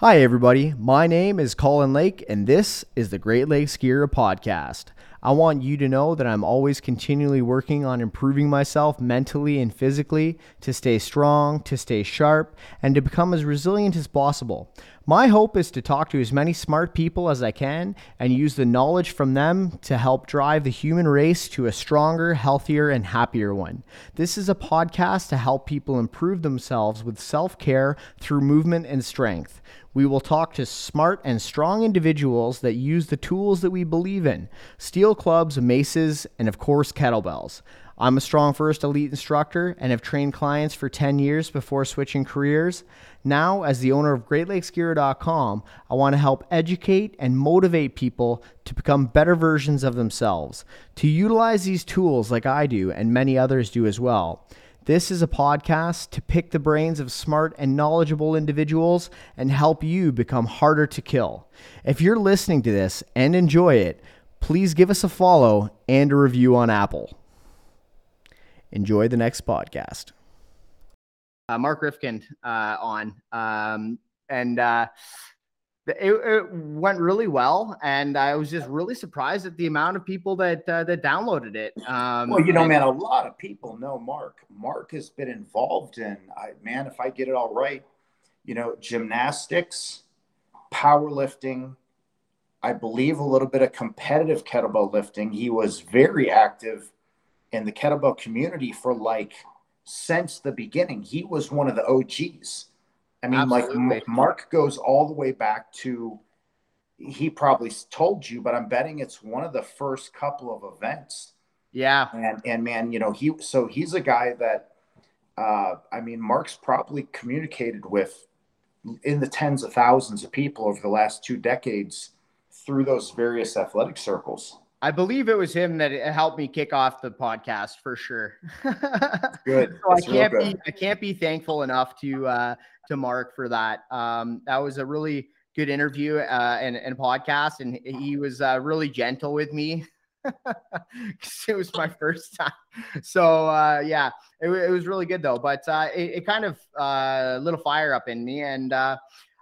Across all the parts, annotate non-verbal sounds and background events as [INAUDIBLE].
Hi, everybody. My name is Colin Lake, and this is the Great Lakes Girya Podcast. I want you to know that I'm always continually working on improving myself mentally and physically to stay strong, to stay sharp, and to become as resilient as possible. My hope is to talk to as many smart people as I can and use the knowledge from them to help drive the human race to a stronger, healthier, and happier one. This is a podcast to help people improve themselves with self care through movement and strength. We will talk to smart and strong individuals that use the tools that we believe in steel clubs, maces, and of course, kettlebells. I'm a Strong First Elite instructor and have trained clients for 10 years before switching careers. Now, as the owner of GreatLakesGirya.com, I want to help educate and motivate people to become better versions of themselves, to utilize these tools like I do and many others do as well. This is a podcast to pick the brains of smart and knowledgeable individuals and help you become harder to kill. If you're listening to this and enjoy it, please give us a follow and a review on Apple. Enjoy the next podcast. Uh, Mark Reifkind uh, on, um, and uh, it, it, went really well. And I was just really surprised at the amount of people that uh, that downloaded it. Um, well, you know, and, man, a lot of people know Mark. Mark has been involved in, I, man, if I get it all right, you know, gymnastics, powerlifting, I believe a little bit of competitive kettlebell lifting. He was very active in the kettlebell community for like since the beginning. He was one of the OGs. I mean, Absolutely. like Mark goes all the way back to, he probably told you, but I'm betting it's one of the first couple of events. Yeah. And, and man, you know, he, so he's a guy that, uh, I mean, Mark's probably communicated with in the tens of thousands of people over the last two decades through those various athletic circles. I believe it was him that helped me kick off the podcast for sure. [LAUGHS] good. so I can't be I can't be thankful enough to uh, to Mark for that. Um, that was a really good interview uh, and, and podcast, and he was uh, really gentle with me. [LAUGHS] it was my [LAUGHS] first time, so uh, yeah, it, it, was really good though. But uh, it, it, kind of uh, lit a fire up in me, and uh,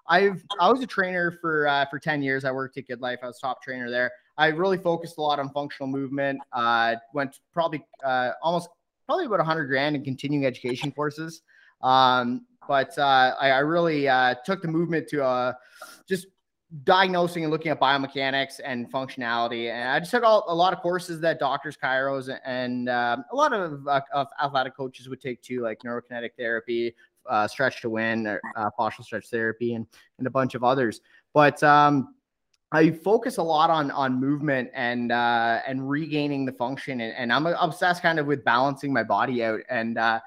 I've I was a trainer for uh, for ten years. I worked at Good Life. I was top trainer there. I really focused a lot on functional movement. Uh, went probably uh, almost probably about 100 grand in continuing education courses. Um, but uh, I, I, really uh, took the movement to uh, just diagnosing and looking at biomechanics and functionality. And I just took all, a lot of courses that doctors, chiros, and um, a lot of, uh, of, athletic coaches would take too, like neurokinetic therapy, uh, stretch to win, or uh, fascial stretch therapy, and, and a bunch of others. But um, I focus a lot on on movement and uh, and regaining the function, and, and I'm obsessed kind of with balancing my body out and uh,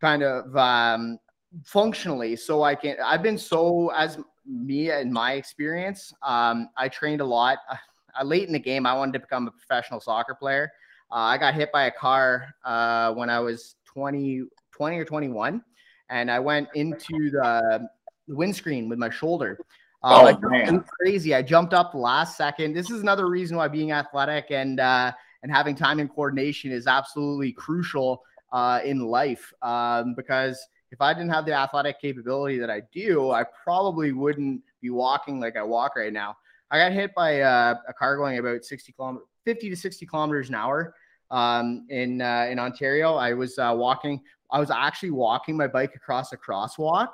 kind of um, functionally. So I can. I've been so as me in my experience. Um, I trained a lot. Uh, late in the game, I wanted to become a professional soccer player. Uh, I got hit by a car uh, when I was 20, 20 or 21, and I went into the, the windscreen with my shoulder. Uh, oh, man. crazy. I jumped up last second. This is another reason why being athletic and uh, and having time and coordination is absolutely crucial uh, in life. Um, because if I didn't have the athletic capability that I do, I probably wouldn't be walking like I walk right now. I got hit by uh, a car going about 60 kilometers, 50 to 60 kilometers an hour um, in uh, in Ontario. I was uh, walking. I was actually walking my bike across a crosswalk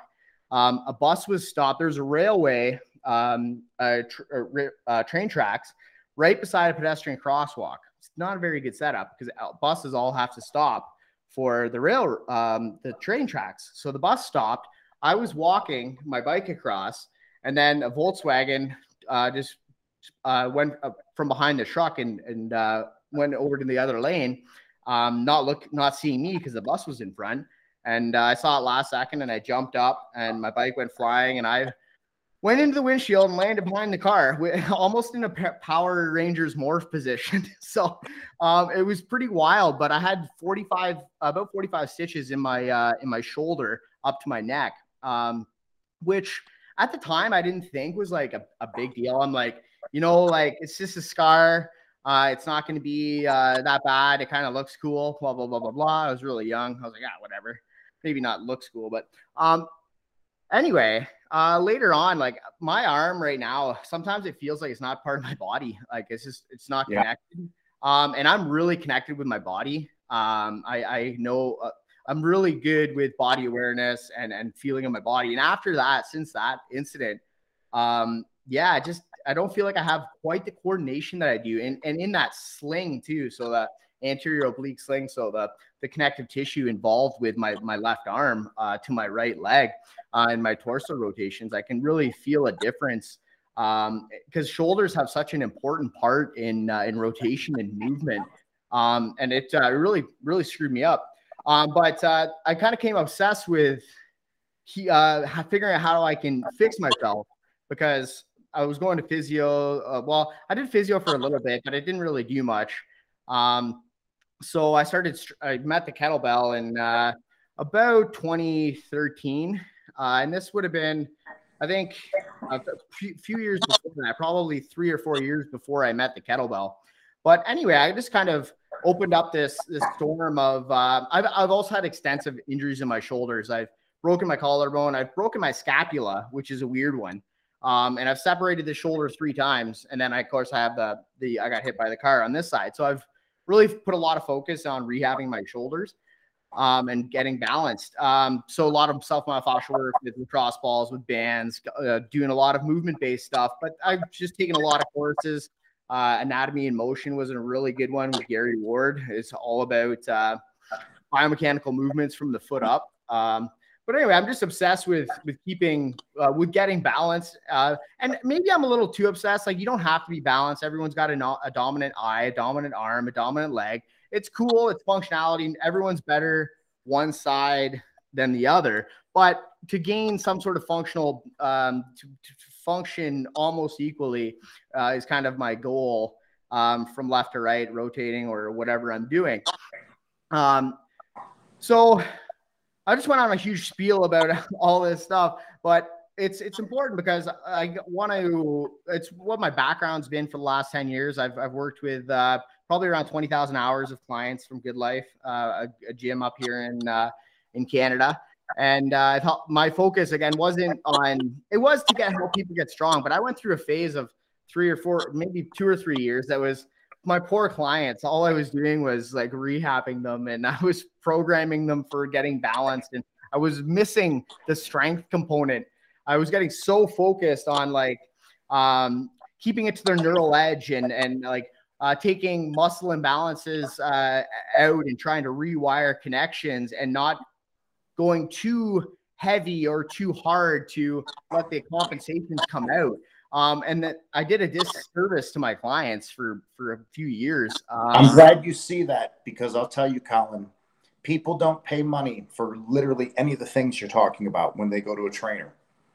um, a bus was stopped. There's a railway, um, tr- uh, train tracks right beside a pedestrian crosswalk. It's not a very good setup because buses all have to stop for the rail, um, the train tracks. So the bus stopped. I was walking my bike across, and then a Volkswagen uh, just uh, went from behind the truck and and uh, went over to the other lane, um, not look, not seeing me because the bus was in front. And uh, I saw it last second and I jumped up and my bike went flying and I went into the windshield and landed behind the car, [LAUGHS] almost in a Power Rangers morph position. [LAUGHS] so um, it was pretty wild, but I had 45, about 45 stitches in my, uh, in my shoulder up to my neck, um, which at the time I didn't think was like a, a big deal. I'm like, you know, like it's just a scar. Uh, it's not going to be uh, that bad. It kind of looks cool. Blah blah blah blah blah. I was really young. I was like, yeah, whatever maybe not looks cool, but um, anyway, Uh, later on, like my arm right now, sometimes it feels like it's not part of my body. Like it's just it's not connected. Yeah. Um, and I'm really connected with my body. Um, I, I know uh, I'm really good with body awareness and and feeling of my body. And after that, since that incident, um, yeah, just I don't feel like I have quite the coordination that I do, and and in that sling too. So that anterior oblique sling, so the the connective tissue involved with my my left arm uh, to my right leg uh, and my torso rotations, I can really feel a difference because um, shoulders have such an important part in uh, in rotation and movement, um, and it uh, really really screwed me up. Um, but uh, I kind of came obsessed with he, uh, figuring out how I can fix myself because I was going to physio. Well, I did physio for a little bit, but I didn't really do much. Um, so I started. I met the kettlebell in uh, about 2013, uh, and this would have been, I think, a few years before that, probably three or four years before I met the kettlebell. But anyway, I just kind of opened up this this storm of. Uh, I've I've also had extensive injuries in my shoulders. I've broken my collarbone. I've broken my scapula, which is a weird one. Um, and I've separated the shoulder three times, and then I, of course I have the the I got hit by the car on this side. So I've really put a lot of focus on rehabbing my shoulders um, and getting balanced. Um, so a lot of self myofascial work with lacrosse balls, with bands, uh, doing a lot of movement based stuff. But I've just taken a lot of courses. Uh, Anatomy in Motion was a really good one with Gary Ward. It's all about uh, biomechanical movements from the foot up. Um, but anyway, I'm just obsessed with with keeping uh, with getting balanced. Uh, and maybe I'm a little too obsessed. Like you don't have to be balanced. Everyone's got a, a dominant eye, a dominant arm, a dominant leg. It's cool. It's functionality. Everyone's better one side than the other. But to gain some sort of functional um, to, to function almost equally uh, is kind of my goal um, from left to right, rotating or whatever I'm doing. Um, so I just went on a huge spiel about [LAUGHS] all this stuff, but it's it's important because I want to. It's what my background's been for the last ten years. I've I've worked with uh, probably around twenty thousand hours of clients from Good Life, uh, a, a, gym up here in uh, in Canada, and uh, thought my focus again wasn't on. It was to get help people get strong, but I went through a phase of three or four, maybe two or three years that was my poor clients, all I was doing was like rehabbing them and [LAUGHS] I was programming them for getting balanced and I was missing the strength component. I was getting so focused on like um, keeping it to their neural edge and and like uh, taking muscle imbalances uh, out and trying to rewire connections and not going too heavy or too hard to let the compensations come out. Um, and that I did a disservice to my clients for for a few years. Um, I'm glad you see that because I'll tell you, Colin, people don't pay money for literally any of the things you're talking about when they go to a trainer.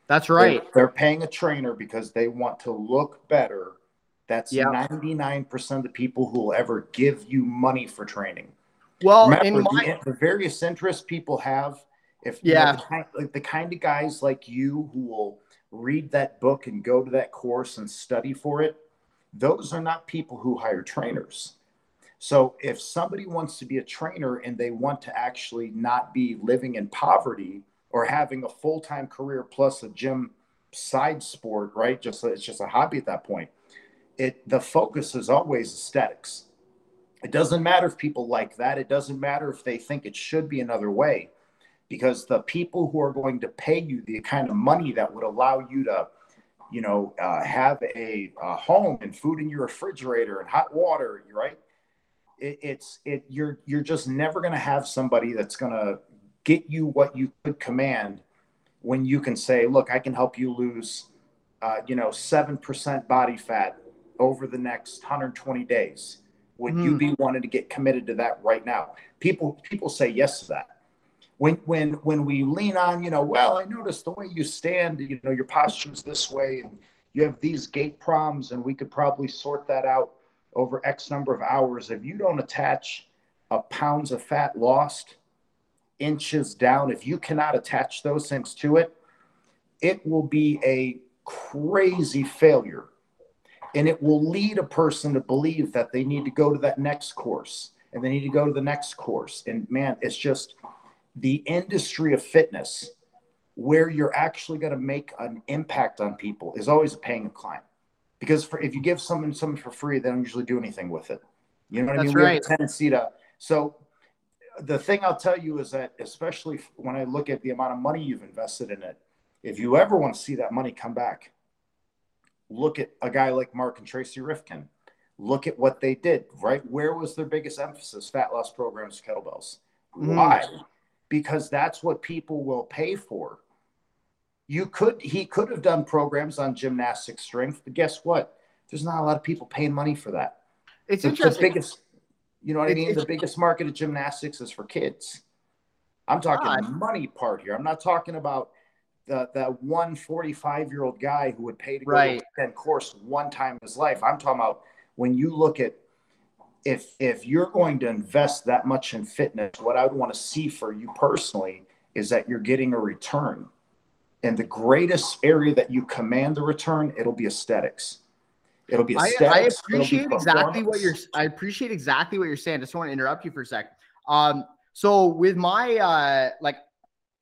That's right. They're, they're paying a trainer because they want to look better. That's yep. 99% of the people who will ever give you money for training. Well, Remember, my... the, the, various interests people have, if yeah, you know, the, kind, like the kind of guys like you who will read that book and go to that course and study for it, those are not people who hire trainers. So if somebody wants to be a trainer and they want to actually not be living in poverty or having a full-time career plus a gym side sport, right? Just it's just a hobby at that point. It the focus is always aesthetics. It doesn't matter if people like that. It doesn't matter if they think it should be another way because the people who are going to pay you the kind of money that would allow you to you know uh, have a, a, home and food in your refrigerator and hot water right it, it's it you're you're just never going to have somebody that's going to get you what you could command when you can say look i can help you lose uh, you know 7% body fat over the next 120 days would mm. you hmm. be wanting to get committed to that right now people people say yes to that when when when we lean on you know well i noticed the way you stand you know your posture is this way and you have these gait problems and we could probably sort that out over x number of hours. If you don't attach a pounds of fat lost inches down if you cannot attach those things to it it will be a crazy failure. And it will lead a person to believe that they need to go to that next course and they need to go to the next course. And man it's just the industry of fitness where you're actually going to make an impact on people is always a paying a client. Because for, if you give someone something for free, they don't usually do anything with it. You know what That's I mean? Right. We have a tendency to. So the thing I'll tell you is that, especially when I look at the amount of money you've invested in it, if you ever want to see that money come back, look at a guy like Mark and Tracy Reifkind. Look at what they did, right? Where was their biggest emphasis? Fat loss programs, kettlebells. Mm. Because that's what people will pay for. You could, he could have done programs on gymnastic strength, but guess what? There's not a lot of people paying money for that. It's, it's interesting. The biggest, you know what I mean? The biggest market of gymnastics is for kids. I'm talking God. money part here. I'm not talking about the that one 45 year old guy who would pay to go right. to a course one time in his life. I'm talking about when you look at if if you're going to invest that much in fitness, what I would want to see for you personally is that you're getting a return. And the greatest area that you command the return, it'll be aesthetics. It'll be aesthetics. I, I appreciate exactly what you're. I appreciate exactly what you're saying. Just want to interrupt you for a sec. Um, so with my uh, like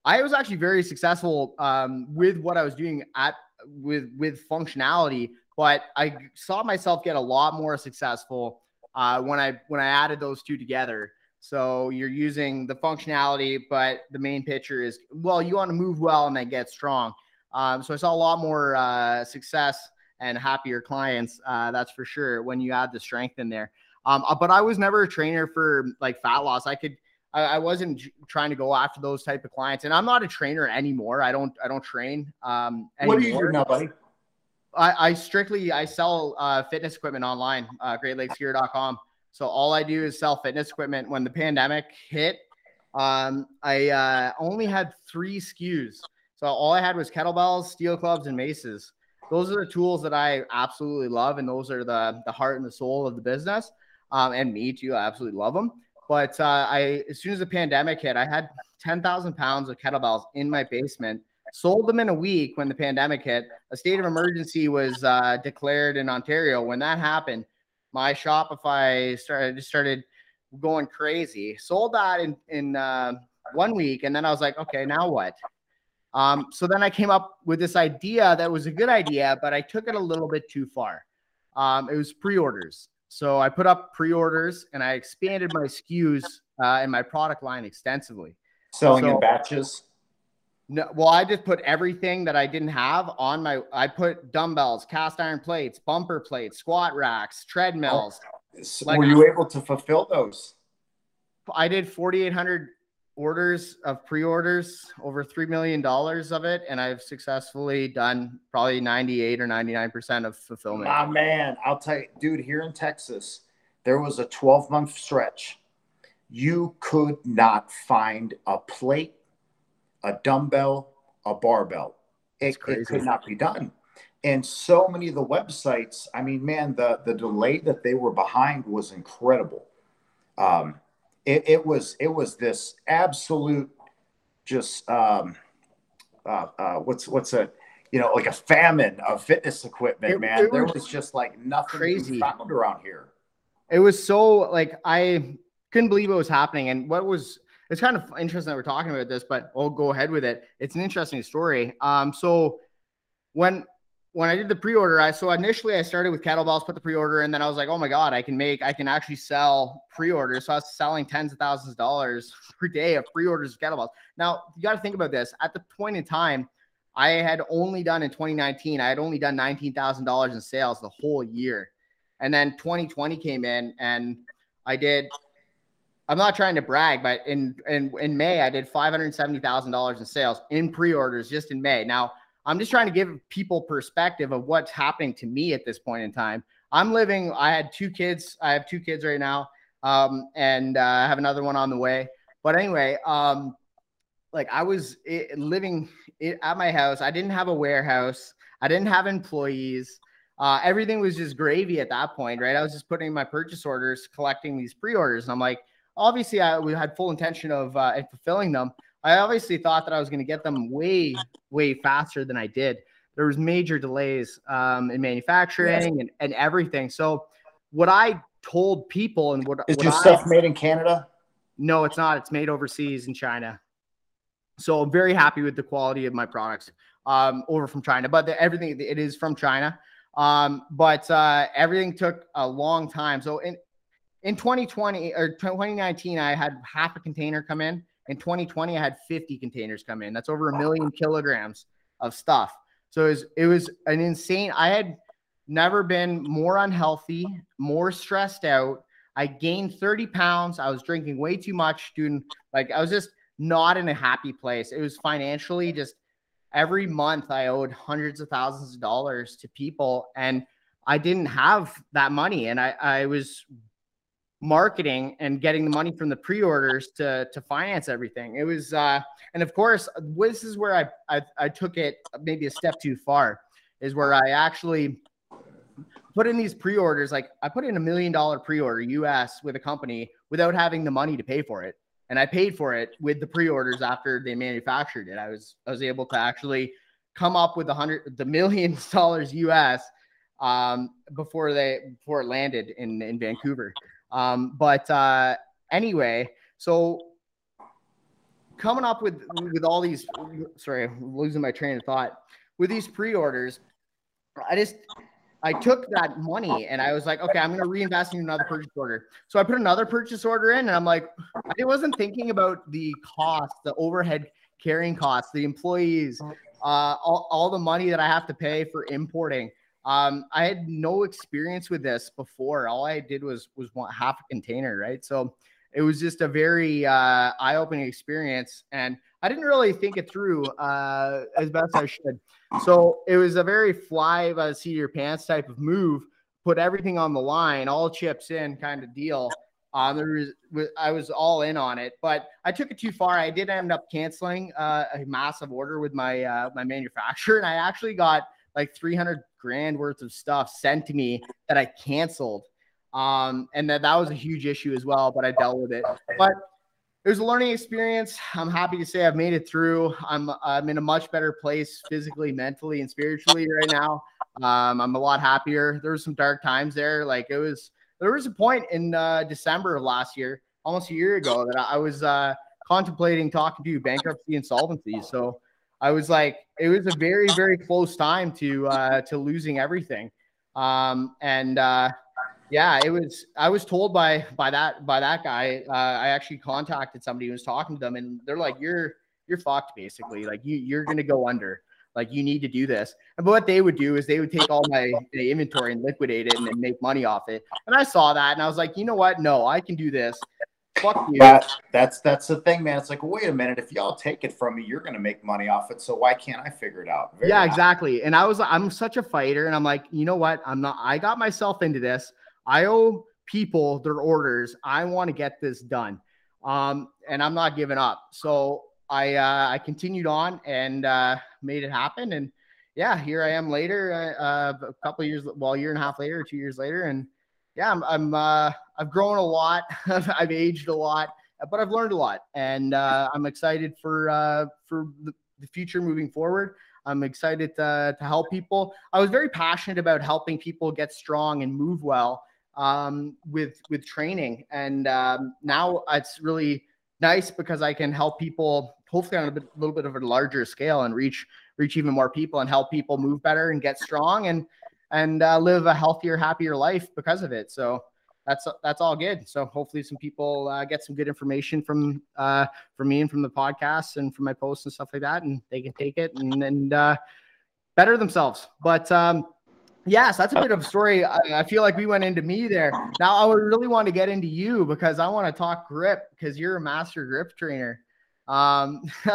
I was actually very successful um, with what I was doing at with with functionality, but I saw myself get a lot more successful uh, when I when I added those two together. So you're using the functionality, but the main picture is well, you want to move well and then get strong. Um, so I saw a lot more uh, success and happier clients. Uh, that's for sure when you add the strength in there. Um, uh, but I was never a trainer for like fat loss. I could I, I wasn't trying to go after those type of clients, and I'm not a trainer anymore. I don't I don't train. Um, what do you do now, buddy? I, I strictly I sell uh, fitness equipment online, uh, GreatLakesGirya.com. So all I do is sell fitness equipment. When the pandemic hit, um, I uh, only had three SKUs. So all I had was kettlebells, steel clubs, and maces. Those are the tools that I absolutely love, and those are the the heart and the soul of the business. Um, and me too. I absolutely love them. But uh, I, as soon as the pandemic hit, I had 10,000 pounds of kettlebells in my basement. Sold them in a week when the pandemic hit. A state of emergency was uh, declared in Ontario. When that happened, my Shopify started just started going crazy. Sold that in in uh, one week, and then I was like, okay, now what? Um, so then I came up with this idea that was a good idea, but I took it a little bit too far. Um, it was pre-orders. So I put up pre-orders and I expanded my SKUs uh, and my product line extensively. Selling so, in batches. No, well, I just put everything that I didn't have on my. I put dumbbells, cast iron plates, bumper plates, squat racks, treadmills. Oh, like, were you able to fulfill those? I did 4,800 orders of pre-orders over three million dollars of it and i've successfully done probably 98 or 99 percent of fulfillment my man i'll tell you dude here in texas there was a 12 month stretch you could not find a plate a dumbbell a barbell. It, it could not be done. And so many of the websites i mean man the the delay that they were behind was incredible. Um, it, it was it was this absolute just um, uh, uh, what's what's a you know like a famine of fitness equipment, it, man. There was just like nothing crazy. found around here. It was so like I couldn't believe it was happening, and what was it's kind of interesting that we're talking about this, but I'll go ahead with it. It's an interesting story. Um, so when when I did the pre-order, I so initially I started with kettlebells, put the pre-order, and then I was like, oh my god, I can make, I can actually sell pre-orders. So I was selling tens of thousands of dollars [LAUGHS] per day of pre-orders of kettlebells. Now you got to think about this. At the point in time, I had only done in 2019, I had only done nineteen thousand dollars in sales the whole year, and then 2020 came in, and I did. I'm not trying to brag, but in in in May I did five hundred seventy thousand dollars in sales in pre-orders just in May. Now I'm just trying to give people perspective of what's happening to me at this point in time. I'm living, I had two kids. I have two kids right now. Um, and uh, I have another one on the way. But anyway, um, like I was it, living it, at my house. I didn't have a warehouse. I didn't have employees. Uh, everything was just gravy at that point, right? I was just putting my purchase orders, collecting these pre-orders, and I'm like, obviously, I we had full intention of uh, fulfilling them. I obviously thought that I was going to get them way, way faster than I did. There was major delays um, in manufacturing yes. and, and everything. So what I told people and what is what your I, stuff made in Canada? No, it's not. It's made overseas in China. So I'm very happy with the quality of my products um, over from China, but the, everything it is from China. Um, but uh, everything took a long time. So in in 2020 or 2019, I had half a container come in. In 2020, I had 50 containers come in. That's over a million kilograms of stuff. So it was, it was an insane. I had never been more unhealthy, more stressed out. I gained 30 pounds. I was drinking way too much, doing like I was just not in a happy place. It was financially just every month I owed hundreds of thousands of dollars to people and I didn't have that money and I, I was marketing and getting the money from the pre-orders to to finance everything. It was uh and of course this is where I I, I took it maybe a step too far is where I actually put in these pre-orders like I put in a million dollar pre-order US with a company without having the money to pay for it and I paid for it with the pre-orders after they manufactured it. I was I was able to actually come up with a hundred the millions [LAUGHS] dollars US um, before they before it landed in in Vancouver. Um, but uh, anyway, so coming up with with all these sorry, I'm losing my train of thought with these pre-orders. I just I took that money and I was like, okay, I'm going to reinvest in another purchase order. So I put another purchase order in and I'm like, I wasn't thinking about the cost, the overhead carrying costs, the employees, uh, all, all the money that I have to pay for importing. Um, I had no experience with this before. All I did was was want half a container, right? So it was just a very uh, eye-opening experience, and I didn't really think it through uh, as best I should. So it was a very fly by the seat of your pants type of move. Put everything on the line, all chips in kind of deal. Um, there was, I was all in on it, but I took it too far. I did end up canceling uh, a massive order with my uh, my manufacturer, and I actually got like 300 grand worth of stuff sent to me that I canceled. Um, and that that was a huge issue as well, but I dealt with it. But it was a learning experience. I'm happy to say I've made it through. I'm I'm in a much better place physically, mentally, and spiritually right now. Um, I'm a lot happier. There was some dark times there. Like it was there was a point in uh, December of last year, almost a year ago, that I was uh, contemplating talking to you bankruptcy insolvency. So I was like, it was a very very close time to uh, to losing everything. Um, and uh, yeah, it was. I was told by by that by that guy. Uh, I actually contacted somebody who was talking to them, and they're like, "You're you're fucked, basically. Like you you're gonna go under. Like you need to do this." And but what they would do is they would take all my, inventory and liquidate it and then make money off it. And I saw that, and I was like, you know what? No, I can do this. Fuck you. That, that's that's the thing, man. It's like, wait a minute. If y'all take it from me, you're gonna make money off it. So why can't I figure it out? Very yeah, exactly. And I was, I'm such a fighter, and I'm like, you know what? I'm not. I got myself into this. I owe people their orders. I want to get this done. Um, and I'm not giving up. So I uh, I continued on and uh, made it happen. And yeah, here I am later, uh, uh a couple years, well, a year and a half later, two years later, and yeah, I'm, I'm uh, I've grown a lot. [LAUGHS] I've aged a lot, but I've learned a lot, and uh, I'm excited for uh, for the, the future moving forward. I'm excited to, to help people. I was very passionate about helping people get strong and move well um, with with training, and um, now it's really nice because I can help people hopefully on a bit, little bit of a larger scale and reach reach even more people and help people move better and get strong and and uh, live a healthier, happier life because of it. So that's that's all good. So hopefully some people uh, get some good information from uh, from me and from the podcast and from my posts and stuff like that, and they can take it and and uh, better themselves. But um, Yes, that's a bit of a story. I, I, feel like we went into me there. Now I would really want to get into you because I want to talk grip because you're a master grip trainer. Um, [LAUGHS]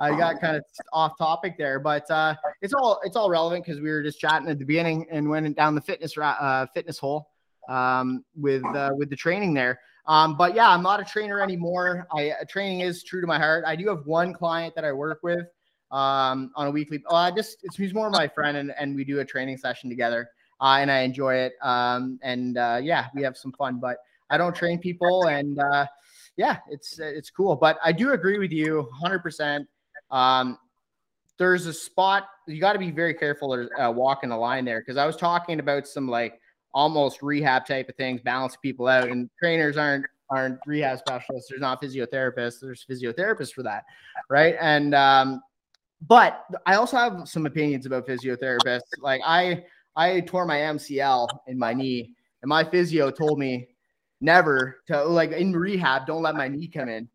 I got kind of off topic there, but uh, it's all it's all relevant because we were just chatting at the beginning and went down the fitness uh, fitness hole um, with uh, with the training there. Um, but yeah, I'm not a trainer anymore. I training is true to my heart. I do have one client that I work with um, on a weekly. Oh, I just it's he's more my friend, and, and we do a training session together, uh, and I enjoy it. Um, and uh, yeah, we have some fun. But I don't train people, and uh, yeah, it's it's cool. But I do agree with you 100. percent um, There's a spot you got to be very careful uh, walking the line there because I was talking about some like almost rehab type of things, balance people out, and trainers aren't aren't rehab specialists. There's not physiotherapists. There's physiotherapists for that, right? And um, but I also have some opinions about physiotherapists. Like I I tore my MCL in my knee, and my physio told me never to like in rehab, don't let my knee come in.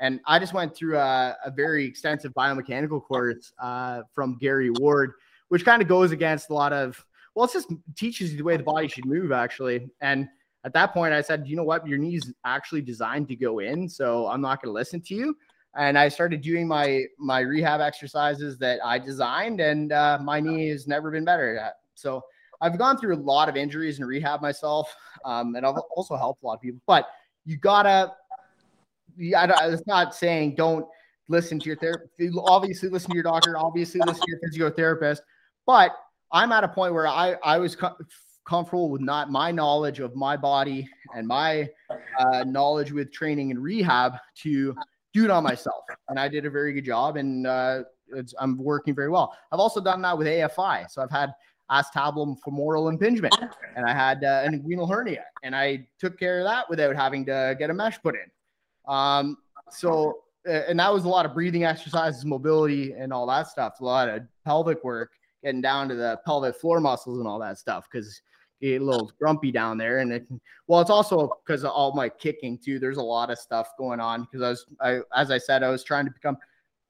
And I just went through a, a very extensive biomechanical course uh, from Gary Ward, which kind of goes against a lot of well, it just teaches you the way the body should move actually. And at that point, I said, you know what, your knee's actually designed to go in, so I'm not going to listen to you. And I started doing my my rehab exercises that I designed, and uh, my knee has never been better at. So I've gone through a lot of injuries and rehab myself, um, and I've also helped a lot of people. But you gotta, yeah, it's not saying don't listen to your therapist. Obviously, listen to your doctor. Obviously, listen to your physiotherapist. But I'm at a point where I I was co- comfortable with not my knowledge of my body and my uh, knowledge with training and rehab to do it on myself, and I did a very good job, and uh, I'm working very well. I've also done that with AFI, so I've had acetabulum femoral impingement, and I had uh, an inguinal hernia, and I took care of that without having to get a mesh put in. Um, so, uh, and that was a lot of breathing exercises, mobility, and all that stuff. A lot of pelvic work, getting down to the pelvic floor muscles and all that stuff because get a little grumpy down there. And it, well, it's also because of all my kicking too. There's a lot of stuff going on because I was, I, as I said, I was trying to become.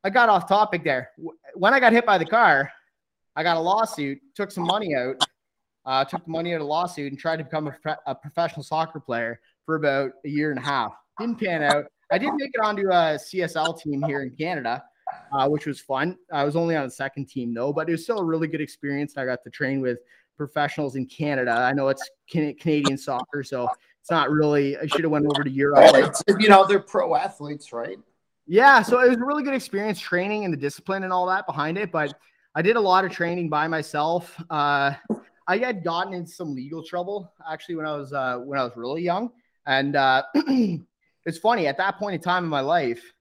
I got off topic there. When I got hit by the car, I got a lawsuit, took some money out, uh, took the money out of lawsuit, and tried to become a, a professional soccer player for about a year and a half. Didn't pan out. I did make it onto a CSL team here in Canada, uh, which was fun. I was only on the second team though, but it was still a really good experience. I got to train with professionals in Canada. I know it's Canadian soccer, so it's not really. I should have went over to Europe. you know, they're pro athletes, right? Yeah, so it was a really good experience training and the discipline and all that behind it. But I did a lot of training by myself. Uh, I had gotten in some legal trouble actually when I was uh, when I was really young, and uh, [CLEARS THROAT] it's funny at that point in time in my life,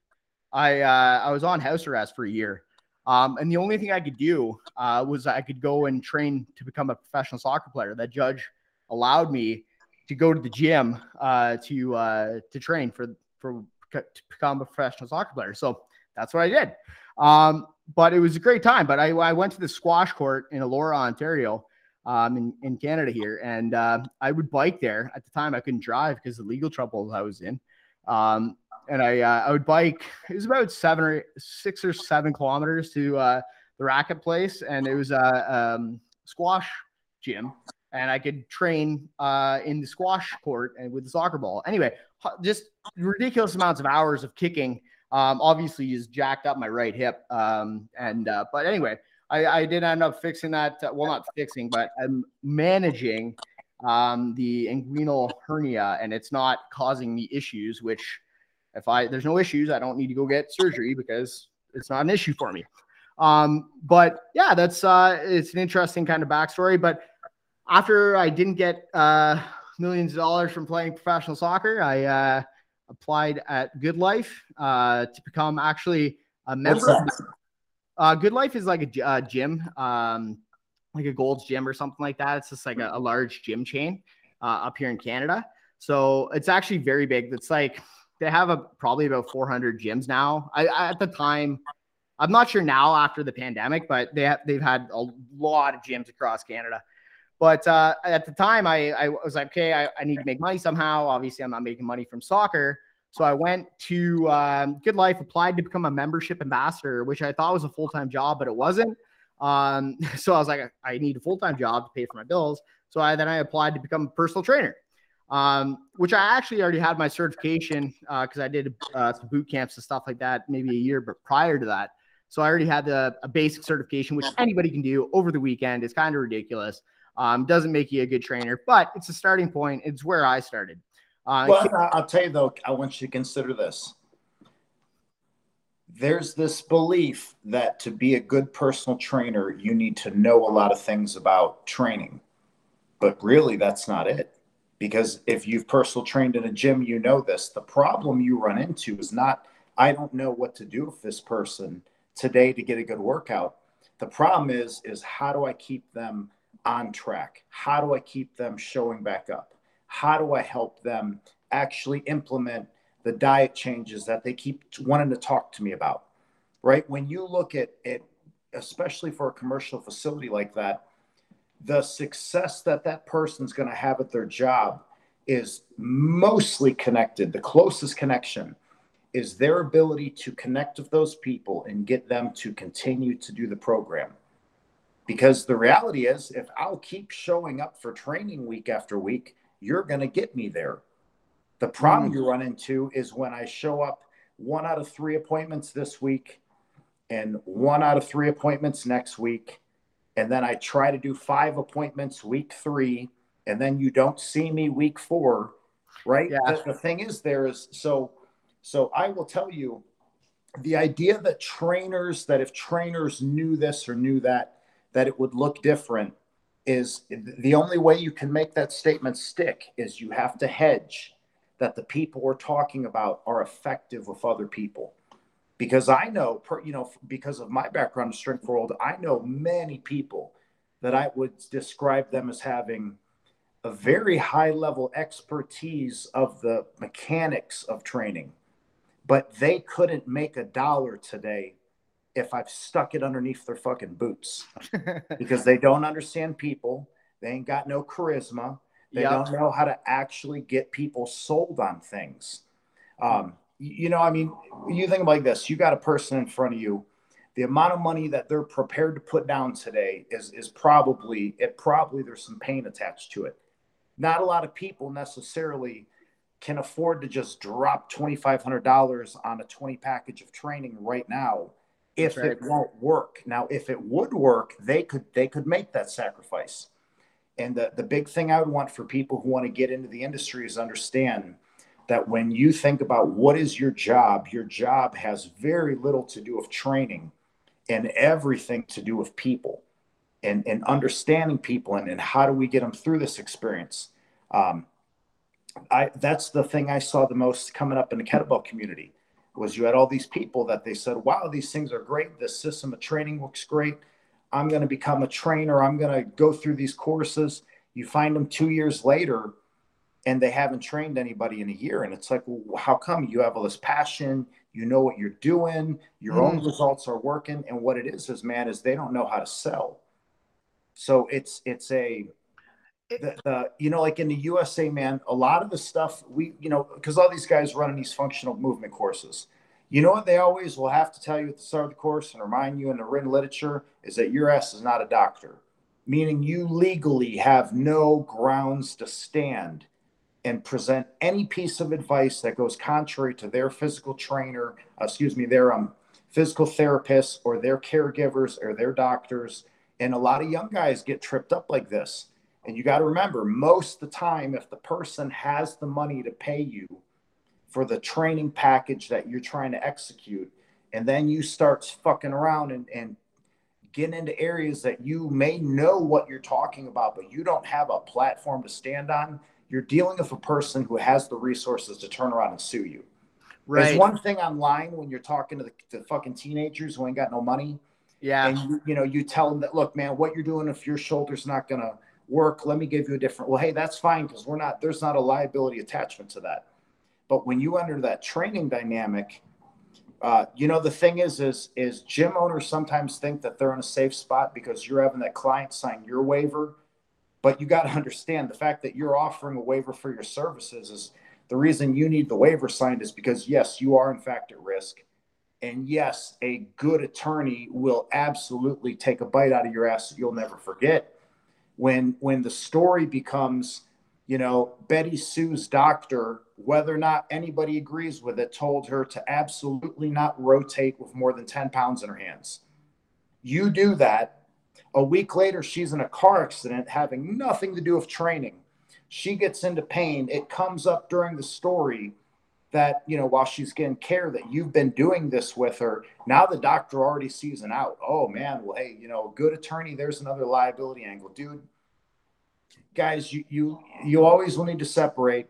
I uh, I was on house arrest for a year. Um, and the only thing I could do uh, was I could go and train to become a professional soccer player. That judge allowed me to go to the gym uh, to uh, to train for for to become a professional soccer player. So that's what I did. Um, but it was a great time. But I, I went to the squash court in Elora, Ontario, um, in, in Canada here, and uh, I would bike there. At the time, I couldn't drive because the legal troubles I was in. Um, and I uh, I would bike. It was about seven or six or seven kilometers to uh, the racket place, and it was a um, squash gym, and I could train uh, in the squash court and with the soccer ball. Anyway, just ridiculous amounts of hours of kicking. Um, obviously, just jacked up my right hip, um, and uh, but anyway, I, I did end up fixing that. Uh, well, not fixing, but I'm managing um, the inguinal hernia, and it's not causing me issues, which if I there's no issues, I don't need to go get surgery because it's not an issue for me. Um, but yeah, that's uh, it's an interesting kind of backstory. But after I didn't get uh, millions of dollars from playing professional soccer, I uh, applied at Good Life uh, to become actually a member. Uh, Good Life is like a uh, gym, um, like a Gold's Gym or something like that. It's just like a, a large gym chain uh, up here in Canada. So it's actually very big. It's like they have a probably about 400 gyms now. I, I, at the time, I'm not sure now after the pandemic, but they have they've had a lot of gyms across Canada. But uh, at the time, I, I was like, okay, I, I, need to make money somehow. Obviously, I'm not making money from soccer. So I went to um, Good Life, applied to become a membership ambassador, which I thought was a full time job, but it wasn't. Um, [LAUGHS] so I was like, I need a full time job to pay for my bills. So I then I applied to become a personal trainer um, which I actually already had my certification because uh, I did uh, some boot camps and stuff like that maybe a year but prior to that. So I already had the, a basic certification, which anybody can do over the weekend. It's kind of ridiculous. Um, doesn't make you a good trainer, but it's a starting point. It's where I started. Uh, well, I'll tell you though, I want you to consider this. There's this belief that to be a good personal trainer, you need to know a lot of things about training, but really, that's not it because if you've personal trained in a gym, you know this. The problem you run into is not, I don't know what to do with this person today to get a good workout. The problem is, is how do I keep them on track? How do I keep them showing back up? How do I help them actually implement the diet changes that they keep wanting to talk to me about. Right? When you look at it, especially for a commercial facility like that, the success that that person's going to have at their job is mostly connected. The closest connection is their ability to connect with those people and get them to continue to do the program. Because the reality is, if I'll keep showing up for training week after week, you're going to get me there. The problem mm. you run into is when I show up one out of three appointments this week and one out of three appointments next week. And then I try to do five appointments week three, and then you don't see me week four, right? Yeah. The, the thing is, there is so, so I will tell you the idea that trainers, that if trainers knew this or knew that, that it would look different is the only way you can make that statement stick is you have to hedge that the people we're talking about are effective with other people because i know you know because of my background in strength world i know many people that i would describe them as having a very high level expertise of the mechanics of training but they couldn't make a dollar today if I've stuck it underneath their fucking boots [LAUGHS] because they don't understand people. They ain't got no charisma. They yep. don't know how to actually get people sold on things. Um, you know, I mean, you think like this: you got a person in front of you. The amount of money that they're prepared to put down today is is probably it. Probably there's some pain attached to it. Not a lot of people necessarily can afford to just drop twenty five hundred dollars on a twenty package of training right now if right. it won't work. Now, if it would work, they could they could make that sacrifice. And the, the big thing I would want for people who want to get into the industry is understand that when you think about what is your job, your job has very little to do with training and everything to do with people and, and understanding people and, and how do we get them through this experience. Um, I, that's the thing I saw the most coming up in the kettlebell community was you had all these people that they said, wow, these things are great. This system of training looks great. I'm going to become a trainer. I'm going to go through these courses. You find them two years later and they haven't trained anybody in a year. And it's like, well, how come you have all this passion? You know what you're doing, your mm. own results are working. And what it is is, man, is they don't know how to sell. So it's, it's a, the, the, you know, like in the USA, man, a lot of the stuff we, you know, because all these guys running these functional movement courses, you know what they always will have to tell you at the start of the course and remind you in the written literature is that your ass is not a doctor, meaning you legally have no grounds to stand and present any piece of advice that goes contrary to their physical trainer, uh, excuse me, their um, physical therapists or their caregivers or their doctors. And a lot of young guys get tripped up like this and you got to remember, most of the time, if the person has the money to pay you for the training package that you're trying to execute, and then you start fucking around and, and get into areas that you may know what you're talking about, but you don't have a platform to stand on, you're dealing with a person who has the resources to turn around and sue you. Right. There's one thing online when you're talking to the, the fucking teenagers who ain't got no money. Yeah. And you, you know, you tell them that, look, man, what you're doing, if your shoulder's not going to work let me give you a different well hey that's fine because we're not there's not a liability attachment to that but when you enter that training dynamic uh, you know the thing is is is gym owners sometimes think that they're in a safe spot because you're having that client sign your waiver but you got to understand the fact that you're offering a waiver for your services is the reason you need the waiver signed is because yes you are in fact at risk. And yes a good attorney will absolutely take a bite out of your ass that you'll never forget. When when the story becomes you know betty sue's doctor whether or not anybody agrees with it told her to absolutely not rotate with more than 10 pounds in her hands. You do that a week later she's in a car accident having nothing to do with training. She gets into pain. It comes up during the story that you know while she's getting care that you've been doing this with her now the doctor already sees an out. Oh man well hey you know good attorney there's another liability angle. Dude guys you you you always will need to separate.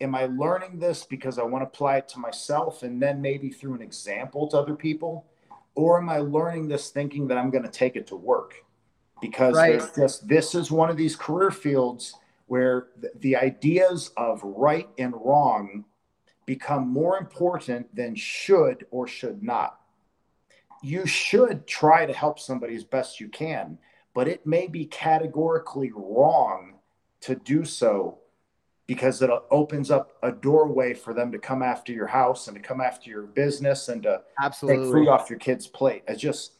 Am i learning this because i want to apply it to myself and then maybe through an example to other people or am i learning this thinking that i'm going to take it to work because right. just this is one of these career fields where the, the ideas of right and wrong become more important than should or should not. You should try to help somebody as best you can, but it may be categorically wrong to do so because it opens up a doorway for them to come after your house and to come after your business and to absolutely take food off your kid's plate. It's just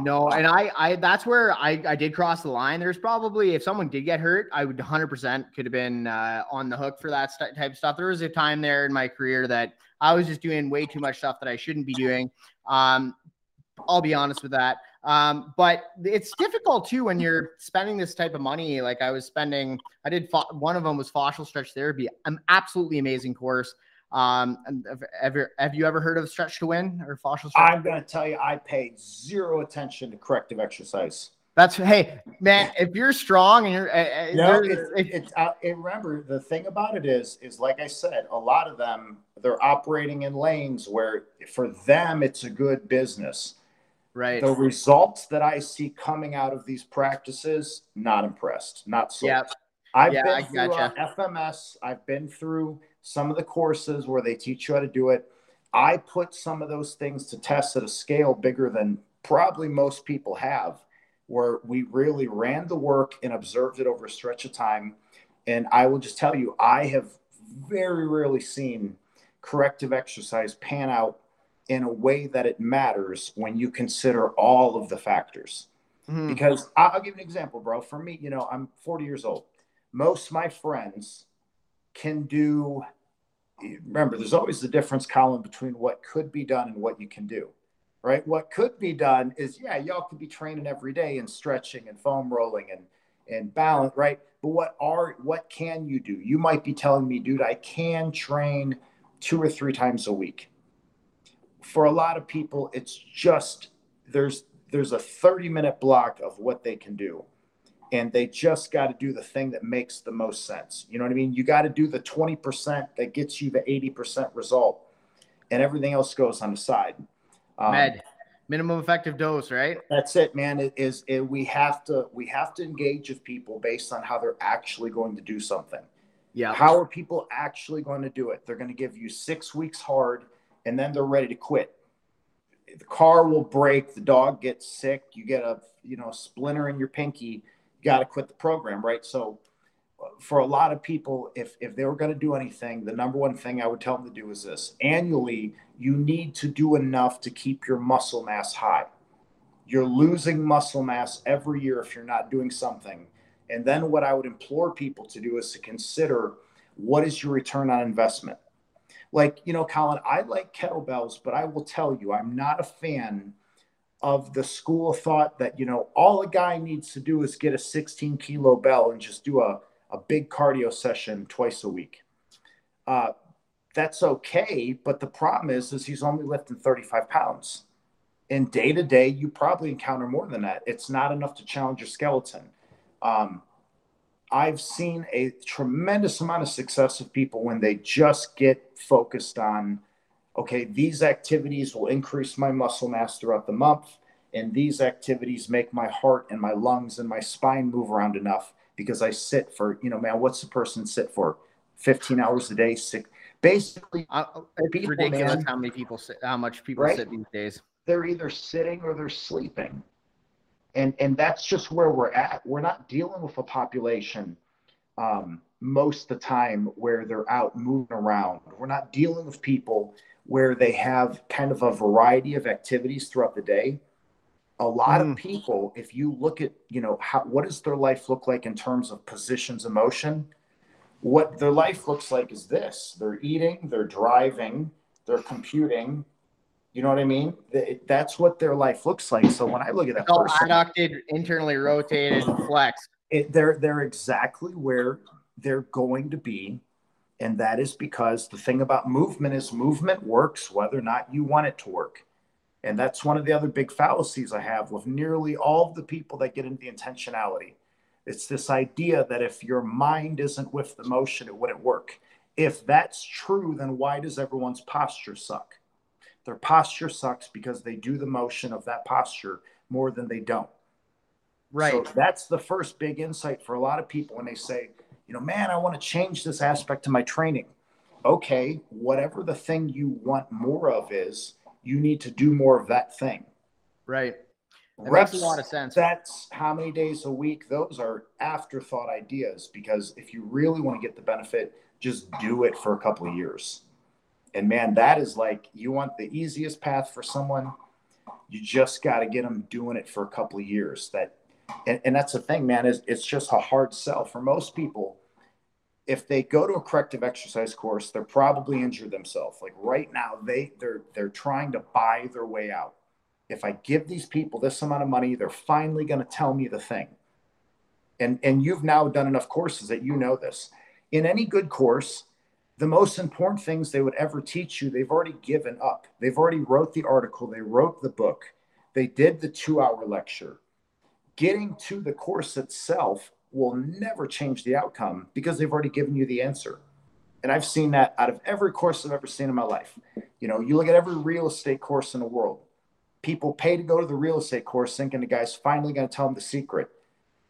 no, and I, I, that's where I, I did cross the line. There's probably, if someone did get hurt, I would 100% could have been uh, on the hook for that st- type of stuff. There was a time there in my career that I was just doing way too much stuff that I shouldn't be doing. Um, I'll be honest with that. Um, but it's difficult too when you're spending this type of money. Like I was spending, I did fo- one of them was fascial stretch therapy, an absolutely amazing course. Um, have, have you ever heard of Stretch to Win or fascial? Stretch? I'm going to tell you, I paid zero attention to corrective exercise. That's hey man, if you're strong and you're, uh, no, it's, it's uh, remember the thing about it is is like I said, a lot of them they're operating in lanes where for them it's a good business. Right. The results that I see coming out of these practices, not impressed, not so. Yeah. I've yeah, been I through uh, FMS. I've been through some of the courses where they teach you how to do it. I put some of those things to test at a scale bigger than probably most people have, where we really ran the work and observed it over a stretch of time. And I will just tell you, I have very rarely seen corrective exercise pan out in a way that it matters when you consider all of the factors. Mm-hmm. Because I'll give you an example, bro. For me, you know, I'm 40 years old. Most of my friends can do remember, there's always the difference, Colin, between what could be done and what you can do, right? What could be done is, yeah, y'all could be training every day and stretching and foam rolling and and balance, right? But what are what can you do? You might be telling me, dude, I can train two or three times a week. For a lot of people, it's just there's there's a 30 minute block of what they can do and they just got to do the thing that makes the most sense. You know what I mean? You got to do the 20% that gets you the 80% result, and everything else goes on the side. Um, Med, minimum effective dose, right? That's it, man. It is. It, we have to we have to engage with people based on how they're actually going to do something. Yeah. How are people actually going to do it? They're going to give you six weeks hard, and then they're ready to quit. The car will break. The dog gets sick. You get a you know splinter in your pinky got to quit the program, right? So uh, for a lot of people, if if they were going to do anything, the number one thing I would tell them to do is this: annually, you need to do enough to keep your muscle mass high. You're losing muscle mass every year if you're not doing something. And then what I would implore people to do is to consider what is your return on investment. Like, you know, Colin, I like kettlebells, but I will tell you, I'm not a fan of the school of thought that you know all a guy needs to do is get a 16 kilo bell and just do a, a big cardio session twice a week. Uh, that's okay but the problem is is he's only lifting 35 pounds. And day to day you probably encounter more than that. It's not enough to challenge your skeleton. Um, i've seen a tremendous amount of success of people when they just get focused on okay, these activities will increase my muscle mass throughout the month. And these activities make my heart and my lungs and my spine move around enough because I sit for, you know, man, what's the person sit for? 15 hours a day, six. Basically, uh, it's people, ridiculous man, how many people sit, how much people right? sit these days. They're either sitting or they're sleeping. And, and that's just where we're at. We're not dealing with a population um, most of the time where they're out moving around. We're not dealing with people where they have kind of a variety of activities throughout the day a lot mm. of hmm. people if you look at you know how what does their life look like in terms of positions of motion what their life looks like is this they're eating they're driving they're computing you know what i mean that's what their life looks like so when i look at that person, adducted internally rotated flexed it, they're they're exactly where they're going to be and that is because the thing about movement is movement works whether or not you want it to work. And that's one of the other big fallacies I have with nearly all of the people that get into the intentionality. It's this idea that if your mind isn't with the motion, it wouldn't work. If that's true, then why does everyone's posture suck? Their posture sucks because they do the motion of that posture more than they don't. Right. So that's the first big insight for a lot of people when they say, you know, man, I want to change this aspect to my training. Okay, whatever the thing you want more of is, you need to do more of that thing. Right. That Reps, makes a lot of sense. That's how many days a week. Those are afterthought ideas because if you really want to get the benefit, just do it for a couple of years. And man, that is like you want the easiest path for someone. You just got to get them doing it for a couple of years. That, and, and that's the thing, man. Is it's just a hard sell for most people. If they go to a corrective exercise course, they're probably injured themselves. Like right now, they they're they're trying to buy their way out. If I give these people this amount of money, they're finally going to tell me the thing. And and you've now done enough courses that you know this. In any good course, the most important things they would ever teach you they've already given up they've already wrote the article they wrote the book they did the two hour lecture getting to the course itself will never change the outcome because they've already given you the answer and i've seen that out of every course i've ever seen in my life you know you look at every real estate course in the world people pay to go to the real estate course thinking the guy's finally going to tell them the secret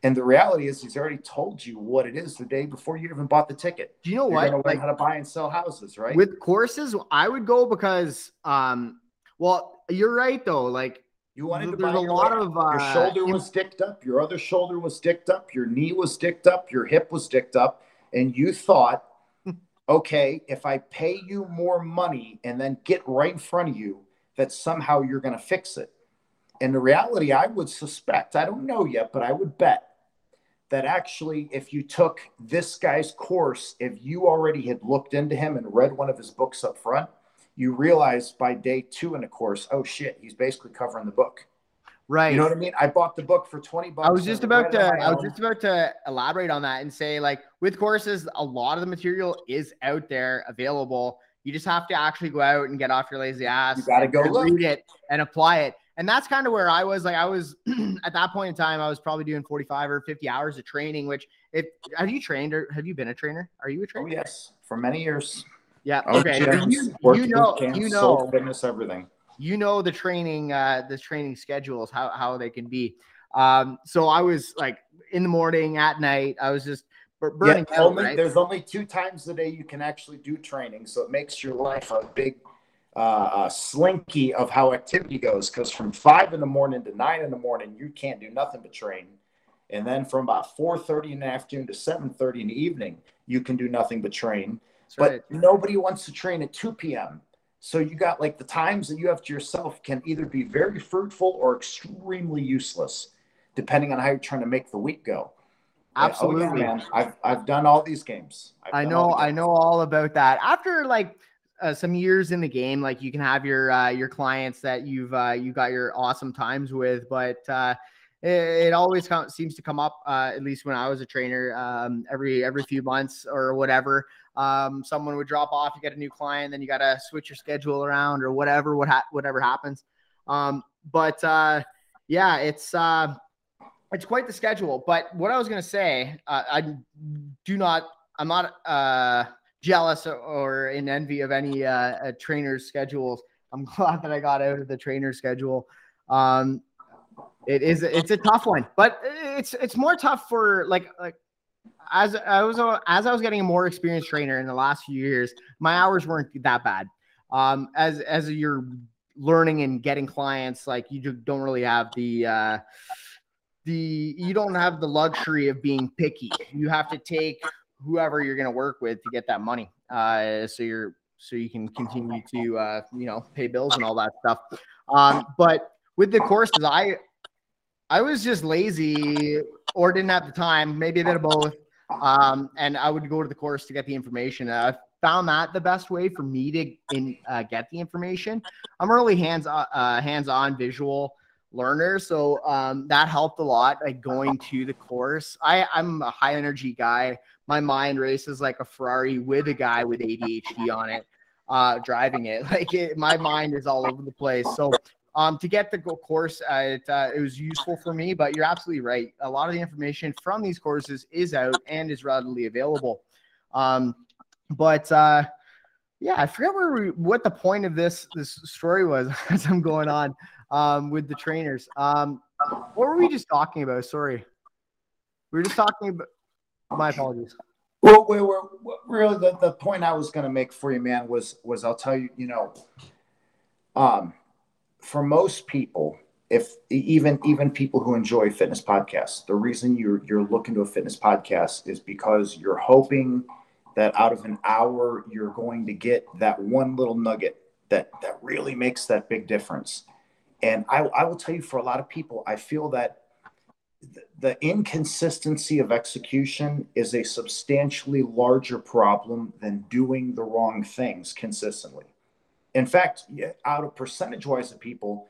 and the reality is, he's already told you what it is the day before you even bought the ticket. Do you know why? You're what? Like how to buy and sell houses, right? With courses, I would go because, um, well, you're right though. Like you wanted to there's buy a lot of uh, your shoulder was dicked up, your other shoulder was dicked up, your knee was dicked up, your hip was dicked up, and you thought, [LAUGHS] okay, if I pay you more money and then get right in front of you, that somehow you're going to fix it. And the reality, I would suspect, I don't know yet, but I would bet that actually, if you took this guy's course, if you already had looked into him and read one of his books up front, you realize by day two in the course, oh shit, he's basically covering the book. Right. You know what I mean? I bought the book for 20 bucks. I was just about to I was just about to elaborate on that and say like with courses, a lot of the material is out there available. You just have to actually go out and get off your lazy ass. You gotta go read it and apply it and that's kind of where I was like I was [CLEARS THROAT] at that point in time I was probably doing 45 or 50 hours of training which if have you trained or have you been a trainer are you a oh, trainer oh, yes for many years yeah okay. you, you know you know. fitness everything. You know the training uh the training schedules how how they can be. Um so I was like in the morning at night I was just burning yeah, only, right? there's only two times a day you can actually do training so it makes your life a big uh, slinky of how activity goes because from five in the morning to nine in the morning you can't do nothing but train. And then from about 4.30 in the afternoon to 7.30 in the evening you can do nothing but train but right. nobody wants to train at 2 p.m so you got like the times that you have to yourself can either be very fruitful or extremely useless depending on how you're trying to make the week go. Absolutely oh, yeah, man i've i've done all these games. I've i know i know all about that. After like uh, some years in the game, like you can have your uh, your clients that you've uh, you got your awesome times with, but uh, it, it always com- seems to come up. Uh, at least when I was a trainer, um, every every few months or whatever, um, someone would drop off. You get a new client, then you got to switch your schedule around or whatever. What ha- whatever happens, um, but uh, yeah, it's uh, it's quite the schedule. But what I was gonna say, uh, I do not. I'm not. Uh, jealous or in envy of any uh, trainer's schedules. [LAUGHS] I'm glad that I got out of the trainer schedule. Um, it is it's a tough one, but it's it's more tough for like like as I was as I was getting a more experienced trainer in the last few years, my hours weren't that bad. Um, as as you're learning and getting clients, like you don't really have the uh, the you don't have the luxury of being picky. You have to take whoever you're going to work with to get that money. Uh, so you're so you can continue to uh, you know pay bills and all that stuff. Um, but with the courses, I I was just lazy or didn't have the time, maybe a bit of both. Um, and I would go to the course to get the information. I found that the best way for me to in, uh, get the information. I'm really hands uh, uh hands on visual learner, so um, that helped a lot. Like going to the course, I I'm a high energy guy my mind races like a Ferrari with a guy with ADHD on it, uh, driving it. [LAUGHS] Like it, my mind is all over the place. So um, to get the course, uh, it, uh, it was useful for me. But you're absolutely right. A lot of the information from these courses is out and is readily available. Um, but uh, yeah, I forget where we, what the point of this this story was [LAUGHS] as I'm going on um, with the trainers. Um, what were we just talking about? Sorry, we were just talking about. My apologies. Well, we were really the, the point I was going to make for you, man, was was I'll tell you, you know, um, for most people, if even even people who enjoy fitness podcasts, the reason you're you're looking to a fitness podcast is because you're hoping that out of an hour you're going to get that one little nugget that that really makes that big difference. And I, I will tell you, for a lot of people, I feel that the inconsistency of execution is a substantially larger problem than doing the wrong things consistently. In fact, out of percentage wise of people,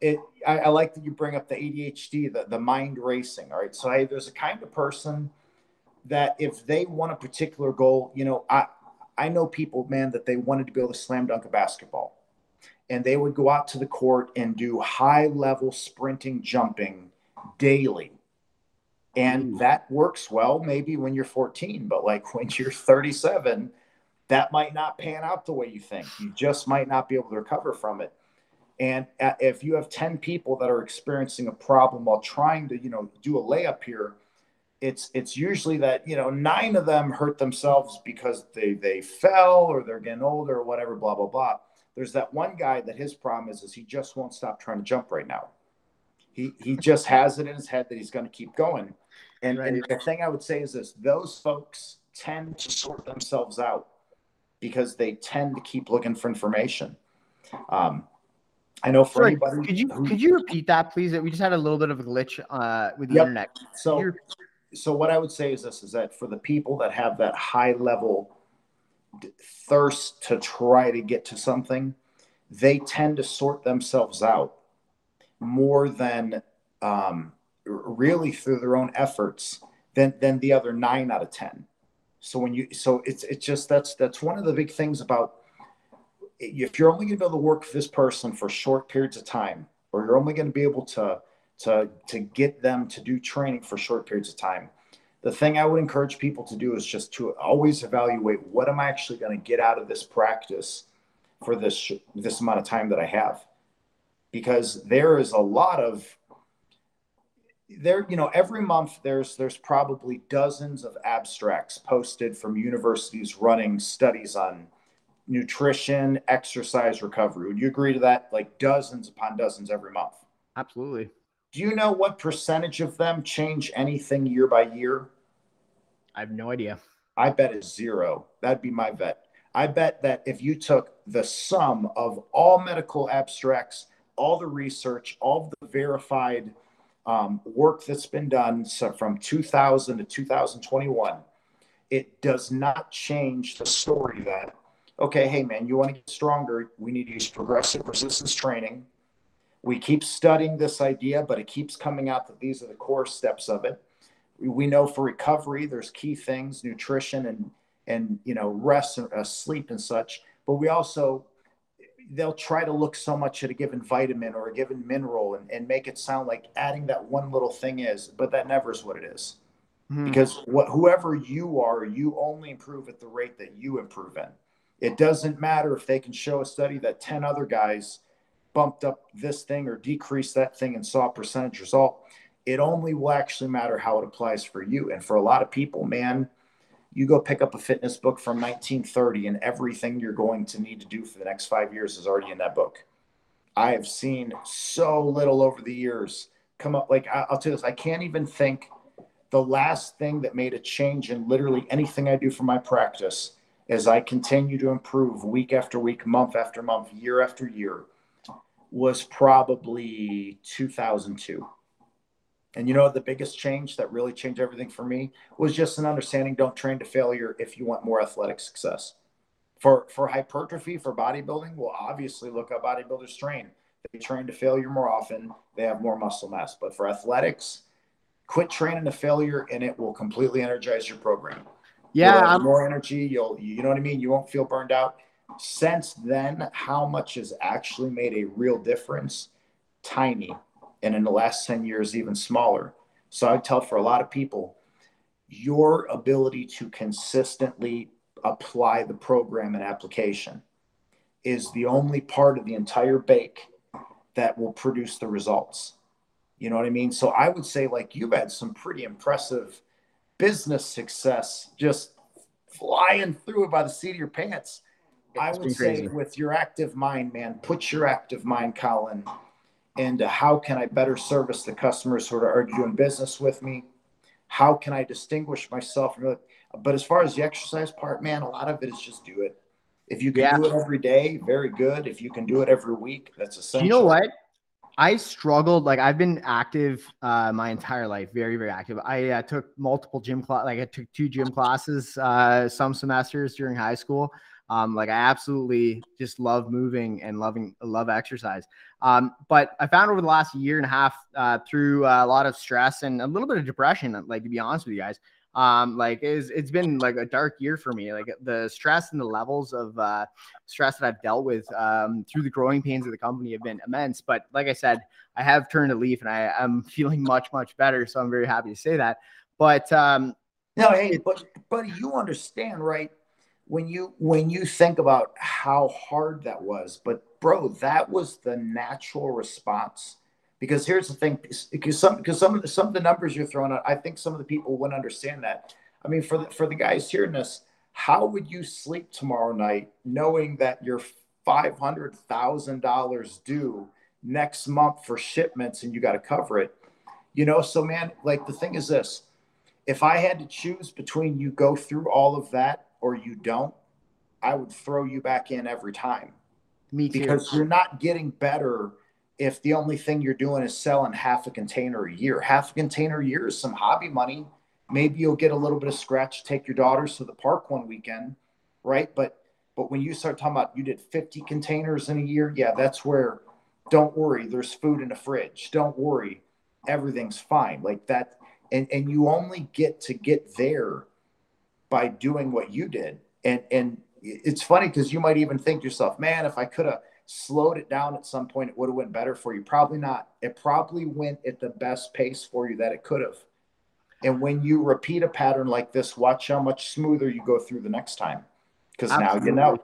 it I, I, like that you bring up the ADHD, the, the mind racing. All right. So I, there's a kind of person that if they want a particular goal, you know, I I know people, man, that they wanted to be able to slam dunk a basketball. And they would go out to the court and do high level sprinting, jumping daily. And that works well, maybe when you're 14, but like when you're 37, that might not pan out the way you think. You just might not be able to recover from it. And uh, if you have 10 people that are experiencing a problem while trying to, you know, do a layup here, it's it's usually that, you know, nine of them hurt themselves because they they fell or they're getting older or whatever, blah, blah, blah. There's that one guy that his problem is is he just won't stop trying to jump right now. He he just has it in his head that he's going to keep going. And, right. and the thing I would say is this: those folks tend to sort themselves out because they tend to keep looking for information. Um, I know for Sorry, anybody. Could you who, could you repeat that, please? We just had a little bit of a glitch uh, with the yep. internet. So, so what I would say is this: is that for the people that have that high level thirst to try to get to something, they tend to sort themselves out more than um, really through their own efforts than than the other nine out of ten. So when you so it's it's just that's that's one of the big things about if you're only going to be able to work with this person for short periods of time, or you're only going to be able to to to get them to do training for short periods of time. The thing I would encourage people to do is just to always evaluate what am I actually going to get out of this practice for this this amount of time that I have because there is a lot of there you know every month there's there's probably dozens of abstracts posted from universities running studies on nutrition exercise recovery. Would you agree to that? Like dozens upon dozens every month. Absolutely. Do you know what percentage of them change anything year by year? I have no idea. I bet it's zero. That'd be my bet. I bet that if you took the sum of all medical abstracts all the research, all the verified um, work that's been done so from 2000 to 2021, it does not change the story that, okay, hey man, you want to get stronger, we need to use progressive resistance training. We keep studying this idea, but it keeps coming out that these are the core steps of it. We know for recovery, there's key things, nutrition and and you know rest and uh, sleep and such. But we also they'll try to look so much at a given vitamin or a given mineral and, and make it sound like adding that one little thing is, but that never is what it is. Mm-hmm. Because what whoever you are, you only improve at the rate that you improve in. It doesn't matter if they can show a study that 10 other guys bumped up this thing or decreased that thing and saw a percentage result. It only will actually matter how it applies for you. And for a lot of people, man, you go pick up a fitness book from 1930 and everything you're going to need to do for the next five years is already in that book. I have seen so little over the years come up like i'll tell you this i can't even think the last thing that made a change in literally anything i do for my practice as i continue to improve week after week month after month year after year was probably 2002 and you know, the biggest change that really changed everything for me was just an understanding don't train to failure if you want more athletic success. For, for hypertrophy, for bodybuilding, well, obviously look how bodybuilders train. They train to failure more often, they have more muscle mass. But for athletics, quit training to failure and it will completely energize your program. Yeah. more energy. You'll, you know what I mean? You won't feel burned out. Since then, how much has actually made a real difference? Tiny and in the last 10 years, even smaller. So I tell for a lot of people, your ability to consistently apply the program and application is the only part of the entire bake that will produce the results. You know what I mean? So I would say, like, you've had some pretty impressive business success just flying through it by the seat of your pants. I would say with your active mind, man, put your active mind, Colin, into how can I better service the customers who are already doing business with me? How can I distinguish myself? But as far as the exercise part, man, a lot of it is just do it. If you can yeah. do it every day, very good. If you can do it every week, that's essential. You know what? I struggled. Like I've been active uh, my entire life, very, very active. I uh, took multiple gym class. Like I took two gym classes uh, some semesters during high school. Um, like I absolutely just love moving and loving love exercise. Um, but I found over the last year and a half uh, through a lot of stress and a little bit of depression, like to be honest with you guys, um like it's, it's been like a dark year for me. Like the stress and the levels of uh stress that i've dealt with um through the growing pains of the company have been immense. But like i said i have turned a leaf and i am [LAUGHS] feeling much much better so i'm very happy to say that. But um no hey but buddy you understand right when you when you think about how hard that was but bro that was the natural response because here's the thing, because some because some of the some of the numbers you're throwing out, I think some of the people wouldn't understand that. I mean, for the for the guys hearing this, how would you sleep tomorrow night knowing that you're five hundred thousand dollars due next month for shipments and you got to cover it? You know, so man, like the thing is this: if I had to choose between you go through all of that or you don't, I would throw you back in every time. Me too. Because you're not getting better if the only thing you're doing is selling half a container a year. Half a container a year is some hobby money. Maybe you'll get a little bit of scratch, take your daughters to the park one weekend, right? But but when you start talking about you did 50 containers in a year, yeah, that's where don't worry, there's food in the fridge. Don't worry, everything's fine. Like that, and and you only get to get there by doing what you did. And and it's funny because you might even think yourself, man, if I could have slowed it down at some point, it would have went better for you. Probably not. It probably went at the best pace for you that it could have. And when you repeat a pattern like this, watch how much smoother you go through the next time. Because now you know.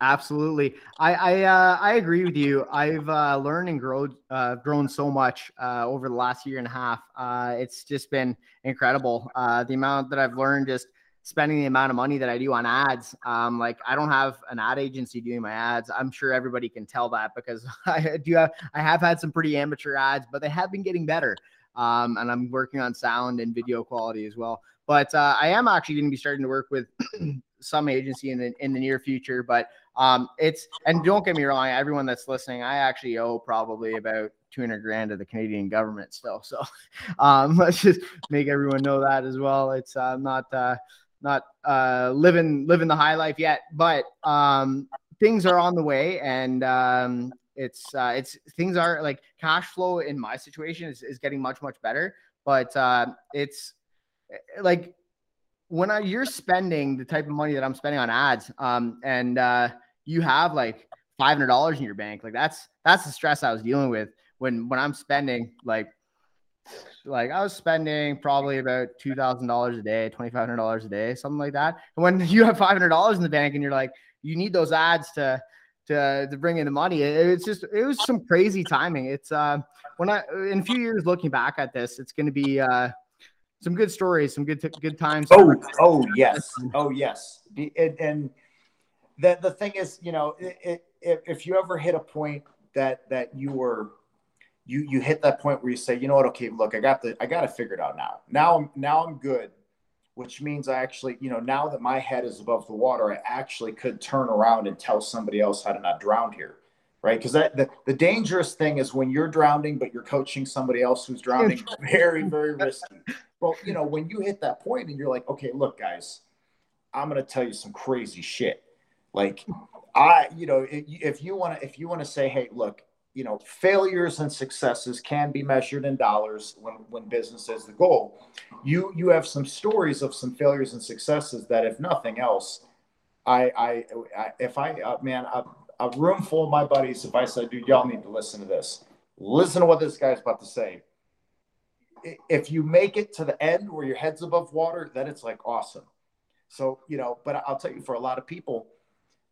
Absolutely, I I, uh, I agree with you. I've uh, learned and grown uh, grown so much uh, over the last year and a half. Uh, it's just been incredible. Uh, the amount that I've learned just spending the amount of money that I do on ads. Um, like I don't have an ad agency doing my ads. I'm sure everybody can tell that because [LAUGHS] I do have, I have had some pretty amateur ads, but they have been getting better. Um, and I'm working on sound and video quality as well. But uh, I am actually going to be starting to work with [CLEARS THROAT] some agency in the in the near future. But um, it's and don't get me wrong, everyone that's listening, I actually owe probably about 200 grand to the Canadian government still. So [LAUGHS] um, [LAUGHS] let's just make everyone know that as well. It's uh, not uh, not uh, living living the high life yet, but um, things are on the way, and um, it's uh, it's things are like cash flow in my situation is, is getting much much better, but uh, it's like when I, you're spending the type of money that I'm spending on ads, um, and uh, you have like five hundred dollars in your bank, like that's that's the stress I was dealing with when when I'm spending like like I was spending probably about two thousand dollars a day, twenty five hundred dollars a day, something like that. And when [LAUGHS] you have five hundred dollars in the bank and you're like, you need those ads to to to bring in the money. It, it's just it was some crazy timing. It's uh when I in a few years looking back at this, it's going to be uh some good stories, some good t- good times. Oh oh yes, [LAUGHS] oh yes. And, and the the thing is, you know, it, it, if you ever hit a point that that you were you you hit that point where you say, you know what, okay, look, I got the I got to figure it out now. Now I'm now I'm good, which means I actually, you know, now that my head is above the water, I actually could turn around and tell somebody else how to not drown here. Right. Because that the, the dangerous thing is when you're drowning, but you're coaching somebody else who's drowning, very, very [LAUGHS] risky. But you know, when you hit that point and you're like, okay, look, guys, I'm gonna tell you some crazy shit. Like I, you know, if you want to, if you want to say, hey, look, you know, failures and successes can be measured in dollars when, when business is the goal. You you have some stories of some failures and successes that, if nothing else, I I, I if I uh, man a, a room full of my buddies, if I said, dude, y'all need to listen to this, listen to what this guy's about to say. If you make it to the end where your head's above water, then it's like awesome. So you know, but I'll tell you, for a lot of people,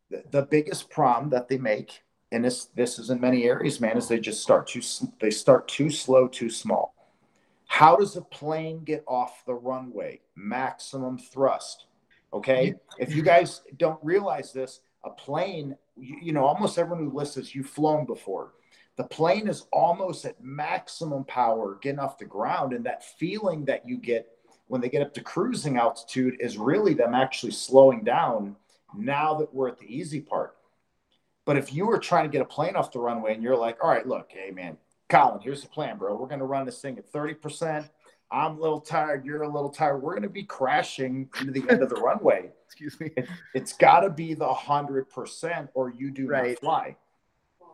the, the biggest problem that they make and this this is in many areas, man, is they just start too they start too slow, too small. How does a plane get off the runway? Maximum thrust, Okay. If you guys don't realize this, a plane, you, you know, almost everyone who listens, you've flown before. The plane is almost at maximum power getting off the ground. And that feeling that you get when they get up to cruising altitude is really them actually slowing down now that we're at the easy part. But if you were trying to get a plane off the runway and you're like, all right, look, hey, man, Colin, here's the plan, bro. We're going to run this thing at 30%. I'm a little tired. You're a little tired. We're going to be crashing into the end of the runway. [LAUGHS] Excuse me. It, has got to be the 100% or you do right. not fly.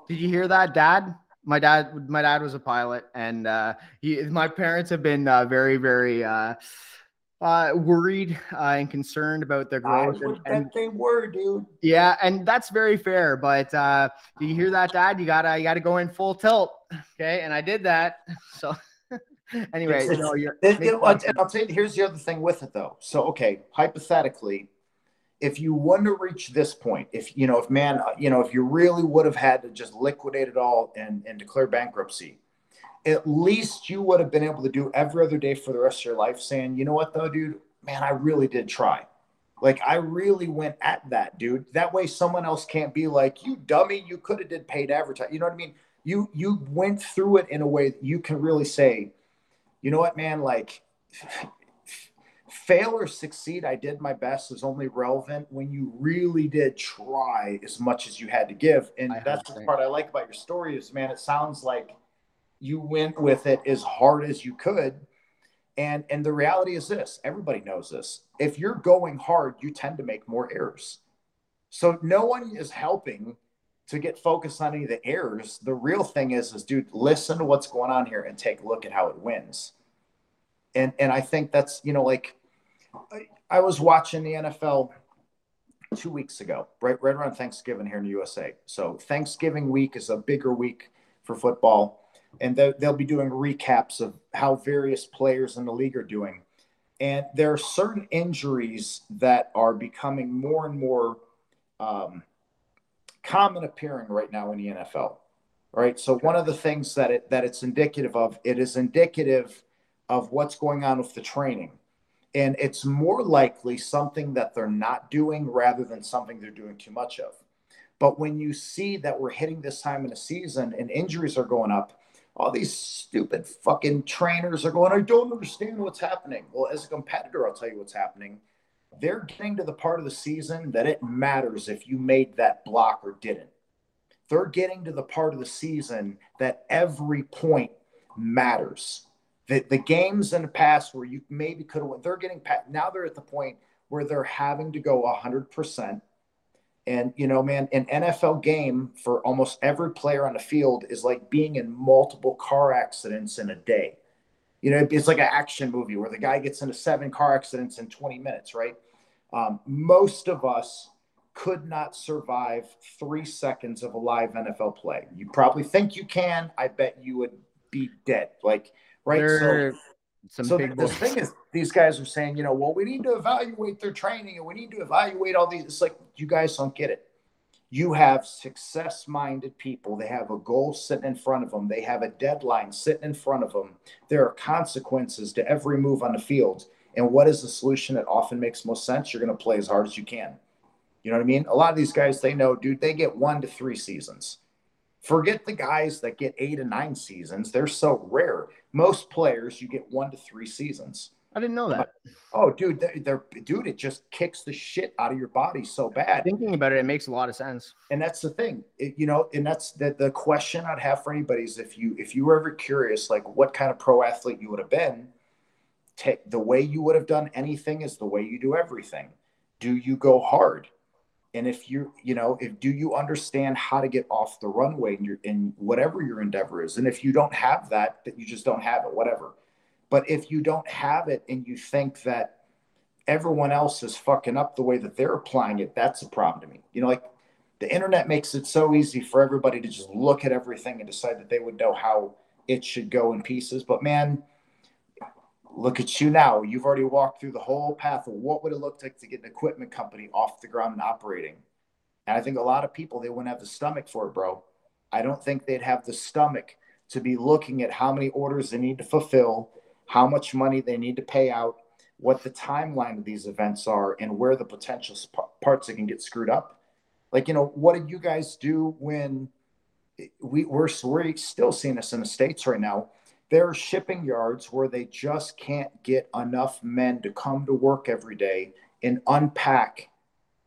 Did you hear that, Dad? My dad, my dad was a pilot, and uh, he, my parents have been uh, very, very uh, uh, worried uh, and concerned about their growth. and, and, they were, dude. Yeah, and that's very fair. But uh, do you hear that, Dad? You gotta, you gotta go in full tilt. Okay, and I did that. [LAUGHS] So. [LAUGHS] anyway, it's, you know, it, it, and I'll tell you, here's the other thing with it though. So, okay, hypothetically, if you want to reach this point, if you know, if man, uh, you know, if you really would have had to just liquidate it all and, and declare bankruptcy, at least you would have been able to do every other day for the rest of your life saying, you know what though, dude, man, I really did try. Like I really went at that, dude. That way someone else can't be like, you dummy, you could have did paid advertising. You know what I mean? You you went through it in a way that you can really say, you know what, man, like [SIGHS] fail or succeed, I did my best is only relevant when you really did try as much as you had to give. And I that's the part I like about your story is, man, it sounds like you went with it as hard as you could. And and the reality is this, everybody knows this. If you're going hard, you tend to make more errors. So no one is helping to get focused on any of the errors. The real thing is, is dude, listen to what's going on here and take a look at how it wins. And and I think that's you know like I, was watching the NFL two weeks ago, right right around Thanksgiving here in the USA. So Thanksgiving week is a bigger week for football, and they'll be doing recaps of how various players in the league are doing. And there are certain injuries that are becoming more and more um, common appearing right now in the NFL. Right. So one of the things that it that it's indicative of, it is indicative of what's going on with the training. And it's more likely something that they're not doing rather than something they're doing too much of. But when you see that we're hitting this time in the season and injuries are going up, all these stupid fucking trainers are going, I don't understand what's happening. Well, as a competitor, I'll tell you what's happening they're getting to the part of the season that it matters if you made that block or didn't. They're getting to the part of the season that every point matters. The, the games in the past where you maybe could have won, they're getting now they're at the point where they're having to go 100%. And, you know, man, an NFL game for almost every player on the field is like being in multiple car accidents in a day. You know, it's like an action movie where the guy gets into seven car accidents in 20 minutes, right? Um, most of us could not survive three seconds of a live NFL play. You probably think you can. I bet you would be dead. Like, right? There, so, so the, the thing is, these guys are saying, you know, well, we need to evaluate their training and we need to evaluate all these. It's like, you guys don't get it. You have success minded people. They have a goal sitting in front of them, they have a deadline sitting in front of them. There are consequences to every move on the field. And what is the solution that often makes most sense? You're going to play as hard as you can. You know what I mean? A lot of these guys, they know, dude, they get one to three seasons. Forget the guys that get eight and nine seasons. They're so rare. Most players, you get one to three seasons. I didn't know that. Oh, dude, they're, they're, dude, it just kicks the shit out of your body so bad. Thinking about it, it makes a lot of sense. And that's the thing, it, you know, and that's the, the question I'd have for anybody is if you if you were ever curious, like what kind of pro athlete you would have been, take the way you would have done anything is the way you do everything. Do you go hard? And if you, you know, if do you understand how to get off the runway in your in whatever your endeavor is? And if you don't have that, that you just don't have it, whatever but if you don't have it and you think that everyone else is fucking up the way that they're applying it, that's a problem to me. You know, like the internet makes it so easy for everybody to just look at everything and decide that they would know how it should go in pieces. But man, look at you now. You've already walked through the whole path of what would it look like to get an equipment company off the ground and operating. And I think a lot of people they wouldn't have the stomach for it, bro. I don't think they'd have the stomach to be looking at how many orders they need to fulfill, how much money they need to pay out, what the timeline of these events are and where the potential parts that can get screwed up. Like, you know, what did you guys do when eh, we, we're, we're still seeing this in the States right now? There are shipping yards where they just can't get enough men to come to work every day and unpack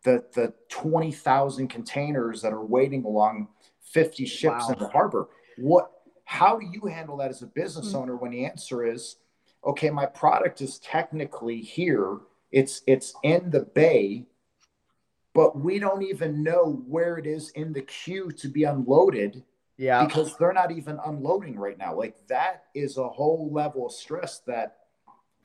the, the 20,000 containers that are waiting along 50 ships wow. in the harbor. What, how do you handle that as a business mm-hmm. owner when the answer is, okay, my product is technically here. It's it's in the bay, but we don't even know where it is in the queue to be unloaded. Yeah. Because they're not even unloading right now. Like that is a whole level of stress that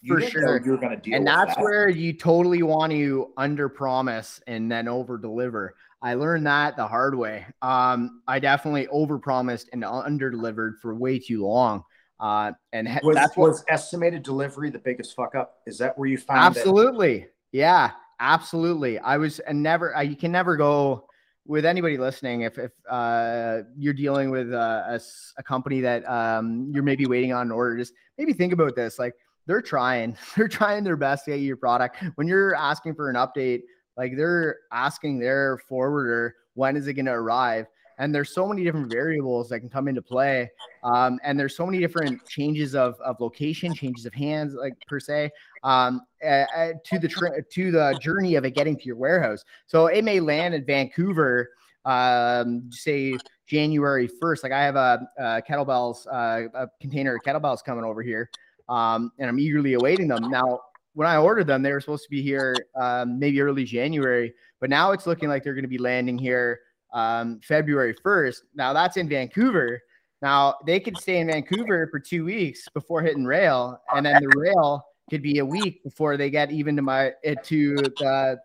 you for sure you're going to deal and that's that. where you totally want to under promise and then over deliver i learned that the hard way um, i definitely over promised and under delivered for way too long uh, and was, that's what, was estimated delivery the biggest fuck up? Is that where you found absolutely? That? Yeah, absolutely. I was and never. Uh, you can never go with anybody listening if if uh, you're dealing with uh, a, a company that um, you're maybe waiting on an order. Just maybe think about this. Like they're trying, [LAUGHS] they're trying their best to get your product. When you're asking for an update, like they're asking their forwarder when is it going to arrive and there's so many different variables that can come into play um, and there's so many different changes of, of location changes of hands like per se um, uh, to the tra- to the journey of it getting to your warehouse. So it may land in vancouver um, say january 1st like i have a, a kettlebells uh, a container of kettlebells coming over here um, and i'm eagerly awaiting them. Now when i ordered them they were supposed to be here um, maybe early january but now it's looking like they're going to be landing here um, February 1st. Now that's in Vancouver. Now they could stay in Vancouver for two weeks before hitting rail, and then the rail could be a week before they get even to my eh, to the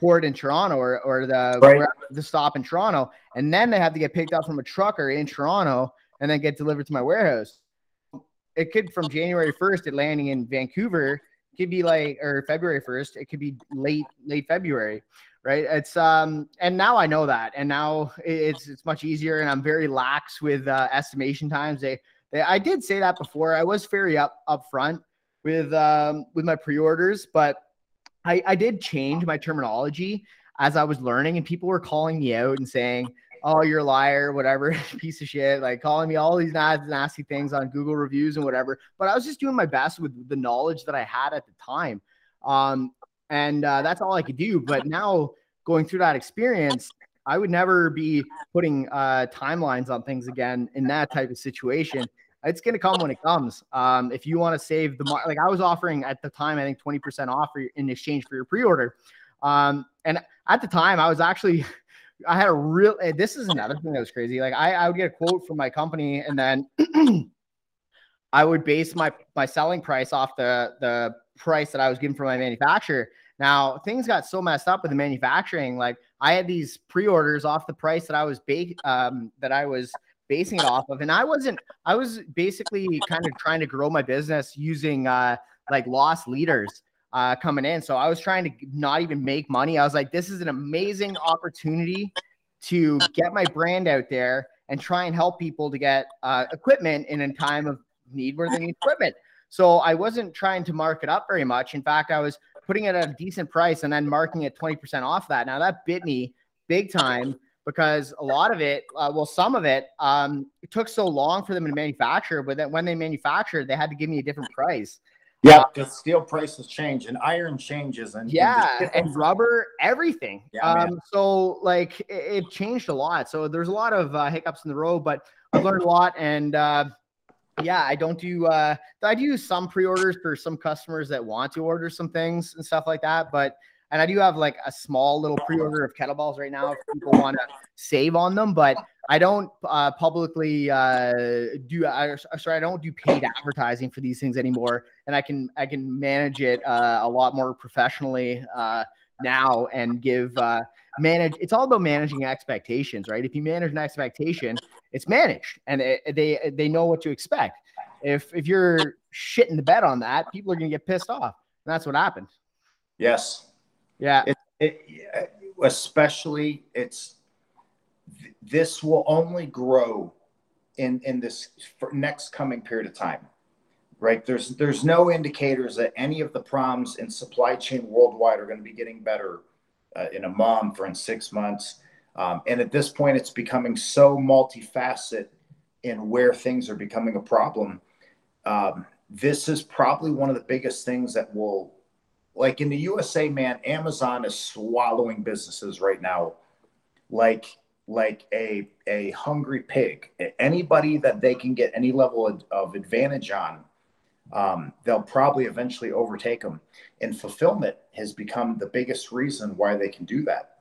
port in Toronto or, or the right. the stop in Toronto, and then they have to get picked up from a trucker in Toronto and then get delivered to my warehouse. It could from January 1st at landing in Vancouver could be like or February 1st, it could be late late February right? It's um and now i know that and now it's it's much easier and i'm very lax with uh, estimation times. They, they i did say that before. I was very up up front with um with my pre-orders but i i did change my terminology as i was learning and people were calling me out and saying oh you're a liar whatever [LAUGHS] piece of shit like calling me all these nasty things on google reviews and whatever but i was just doing my best with the knowledge that i had at the time. Um and uh, that's all I could do. But now going through that experience, I would never be putting uh, timelines on things again in that type of situation. It's going to come when it comes. Um, if you want to save the like I was offering at the time, I think 20% off in exchange for your pre-order. Um, and at the time, I was actually, I had a real. This is another thing that was crazy. Like I, I would get a quote from my company, and then [CLEARS THROAT] I would base my my selling price off the the price that I was given from my manufacturer. Now things got so messed up with the manufacturing. Like I had these pre-orders off the price that I was ba- um, that I was basing it off of, and I wasn't. I was basically kind of trying to grow my business using uh, like lost leaders uh, coming in. So I was trying to not even make money. I was like, this is an amazing opportunity to get my brand out there and try and help people to get uh, equipment in a time of need where they need equipment. So I wasn't trying to mark it up very much. In fact, I was putting it at a decent price and then marking it 20% off that. Now that bit me big time because a lot of it, uh, well, some of it, um, it took so long for them to manufacture, but then when they manufactured, they had to give me a different price. Yeah, because uh, steel prices change and iron changes and yeah, and rubber, everything. Yeah, um, so like it, it, changed a lot. So there's a lot of uh, hiccups in the road, but I've learned a lot and uh, yeah, I don't do uh I do some pre-orders for some customers that want to order some things and stuff like that, but and I do have like a small little pre-order of kettlebells right now if people want to save on them, but I don't uh, publicly uh, do. I, sorry, I don't do paid advertising for these things anymore, and I can I can manage it uh, a lot more professionally uh, now and give uh, manage. It's all about managing expectations, right? If you manage an expectation, it's managed and it, they they know what to expect. If if you're shitting the bed on that, people are gonna get pissed off. And that's what happened. Yes. Yeah. It, it, especially it's this will only grow in in this next coming period of time right? There's there's no indicators that any of the problems in supply chain worldwide are going to be getting better uh, in a month or in six months. Um, and at this point, it's becoming so multifaceted in where things are becoming a problem. Um, this is probably one of the biggest things that will, like in the USA, man, Amazon is swallowing businesses right now, like like a a hungry pig. Anybody that they can get any level of, of advantage on, um, they'll probably eventually overtake them. And fulfillment has become the biggest reason why they can do that.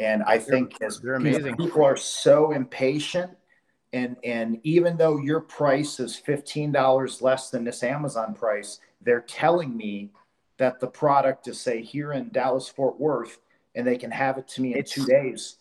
And I think they're, as they're amazing. people are so impatient, and and even though your price is fifteen dollars less than this Amazon price, they're telling me that the product is say here in Dallas Fort Worth, and they can have it to me in it's, two days.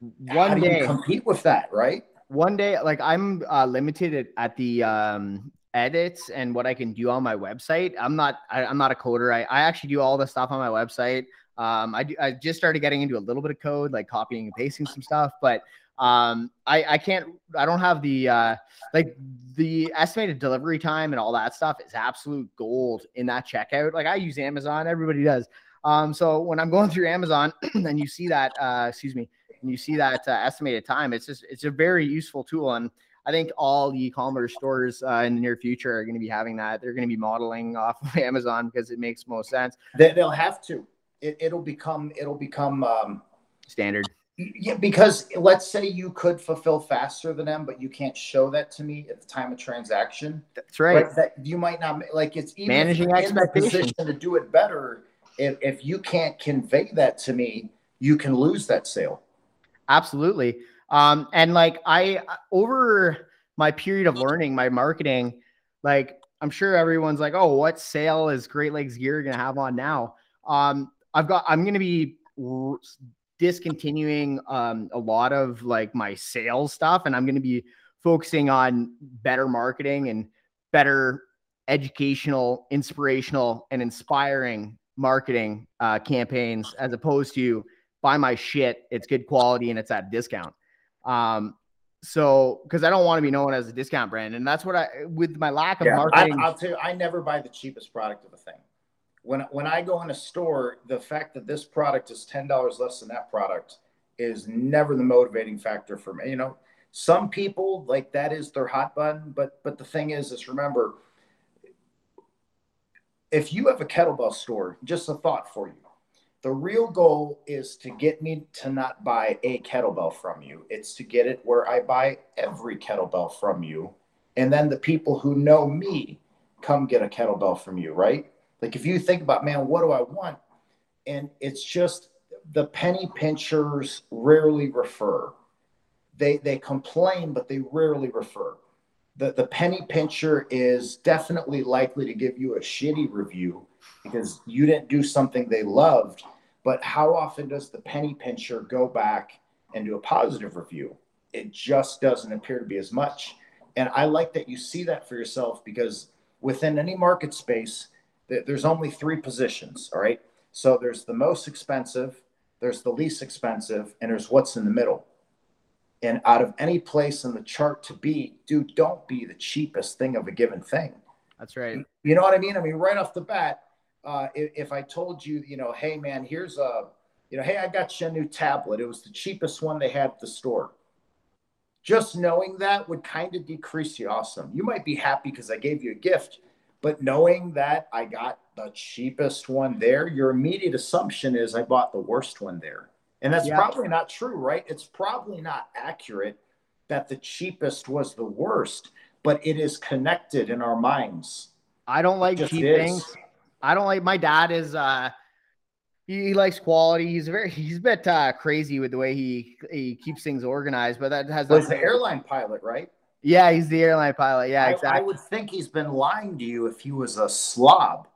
One How day compete with that, right? One day, like I'm uh, limited at the um, edits and what I can do on my website. I'm not I, am not a coder. I, I actually do all the stuff on my website. Um, I, I just started getting into a little bit of code, like copying and pasting some stuff, but um, I, I can't, I don't have the, uh, like the estimated delivery time and all that stuff is absolute gold in that checkout. Like I use Amazon, everybody does. Um, so when I'm going through Amazon [CLEARS THROAT] and you see that, uh, excuse me, and you see that uh, estimated time, it's just, it's a very useful tool. And I think all the e-commerce stores uh, in the near future are going to be having that. They're going to be modeling off of [LAUGHS] Amazon because it makes most sense. They, will have to it, will become it'll become um, standard. Yeah, because let's say you could fulfill faster than them, but you can't show that to me at the time of transaction. That's right. right? That you might not like. It's even managing expectations to do it better. If if you can't convey that to me, you can lose that sale. Absolutely. Um, and like I over my period of learning my marketing, like I'm sure everyone's like, oh, what sale is Great Lakes Girya gonna have on now? Um, I've got I'm going to be discontinuing um, a lot of like my sales stuff, and I'm going to be focusing on better marketing and better educational, inspirational, and inspiring marketing uh, campaigns as opposed to buy my shit. It's good quality and it's at discount. Um, so because I don't want to be known as a discount brand, and that's what I with my lack of yeah, marketing. I, will tell you, I never buy the cheapest product of a thing when when I go in a store, the fact that this product is ten dollars less than that product is never the motivating factor for me. You know, some people like that is their hot button, but but the thing is, is remember, if you have a kettlebell store, just a thought for you. The real goal is to get me to not buy a kettlebell from you. It's to get it where I buy every kettlebell from you. And then the people who know me come get a kettlebell from you, right? Like if you think about, man, what do I want? And it's just the penny pinchers rarely refer. They they complain, but they rarely refer. The the penny pincher is definitely likely to give you a shitty review because you didn't do something they loved. But how often does the penny pincher go back and do a positive review? It just doesn't appear to be as much. And I like that you see that for yourself because within any market space, there's only three positions. All right. So there's the most expensive, there's the least expensive, and there's what's in the middle. And out of any place in the chart to be, dude, don't be the cheapest thing of a given thing. That's right. You know what I mean? I mean, right off the bat, uh, if, if, I told you, you know, hey man, here's a, you know, hey, I got you a new tablet. It was the cheapest one they had at the store. Just knowing that would kind of decrease the awesome. You might be happy because I gave you a gift, but knowing that I got the cheapest one there, your immediate assumption is I bought the worst one there. And that's yeah. probably not true, right? It's probably not accurate that the cheapest was the worst, but it is connected in our minds. I don't like cheap is. things. I don't like my dad is uh he, he likes quality. He's very he's a bit uh, crazy with the way he he keeps things organized, but that has well, the airline pilot, right? Yeah, he's the airline pilot. Yeah, I, exactly. I would think he's been lying to you if he was a slob.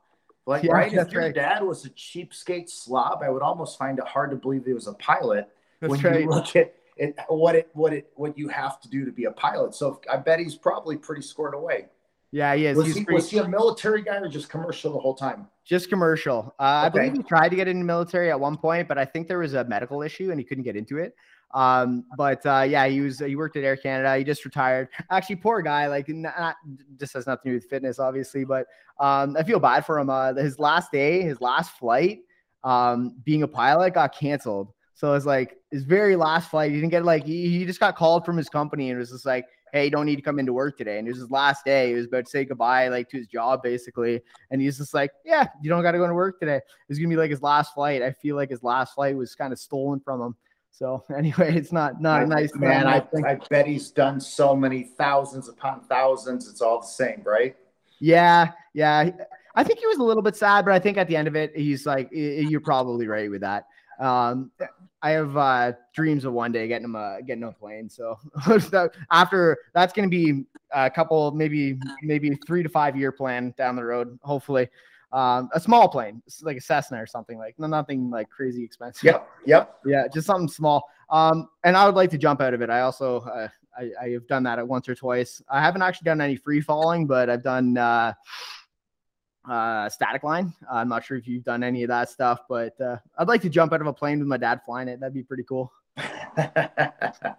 Like, yeah, right? If your right. dad was a cheapskate slob, I would almost find it hard to believe he was a pilot that's when right. you look at it, what it, what it, what you have to do to be a pilot. So I bet he's probably pretty scored away. Yeah, he is. Was, he, pretty... was he, a military guy or just commercial the whole time? Just commercial. Uh, okay. I believe he tried to get into military at one point, but I think there was a medical issue and he couldn't get into it. Um, but uh, yeah, he was he worked at Air Canada. He just retired. Actually, poor guy. Like, not, just has nothing to do with fitness, obviously. But um, I feel bad for him. Uh, his last day, his last flight, um, being a pilot, got canceled. So it's like his very last flight. He didn't get like he, he just got called from his company and was just like, hey, you don't need to come into work today. And it was his last day. He was about to say goodbye, like to his job, basically. And he's just like, yeah, you don't got to go to work today. It's gonna be like his last flight. I feel like his last flight was kind of stolen from him. So [LAUGHS] anyway, it's not not a nice man. I, I, I bet he's done so many thousands upon thousands. It's all the same, right? Yeah, yeah. I think he was a little bit sad, but I think at the end of it, he's like, you're probably right with that. Um, I have uh, dreams of one day getting him a getting a plane. So [LAUGHS] after that's going to be a couple, maybe maybe three to five year plan down the road. Hopefully, um, a small plane, like a Cessna or something like nothing like crazy expensive. Yep. Yep. Yeah, just something small. Um, and I would like to jump out of it. I also uh, I, I have done that at once or twice. I haven't actually done any free falling, but I've done. Uh, uh, static line. I'm not sure if you've done any of that stuff, but uh, I'd like to jump out of a plane with my dad flying it. That'd be pretty cool. [LAUGHS] yeah.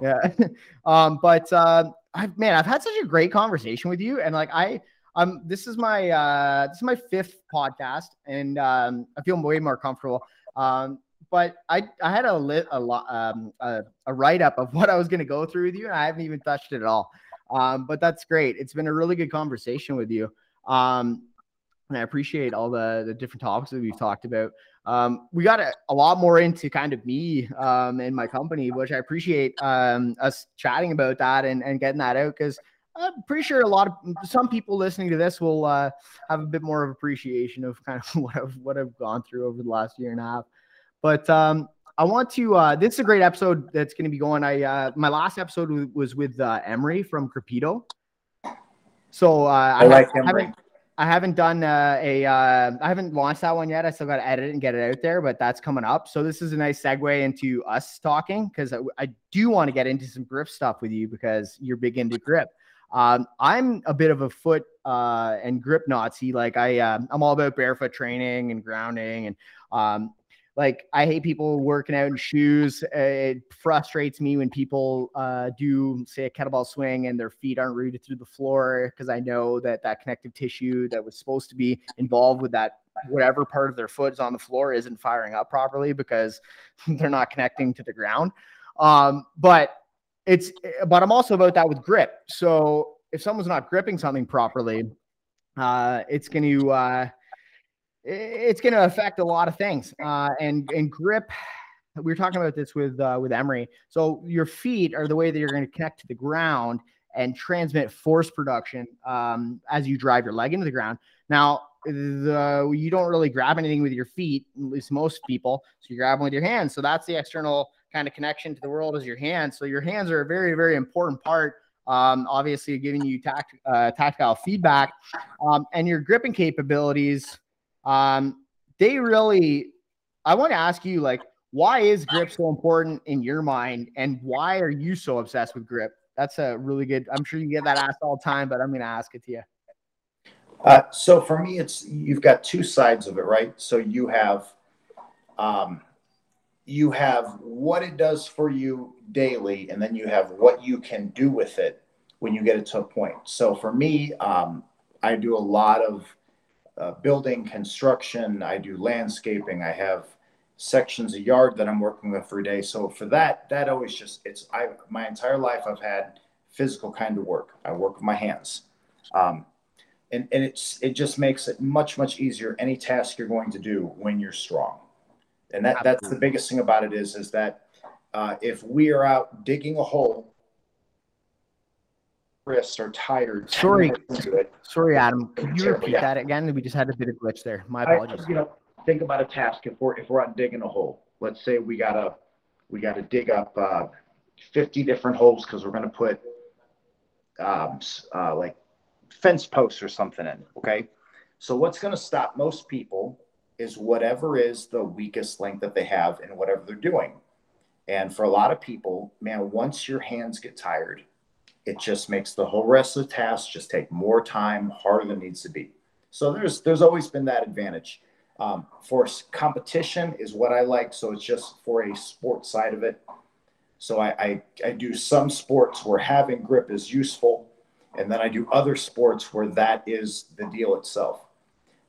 [LAUGHS] um, but uh, I've man, I've had such a great conversation with you, and like I, um, this is my uh, this is my fifth podcast, and um, I feel way more comfortable. Um, but I I had a lit a lot um a, a write up of [LAUGHS] what I was going to go through with you, and I haven't even touched it at all. Um, but that's great. It's been a really good conversation with you. Um, and I appreciate all the, the different topics that we've talked about. Um, we got a, a, lot more into kind of me um, and my company, which I appreciate um, us chatting about that and, and getting that out because I'm pretty sure a lot of some people listening to this will uh, have a bit more of appreciation of kind of [LAUGHS] what I've what I've gone through over the last year and a half. But um, I want to. Uh, this is a great episode that's going to be going. I uh, my last episode was with uh, Emery from Crepito. So uh, I, I like Emery. I haven't done uh, a uh, I haven't launched that one yet. I still got to edit it and get it out there, but that's coming up. So this is a nice segue into us talking because I, I, do want to get into some grip stuff with you because you're big into grip. Um, I'm a bit of a foot uh, and grip Nazi. Like I, uh, I'm all about barefoot training and grounding, and um, like I hate people working out in shoes. It frustrates me when people uh, do say a kettlebell swing and their feet aren't rooted through the floor because I know that that connective tissue that was supposed to be involved with that whatever part of their foot is on the floor isn't firing up properly because [LAUGHS] they're not connecting to the ground. Um, but it's but I'm also about that with grip. So if someone's not gripping something properly, uh, it's going to uh, it's going to affect a lot of things. Uh, and and grip, we were talking about this with uh, with Emery. So your feet are the way that you're going to connect to the ground and transmit force production um, as you drive your leg into the ground. Now, the you don't really grab anything with your feet, at least most people. So you grab them with your hands. So that's the external kind of connection to the world is your hands. So your hands are a very very important part. Um, obviously, giving you tact, uh, tactile feedback um, and your gripping capabilities um, they really, I want to ask you, like, why is grip so important in your mind, and why are you so obsessed with grip? That's a really good. I'm sure you get that asked all the time, but I'm going to ask it to you. Uh, so for me, it's you've got two sides of it, right? So you have, um, you have what it does for you daily, and then you have what you can do with it when you get it to a point. So for me, um, I do a lot of uh, building construction. I do landscaping. I have sections of yard that I'm working with for a day. So for that, that always just it's I my entire life I've had physical kind of work. I work with my hands. Um, and, and it's it just makes it much much easier any task you're going to do when you're strong and that that's the biggest thing about it is is that uh, if we are out digging a hole wrists are tired. Sorry, sorry, Adam. Could you repeat yeah. that again? We just had a bit of glitch there. My apologies. I, you know, think about a task. If we're if we're out digging a hole, let's say we gotta we gotta dig up uh, 50 different holes because we're gonna put um, uh, like fence posts or something in. Okay, so what's gonna stop most people is whatever is the weakest link that they have in whatever they're doing. And for a lot of people, man, once your hands get tired, it just makes the whole rest of the task just take more time, harder than it needs to be. So there's there's always been that advantage. Um, for competition is what I like. So it's just for a sport side of it. So I, I, I do some sports where having grip is useful, and then I do other sports where that is the deal itself.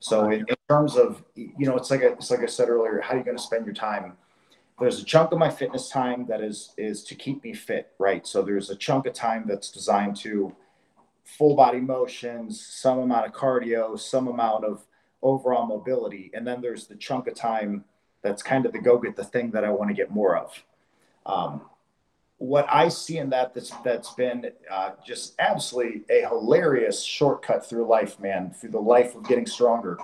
So in, in terms of you know, it's like I, it's like I said earlier, how are you going to spend your time? There's a chunk of my fitness time that is is to keep me fit, right? So there's a chunk of time that's designed to full body motions, some amount of cardio, some amount of overall mobility, and then there's the chunk of time that's kind of the go get the thing that I want to get more of. Um, what I see in that that's that's been uh, just absolutely a hilarious shortcut through life, man, through the life of getting stronger.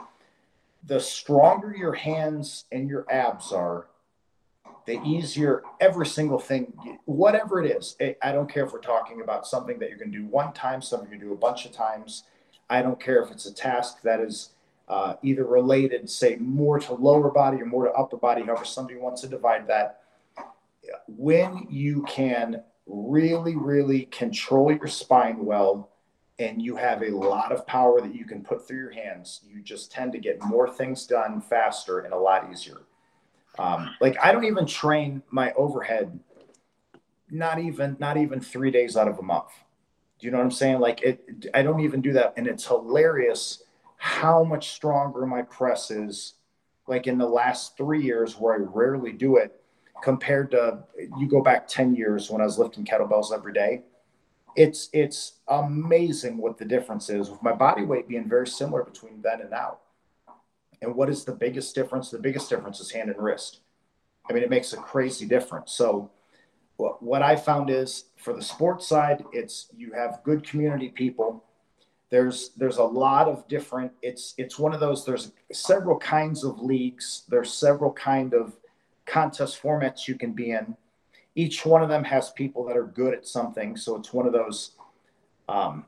The stronger your hands and your abs are, the easier every single thing, whatever it is. I don't care if we're talking about something that you're going to do one time, something you do a bunch of times. I don't care if it's a task that is uh, either related, say, more to lower body or more to upper body, however somebody wants to divide that when you can really, really control your spine well and you have a lot of power that you can put through your hands, you just tend to get more things done faster and a lot easier. Um, like I don't even train my overhead, not even not even three days out of a month. Do you know what I'm saying? Like it, I don't even do that, and it's hilarious how much stronger my press is. Like in the last three years, where I rarely do it, compared to you go back 10 years when I was lifting kettlebells every day. It's it's amazing what the difference is with my body weight being very similar between then and now. And what is the biggest difference? The biggest difference is hand and wrist. I mean, it makes a crazy difference. So what, what I found is for the sports side, it's you have good community people. There's there's a lot of different it's it's one of those there's several kinds of leagues, there's several kind of contest formats you can be in. Each one of them has people that are good at something. So it's one of those. Um,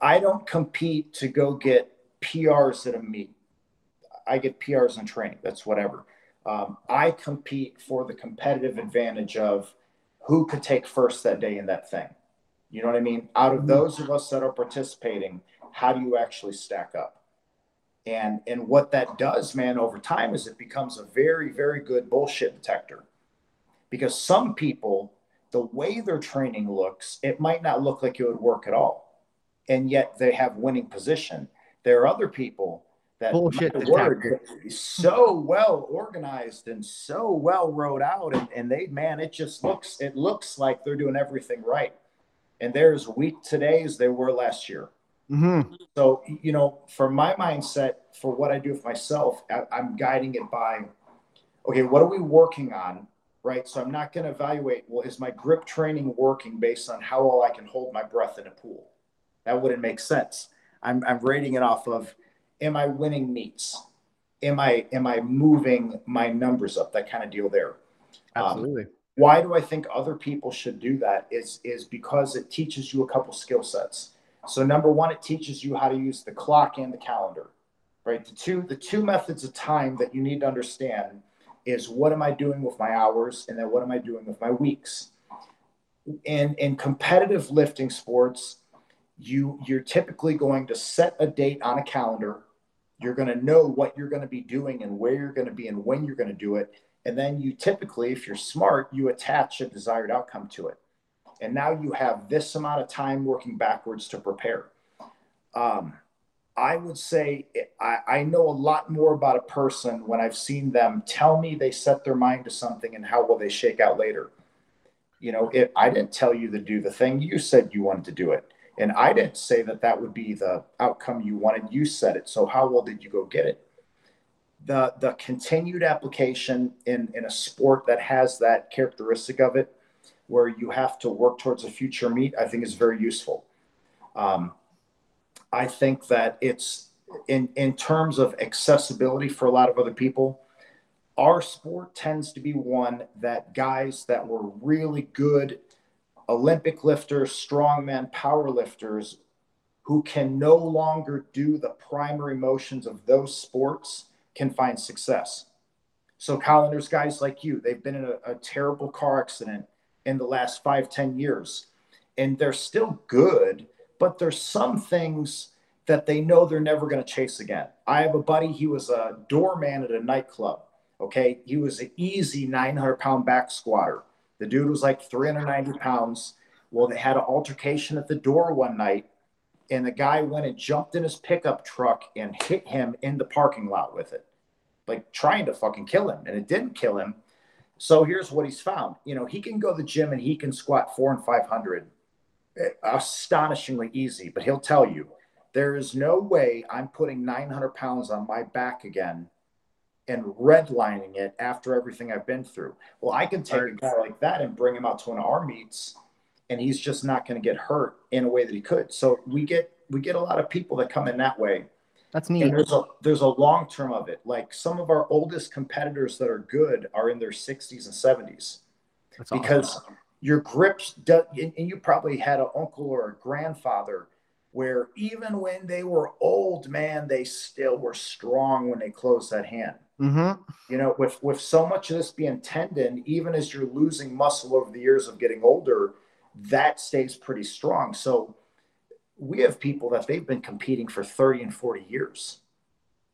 I don't compete to go get PRs at a meet. I get PRs in training. That's whatever. Um, I compete for the competitive advantage of who could take first that day in that thing. You know what I mean? Out of mm-hmm. those of us that are participating, how do you actually stack up? And and what that does, man, over time is it becomes a very, very good bullshit detector. Because some people, the way their training looks, it might not look like it would work at all. And yet they have winning position. There are other people that bullshit word so well organized and so well wrote out and, and they man it just looks it looks like they're doing everything right and they're as weak today as they were last year Mm-hmm. So, you know, for my mindset, for what I do with myself, I, I'm guiding it by, okay, what are we working on? Right. So I'm not going to evaluate, well, is my grip training working based on how well I can hold my breath in a pool? That wouldn't make sense. I'm, I'm rating it off of, am I winning meets? Am I, am I moving my numbers up? That kind of deal there. Um, Absolutely. Um, why do I think other people should do that is, is because it teaches you a couple skill sets so number one, it teaches you how to use the clock and the calendar, right? The two the two methods of time that you need to understand is what am I doing with my hours, and then what am I doing with my weeks. In in competitive lifting sports, you you're typically going to set a date on a calendar. You're going to know what you're going to be doing and where you're going to be and when you're going to do it. And then you typically, if you're smart, you attach a desired outcome to it and now you have this amount of time working backwards to prepare. Um, I would say I, I, know a lot more about a person when I've seen them tell me they set their mind to something and how will they shake out later. You know, it, I didn't tell you to do the thing. You said you wanted to do it. And I didn't say that that would be the outcome you wanted. You said it. So how well did you go get it? The, the continued application in, in a sport that has that characteristic of it where you have to work towards a future meet, I think is very useful. Um, I think that it's in in terms of accessibility for a lot of other people. Our sport tends to be one that guys that were really good Olympic lifters, strongmen, power lifters, who can no longer do the primary motions of those sports can find success. So, Colin, there's guys like you, they've been in a, a terrible car accident in the last five ten years. And they're still good, but there's some things that they know they're never going to chase again. I have a buddy, he was a doorman at a nightclub. Okay. He was an easy 900 pound back squatter. The dude was like 390 pounds. Well, they had an altercation at the door one night, and the guy went and jumped in his pickup truck and hit him in the parking lot with it, like trying to fucking kill him. And it didn't kill him. So here's what he's found. You know, he can go to the gym and he can squat four and 500 eh, astonishingly easy, but he'll tell you there is no way I'm putting 900 pounds on my back again and redlining it after everything I've been through. Well, I can take a guy like that and bring him out to one of our meets, and he's just not going to get hurt in a way that he could. So we get we get a lot of people that come in that way. That's neat. And there's a there's a long term of it. Like some of our oldest competitors that are good are in their 60s and 70s. That's because awesome. your grips, do, and you probably had an uncle or a grandfather where even when they were old, man, they still were strong when they closed that hand. Mm-hmm. You know, with with so much of this being tendon, even as you're losing muscle over the years of getting older, that stays pretty strong. So we have people that they've been competing for 30 and 40 years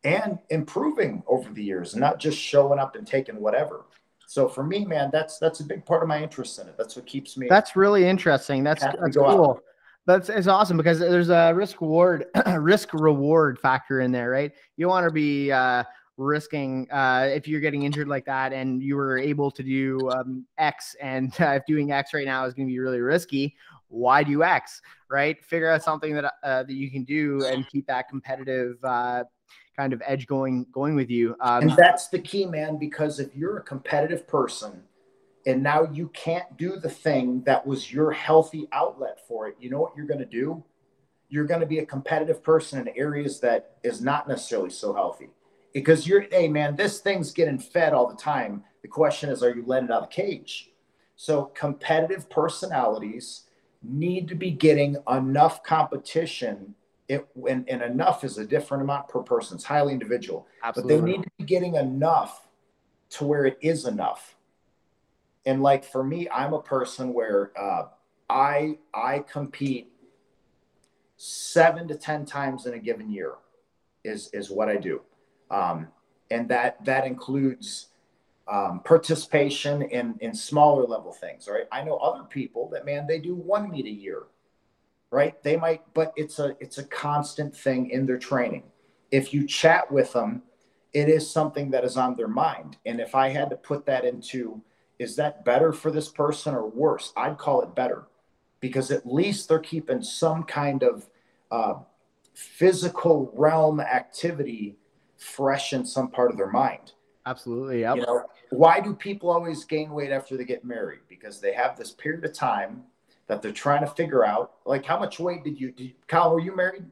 and improving over the years, and not just showing up and taking whatever. So for me, man, that's that's a big part of my interest in it. That's what keeps me. That's really interesting. That's that's cool. Out. That's it's awesome because there's a risk reward [CLEARS THROAT] risk reward factor in there, right? You want to be uh, risking uh, if you're getting injured like that and you were able to do um, X and [LAUGHS] uh, if doing X right now is going to be really risky, why do X, right? Figure out something that uh, that you can do and keep that competitive uh, kind of edge going going with you. Um, and that's the key, man. Because if you're a competitive person and now you can't do the thing that was your healthy outlet for it, you know what you're going to do? You're going to be a competitive person in areas that is not necessarily so healthy because you're, hey man, this thing's getting fed all the time. The question is, are you letting it out of the cage? So competitive personalities need to be getting enough competition. It, and, and enough is a different amount per person. It's highly individual. Absolutely. But they need to be getting enough to where it is enough. And like for me, I'm a person where uh, I I compete seven to ten times in a given year is is what I do um, and that that includes um, participation in in smaller level things. Right? I know other people that man they do one meet a year, right? They might, but it's a it's a constant thing in their training. If you chat with them, it is something that is on their mind. And if I had to put that into is that better for this person or worse? I'd call it better because at least they're keeping some kind of uh, physical realm activity fresh in some part of their mind. Absolutely. Yep. You know, why do people always gain weight after they get married? Because they have this period of time that they're trying to figure out. Like, how much weight did you, did, Kyle, were you married?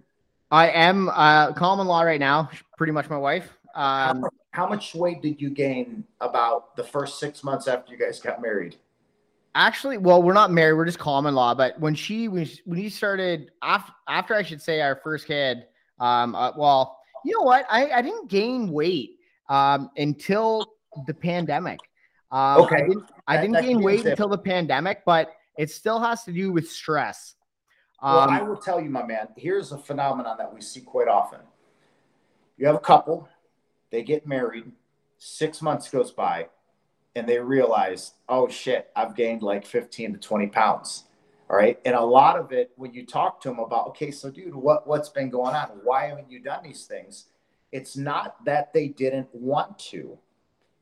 I am uh, common law right now, pretty much my wife. Um, how, how much weight did you gain about the first six months after you guys got married? Actually, well, we're not married. We're just common law. But when she when, when he started after after I should say our first kid, um, uh, well, you know what? I, I didn't gain weight um, until the pandemic. Um, okay. I didn't, I didn't that, gain weight until the pandemic, but it still has to do with stress. Um, well, I will tell you, my man, here's a phenomenon that we see quite often. You have a couple, they get married, six months goes by, and they realize, oh shit, I've gained like 15 to 20 pounds. All right. And a lot of it, when you talk to them about, okay, so dude, what, what's been going on? Why haven't you done these things? It's not that they didn't want to.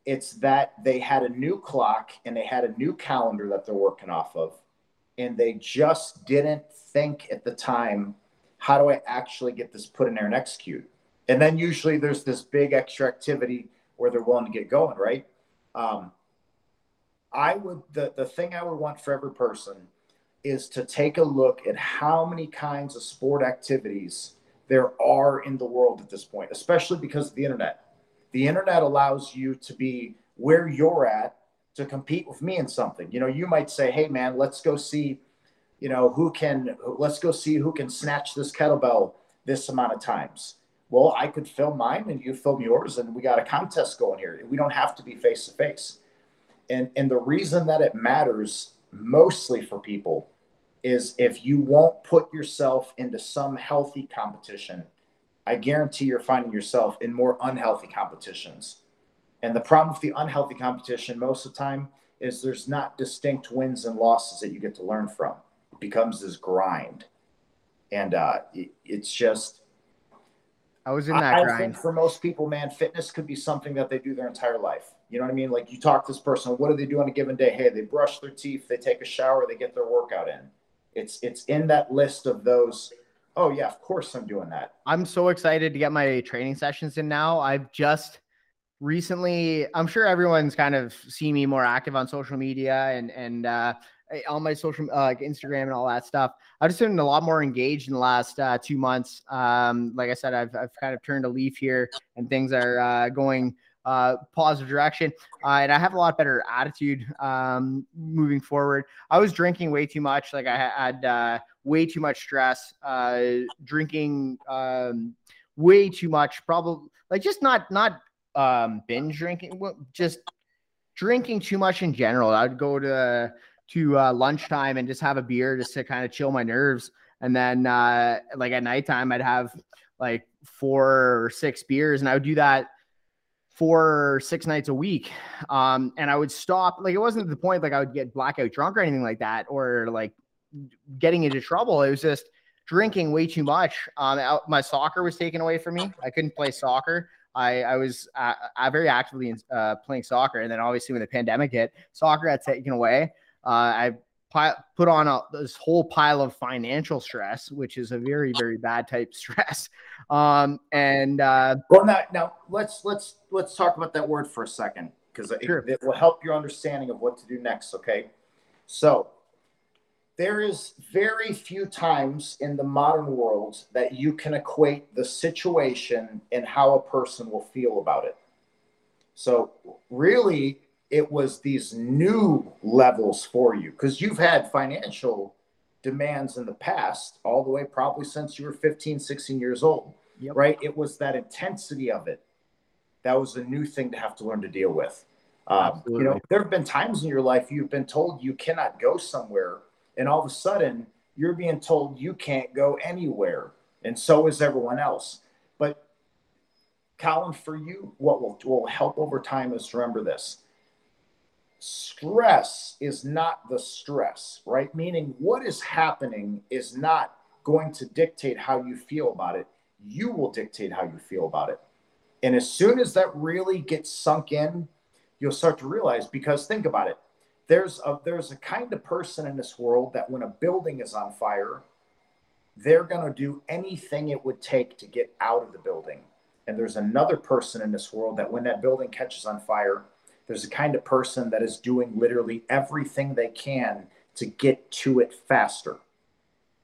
It's that they had a new clock and they had a new calendar that they're working off of. And they just didn't think at the time, how do I actually get this put in there and execute? And then usually there's this big extra activity where they're willing to get going, right? Um, I would, the, the thing I would want for every person is to take a look at how many kinds of sport activities there are in the world at this point, especially because of the internet. The internet allows you to be where you're at to compete with me in something. You know, you might say, "Hey, man, let's go see, you know, who can let's go see who can snatch this kettlebell this amount of times." Well, I could film mine and you film yours, and we got a contest going here. We don't have to be face to face. And and the reason that it matters mostly for people is if you won't put yourself into some healthy competition, I guarantee you're finding yourself in more unhealthy competitions. And the problem with the unhealthy competition most of the time is there's not distinct wins and losses that you get to learn from. It becomes this grind. And uh, it, it's just. I was in that I, grind. I think for most people, man, fitness could be something that they do their entire life. You know what I mean? Like you talk to this person, what do they do on a given day? Hey, they brush their teeth, they take a shower, they get their workout in. It's it's in that list of those. Oh yeah, of course I'm doing that. I'm so excited to get my training sessions in now. I've just recently i'm sure everyone's kind of seen me more active on social media and and uh on my social uh, like instagram and all that stuff i've just been a lot more engaged in the last uh, two months um like i said i've, I've kind of turned a leaf here and things are uh, going uh positive direction uh, and i have a lot better attitude um moving forward. I was drinking way too much like i had uh way too much stress uh drinking um way too much probably like just not not um binge drinking just drinking too much in general. I'd go to to uh, lunchtime and just have a beer just to kind of chill my nerves and then uh like at nighttime i'd have like four or six beers and i would do that four or six nights a week. Um and i would stop like it wasn't the point like i would get blackout drunk or anything like that or like getting into trouble. It was just drinking way too much. Um my soccer was taken away from me. I couldn't play soccer. I, I was uh, uh, very actively uh, playing soccer, and then obviously when the pandemic hit, soccer got taken away. Uh, I put on a, this whole pile of financial stress, which is a very very bad type stress. [LAUGHS] Um, and uh, well, now now let's let's let's talk about that word for a second because sure. it, it will help your understanding of what to do next. Okay, so there is very few times in the modern world that you can equate the situation and how a person will feel about it. So, really, it was these new levels for you because you've had financial demands in the past, all the way probably since you were 15, 16 years old, yep. right? It was that intensity of it that was a new thing to have to learn to deal with. Um, you know, there have been times in your life you've been told you cannot go somewhere and all of a sudden you're being told you can't go anywhere and so is everyone else but colin for you what will, will help over time is remember this stress is not the stress right? Meaning what is happening is not going to dictate how you feel about it. You will dictate how you feel about it. And as soon as that really gets sunk in you'll start to realize because think about it there's a there's a kind of person in this world that when a building is on fire they're going to do anything it would take to get out of the building. And there's another person in this world that when that building catches on fire there's a kind of person that is doing literally everything they can to get to it faster.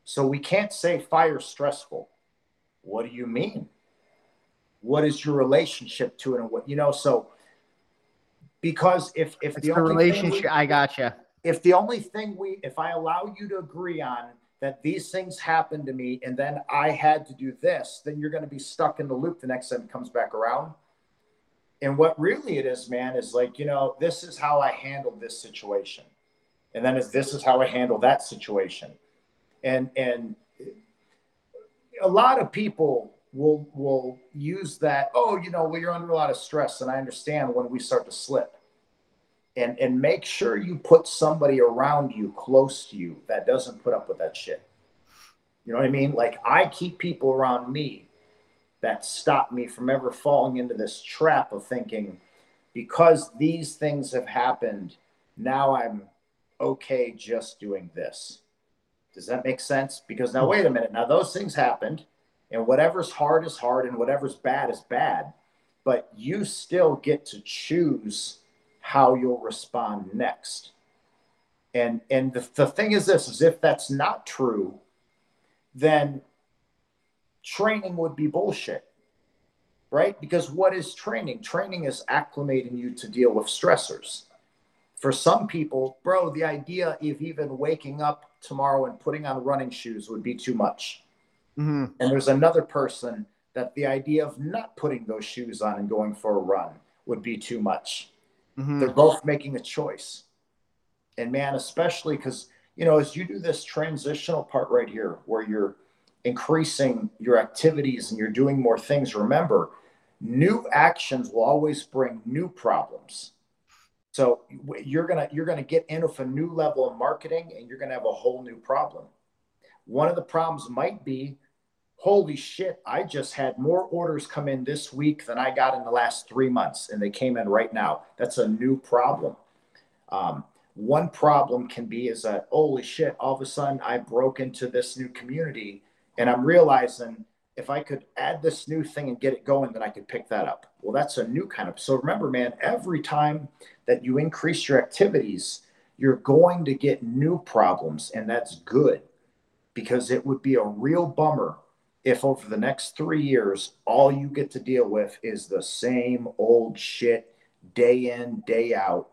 So we can't say fire stressful. What do you mean? What is your relationship to it and what you know so because if if the, the relationship. we, i gotcha. If the only thing we if i allow you to agree on that these things happened to me and then i had to do this then you're going to be stuck in the loop the next time it comes back around and what really it is man is like you know this is how i handled this situation. And then is this is how i handle that situation. And and a lot of people will will use that oh you know well you're under a lot of stress and i understand when we start to slip. And and make sure you put somebody around you close to you that doesn't put up with that shit. You know what i mean? Like i keep people around me that stop me from ever falling into this trap of thinking because these things have happened now i'm okay just doing this does that make sense because now wait a minute now those things happened and whatever's hard is hard and whatever's bad is bad but you still get to choose how you'll respond next. And and the, the thing is this is if that's not true, then training would be bullshit. Right? Because what is training? Training is acclimating you to deal with stressors. For some people, bro, the idea of even waking up tomorrow and putting on running shoes would be too much. Mm-hmm. And there's another person that the idea of not putting those shoes on and going for a run would be too much. Mm-hmm. They're both making a choice. And man, especially because, you know, as you do this transitional part right here where you're increasing your activities and you're doing more things, remember, new actions will always bring new problems. So you're gonna you're gonna get in with a new level of marketing, and you're gonna have a whole new problem. One of the problems might be, holy shit, I just had more orders come in this week than I got in the last three months, and they came in right now. That's a new problem. Um, one problem can be is that holy shit, all of a sudden I broke into this new community, and I'm realizing if I could add this new thing and get it going, then I could pick that up. Well, that's a new kind of. So remember, man, every time that you increase your activities, you're going to get new problems, and that's good because it would be a real bummer if over the next three years, all you get to deal with is the same old shit day in, day out.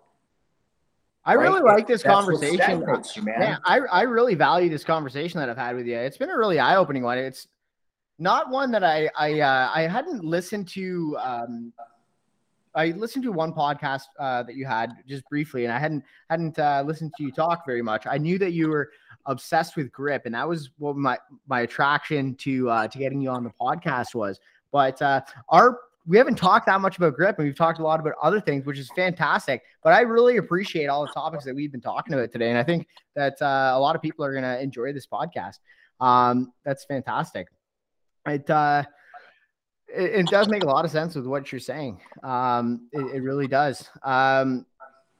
I right? really like this That's conversation. You, man. man, I, I really value this conversation that I've had with you. It's been a really eye opening one. It's not one that I I uh, I hadn't listened to. Um, I listened to one podcast uh, that you had just briefly, and I hadn't hadn't uh, listened to you talk very much. I knew that you were obsessed with grip, and that was what my my attraction to uh, to getting you on the podcast was. But uh, our we haven't talked that much about grip, and we've talked a lot about other things, which is fantastic. But I really appreciate all the topics that we've been talking about today, and I think that uh, a lot of people are going to enjoy this podcast. Um, that's fantastic. It, uh, it, it does make a lot of sense with what you're saying. Um, it, it really does. Um,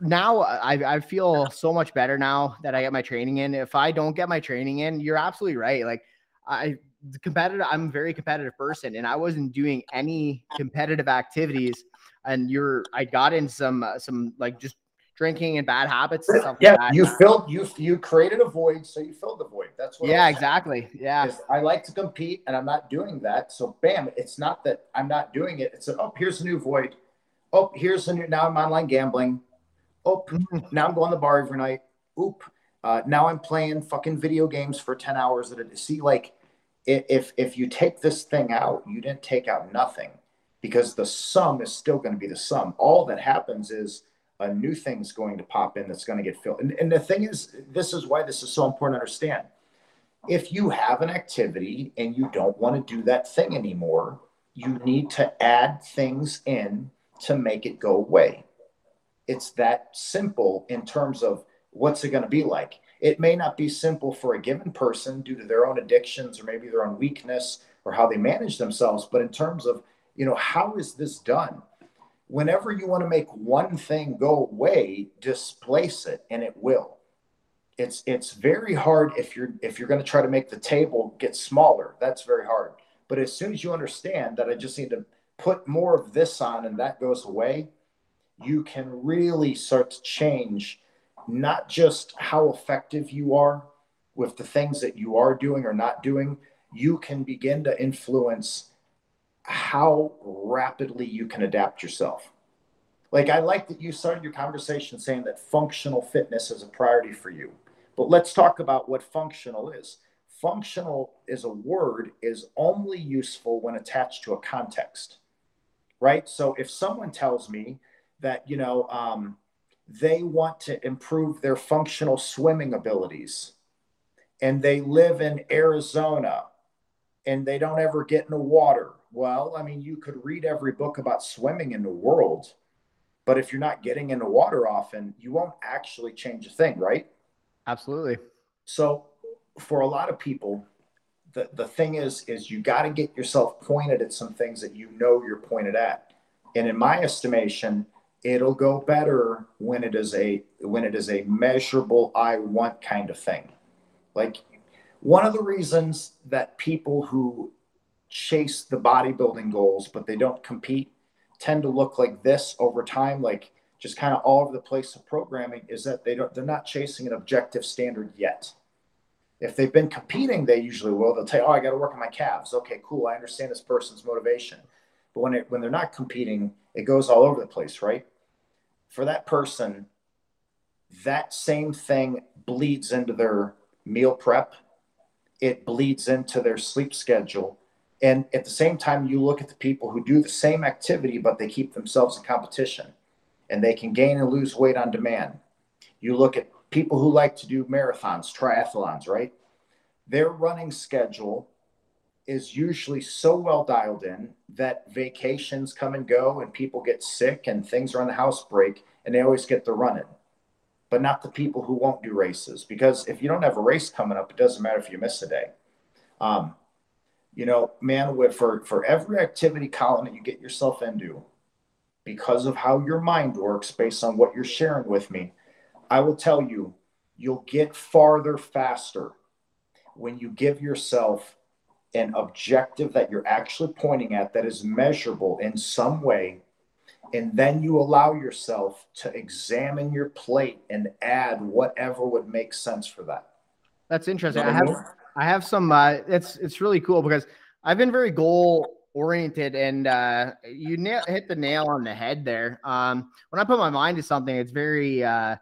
now I, I feel so much better now that I get my training in. If I don't get my training in, you're absolutely right. Like I competitive, I'm a very competitive person and I wasn't doing any competitive activities. And you're, I got in some, uh, some like just drinking and bad habits and stuff yeah, like you filled you you created a void, so you filled the void. That's what. Yeah, exactly. Yeah. I like to compete, and I'm not doing that. So, bam! It's not that I'm not doing it. It's a, oh, here's a new void. Oh, here's a new. Now I'm online gambling. Oh, [LAUGHS] mm-hmm. now I'm going to the bar every night. Oop. Uh, now I'm playing fucking video games for ten hours at a. See, like, if if you take this thing out, you didn't take out nothing, because the sum is still going to be the sum. All that happens is a new thing's going to pop in that's going to get filled. And, and the thing is, this is why this is so important to understand. If you have an activity and you don't want to do that thing anymore, you need to add things in to make it go away. It's that simple in terms of what's it going to be like. It may not be simple for a given person due to their own addictions or maybe their own weakness or how they manage themselves, but in terms of, you know, how is this done? whenever you want to make one thing go away, displace it and it will. It's it's very hard if you're if you're going to try to make the table get smaller. That's very hard. But as soon as you understand that I just need to put more of this on and that goes away, you can really start to change not just how effective you are with the things that you are doing or not doing, you can begin to influence how rapidly you can adapt yourself. Like, I like that you started your conversation saying that functional fitness is a priority for you. But let's talk about what functional is. Functional is a word is only useful when attached to a context, right? So if someone tells me that, you know, um, they want to improve their functional swimming abilities and they live in Arizona and they don't ever get in the water well, I mean, you could read every book about swimming in the world, but if you're not getting in the water often, you won't actually change a thing, right? Absolutely. So, for a lot of people, the, the thing is is you got to get yourself pointed at some things that you know you're pointed at. And in my estimation, it'll go better when it is a when it is a measurable I want kind of thing. Like one of the reasons that people who chase the bodybuilding goals, but they don't compete, tend to look like this over time, like just kind of all over the place of programming, is that they don't they're not chasing an objective standard yet. If they've been competing, they usually will. They'll tell you, "Oh, I got to work on my calves." Okay, cool. I understand this person's motivation, but when it when they're not competing, it goes all over the place, right? For that person, that same thing bleeds into their meal prep. It bleeds into their sleep schedule and at the same time, you look at the people who do the same activity, but they keep themselves in competition and they can gain and lose weight on demand. You look at people who like to do marathons, triathlons, right? Their running schedule is usually so well dialed in that vacations come and go and people get sick and things around the house break and they always get the run in. But not the people who won't do races because if you don't have a race coming up, it doesn't matter if you miss a day. Um, you know, man, with, for for every activity, Colin, that you get yourself into, because of how your mind works, based on what you're sharing with me, I will tell you, you'll get farther faster when you give yourself an objective that you're actually pointing at that is measurable in some way and then you allow yourself to examine your plate and add whatever would make sense for that. That's interesting. I have i have some uh it's it's really cool because i've been very goal oriented and uh you nail, hit the nail on the head there. Um when i put my mind to something it's very uh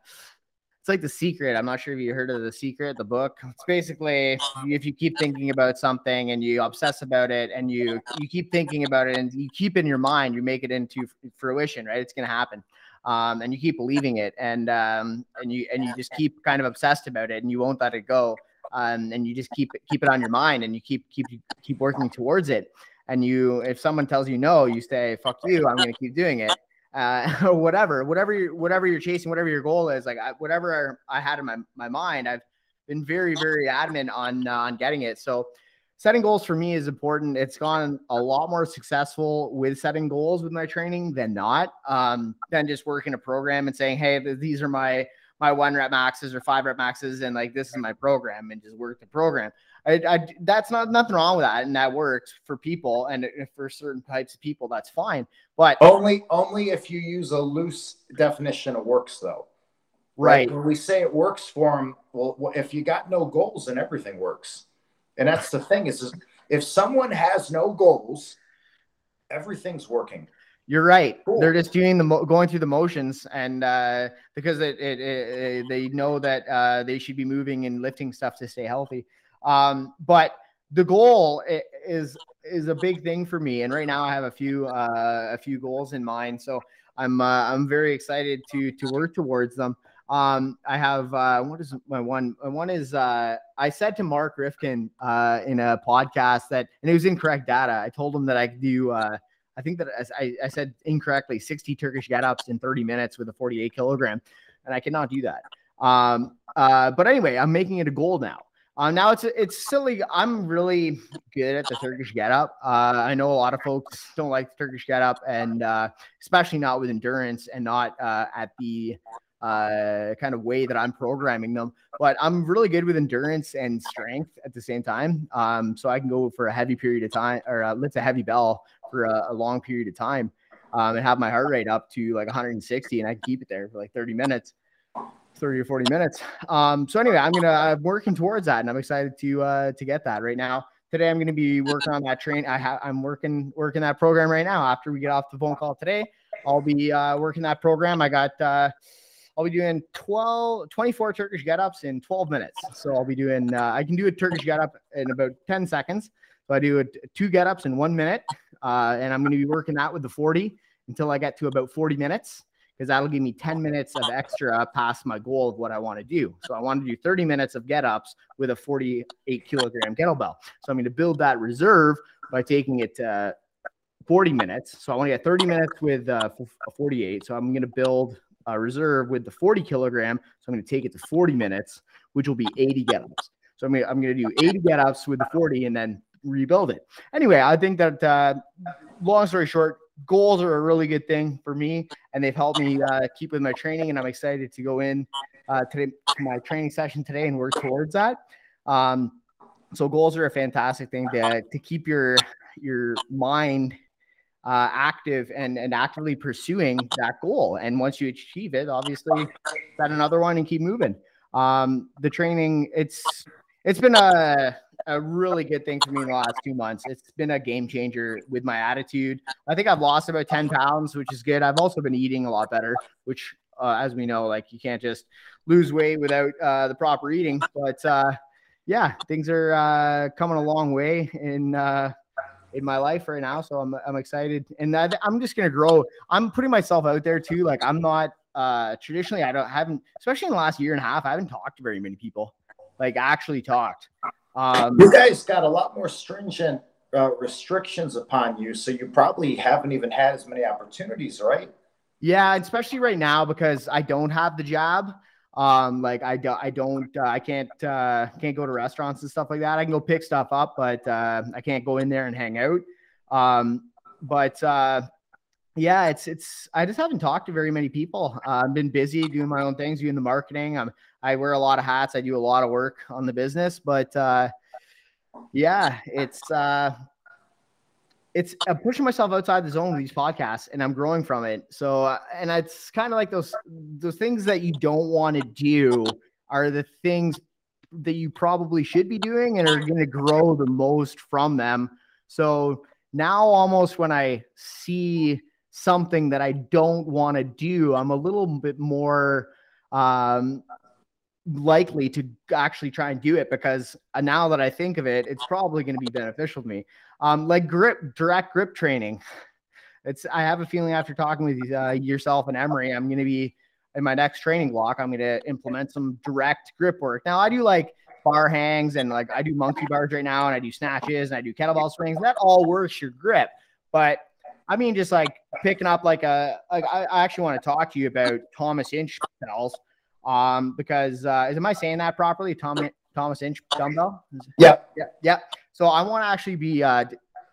it's like the secret. I'm not sure if you heard of the secret, the book. It's basically if you keep thinking about something and you obsess about it and you you keep thinking about it and you keep in your mind, you make it into fruition, right? It's gonna happen. Um, and you keep believing it and um, and you and you just keep kind of obsessed about it and you won't let it go. Um, and you just keep keep it on your mind and you keep keep keep working towards it. And you, if someone tells you no, you say, "Fuck you! I'm going to keep doing it." Uh, [LAUGHS] or whatever, whatever you whatever you're chasing, whatever your goal is, like I, whatever I had in my, my mind, I've been very, very adamant on uh, on getting it. So setting goals for me is important. It's gone a lot more successful with setting goals with my training than not, um, than just working a program and saying, hey, these are my my one rep maxes or five rep maxes, and like this is my program, and just work the program. I, I, that's not nothing wrong with that, and that works for people, and for certain types of people, that's fine. But only only if you use a loose definition of works, though. Right. right. When we say it works for them, well, if you got no goals, then everything works. And that's the thing is, is if someone has no goals, everything's working. You're right. Cool. They're just doing the mo- going through the motions, and uh, because it, it, it, it, they know that uh, they should be moving and lifting stuff to stay healthy. Um, but the goal is is a big thing for me, and right now I have a few uh, a few goals in mind. So I'm uh, I'm very excited to to work towards them. Um, I have uh, what is my one? One is uh, I said to Mark Reifkind uh, in a podcast that, and it was incorrect data. I told him that I could do. Uh, I think that I, I said incorrectly 60 Turkish get ups in 30 minutes with a 48 kilogram, and I cannot do that. Um, uh, but anyway, I'm making it a goal now. Uh, now it's it's silly. I'm really good at the Turkish getup. Uh, I know a lot of folks don't like the Turkish getup, and uh, especially not with endurance and not uh, at the uh, kind of way that I'm programming them. But I'm really good with endurance and strength at the same time. Um, so I can go for a heavy period of time or uh, lift a heavy bell for a, a long period of time um, and have my heart rate up to like 160, and I can keep it there for like 30 minutes. 30 or 40 minutes. Um, so anyway, I'm gonna I'm working towards that, and I'm excited to uh, to get that right now. Today, I'm gonna be working on that train. I have I'm working working that program right now. After we get off the phone call today, I'll be uh, working that program. I got uh, I'll be doing 12 24 Turkish get ups in 12 minutes. So I'll be doing uh, I can do a Turkish get up in about 10 seconds. So I do a, two get ups in one minute, uh, and I'm gonna be working that with the 40 until I get to about 40 minutes because that'll give me 10 minutes of extra past my goal of what I want to do. So I want to do 30 minutes of get ups with a 48 kilogram kettlebell. So I'm going to build that reserve by taking it to 40 minutes. So I want to get 30 minutes with uh, 48. So I'm going to build a reserve with the 40 kilogram. So I'm going to take it to 40 minutes, which will be 80 get ups. So I'm going to, I'm going to do 80 get ups with the 40 and then rebuild it. Anyway, I think that uh, long story short, goals are a really good thing for me, and they've helped me uh, keep with my training. And I'm excited to go in uh, today to my training session today and work towards that. Um, so goals are a fantastic thing to to keep your your mind uh, active and and actively pursuing that goal. And once you achieve it, obviously set another one and keep moving. Um, the training it's it's been a a really good thing for me in the last two months. It's been a game changer with my attitude. I think I've lost about 10 pounds, which is good. I've also been eating a lot better, which, uh, as we know, like you can't just lose weight without uh, the proper eating. But uh, yeah, things are uh, coming a long way in uh, in my life right now. So I'm, I'm excited. And I, I'm just going to grow. I'm putting myself out there too. Like I'm not uh traditionally I don't haven't especially in the last year and a half, I haven't talked to very many people. Like actually talked. Um, you guys got a lot more stringent uh, restrictions upon you, so you probably haven't even had as many opportunities, right? Yeah, especially right now because I don't have the job. Um, like I don't, I don't, uh, I can't, uh, can't go to restaurants and stuff like that. I can go pick stuff up, but uh, I can't go in there and hang out. Um, but uh, yeah, it's it's. I just haven't talked to very many people. Uh, I've been busy doing my own things, doing the marketing. I'm I wear a lot of hats. I do a lot of work on the business, but uh, yeah, it's uh, it's I'm pushing myself outside the zone with these podcasts, and I'm growing from it. So, uh, and it's kind of like those those things that you don't want to do are the things that you probably should be doing and are going to grow the most from them. So now, almost when I see something that I don't want to do, I'm a little bit more um, likely to actually try and do it because uh, now that I think of it, it's probably going to be beneficial to me. Um, like grip, direct grip training. [LAUGHS] It's I have a feeling after talking with uh, yourself and Emery, I'm going to be in my next training block. I'm going to implement some direct grip work. Now I do like bar hangs and like I do monkey bars right now, and I do snatches and I do kettlebell swings. That all works your grip, but I mean just like picking up like a like I, I actually want to talk to you about Thomas Inch bells um, because uh, is am I saying that properly? Tom, Thomas Inch dumbbell. Yeah, yeah, yeah. So I want to actually be uh,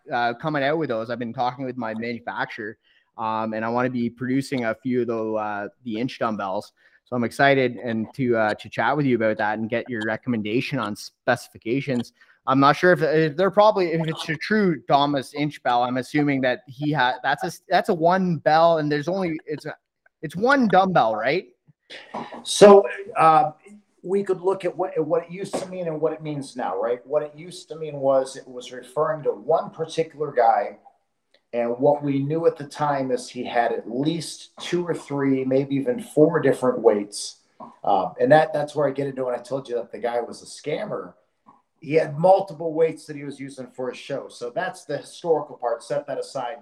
uh, coming out with those. I've been talking with my manufacturer, um, and I want to be producing a few of the uh, the inch dumbbells. So I'm excited and to uh, to chat with you about that and get your recommendation on specifications. I'm not sure if, if they're probably if it's a true Thomas Inch bell. I'm assuming that he had that's a that's a one bell and there's only it's a it's one dumbbell, right? So uh, we could look at what what it used to mean and what it means now, right? What it used to mean was it was referring to one particular guy, and what we knew at the time is he had at least two or three, maybe even four different weights, um, and that that's where I get into when I told you that the guy was a scammer. He had multiple weights that he was using for his show, so that's the historical part. Set that aside.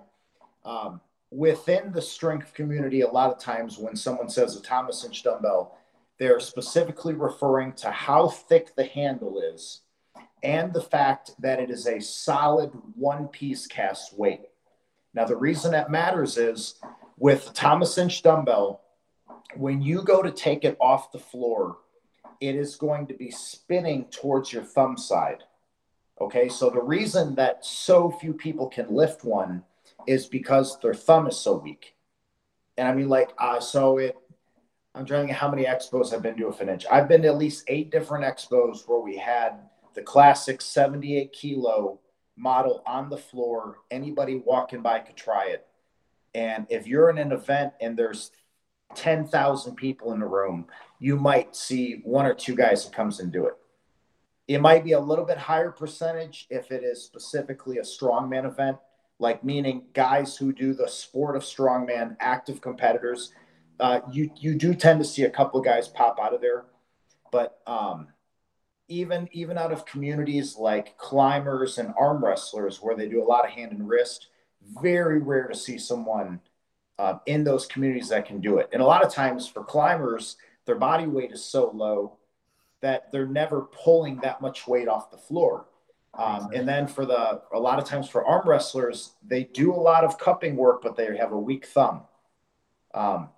Um, within the strength community, a lot of times when someone says a Thomas Inch dumbbell, they're specifically referring to how thick the handle is and the fact that it is a solid one piece cast weight. Now, the reason that matters is with Thomas Inch dumbbell, when you go to take it off the floor, it is going to be spinning towards your thumb side. Okay, so the reason that so few people can lift one is because their thumb is so weak. And I mean, like, uh, so it, I'm trying to how many expos I've been to a inch. I've been to at least eight different expos where we had the classic 78 kilo model on the floor. Anybody walking by could try it. And if you're in an event and there's 10,000 people in the room, you might see one or two guys that comes and do it. It might be a little bit higher percentage if it is specifically a strongman event, like meaning guys who do the sport of strongman, active competitors. Uh, you you do tend to see a couple of guys pop out of there, but um, even even out of communities like climbers and arm wrestlers, where they do a lot of hand and wrist, very rare to see someone uh, in those communities that can do it. And a lot of times for climbers, their body weight is so low that they're never pulling that much weight off the floor. Um, and then for the, a lot of times for arm wrestlers, they do a lot of cupping work, but they have a weak thumb. Um,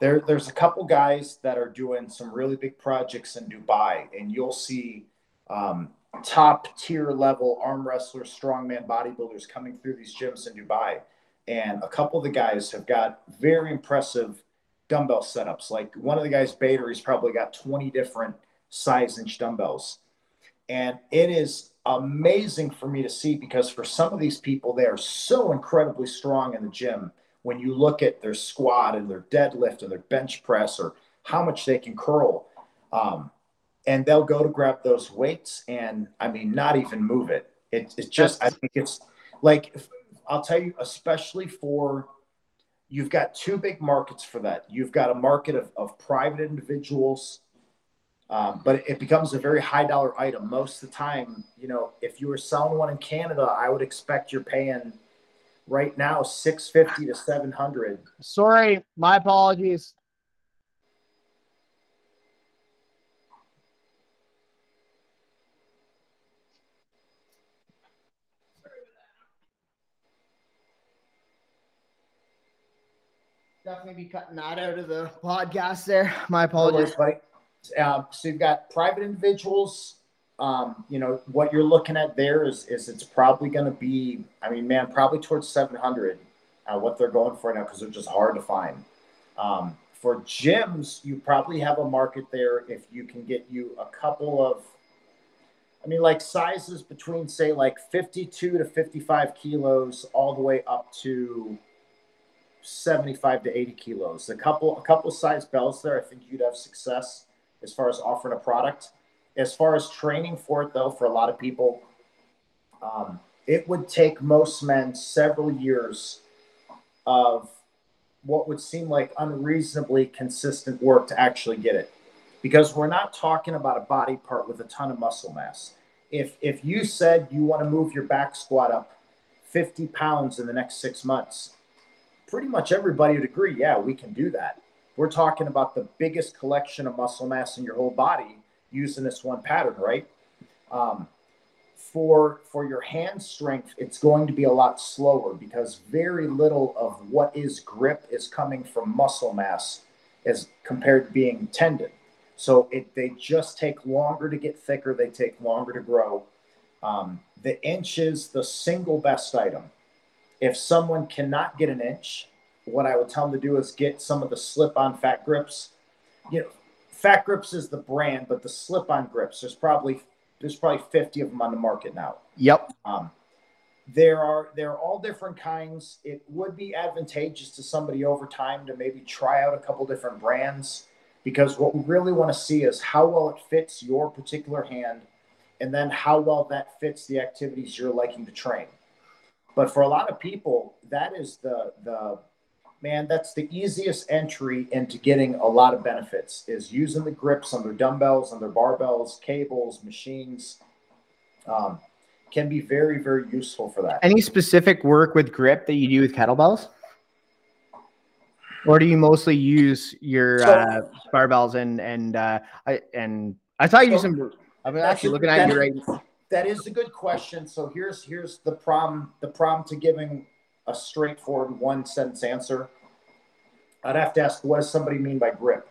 there, there's a couple guys that are doing some really big projects in Dubai, and you'll see um, top tier level arm wrestlers, strongman bodybuilders coming through these gyms in Dubai. And a couple of the guys have got very impressive dumbbell setups. Like one of the guys, Bader, he's probably got 20 different size inch dumbbells. And it is amazing for me to see because for some of these people, they are so incredibly strong in the gym. When you look at their squat and their deadlift and their bench press or how much they can curl, um, and they'll go to grab those weights and I mean, not even move it. it it's just, I think it's like, I'll tell you, especially for you've got two big markets for that. You've got a market of, of private individuals um, but it becomes a very high dollar item. Most of the time, you know, if you were selling one in Canada, I would expect you're paying right now 650 to 700. Sorry, my apologies. Definitely be cutting that out of the podcast there. My apologies. buddy. Um, so you've got private individuals. Um, you know what you're looking at there is is it's probably going to be. I mean, man, probably towards 700. Uh, what they're going for now because they're just hard to find. Um, for gyms, you probably have a market there if you can get you a couple of. I mean, like sizes between say like 52 to 55 kilos, all the way up to 75 to 80 kilos. A couple, a couple size belts there. I think you'd have success as far as offering a product. As far as training for it, though, for a lot of people, um, it would take most men several years of what would seem like unreasonably consistent work to actually get it. Because we're not talking about a body part with a ton of muscle mass. If, if you said you want to move your back squat up 50 pounds in the next six months, pretty much everybody would agree, yeah, we can do that. We're talking about the biggest collection of muscle mass in your whole body using this one pattern, right? Um, for for your hand strength, it's going to be a lot slower because very little of what is grip is coming from muscle mass as compared to being tendon. So it they just take longer to get thicker. They take longer to grow. Um, the inch is the single best item. If someone cannot get an inch, what I would tell them to do is get some of the slip-on fat grips. You know, fat grips is the brand, but the slip-on grips, there's probably there's probably 50 of them on the market now. Yep. Um, there are there are all different kinds. It would be advantageous to somebody over time to maybe try out a couple different brands because what we really want to see is how well it fits your particular hand and then how well that fits the activities you're liking to train. But for a lot of people, that is the the man, that's the easiest entry into getting a lot of benefits is using the grips on their dumbbells, on their barbells, cables, machines. Um, can be very, very useful for that. Any specific work with grip that you do with kettlebells? Or do you mostly use your so, uh, barbells and and uh, I and I saw you so some. I'm actually looking at you right. That is a good question. So here's here's the problem. The problem to giving a straightforward one sentence answer. I'd have to ask, what does somebody mean by grip?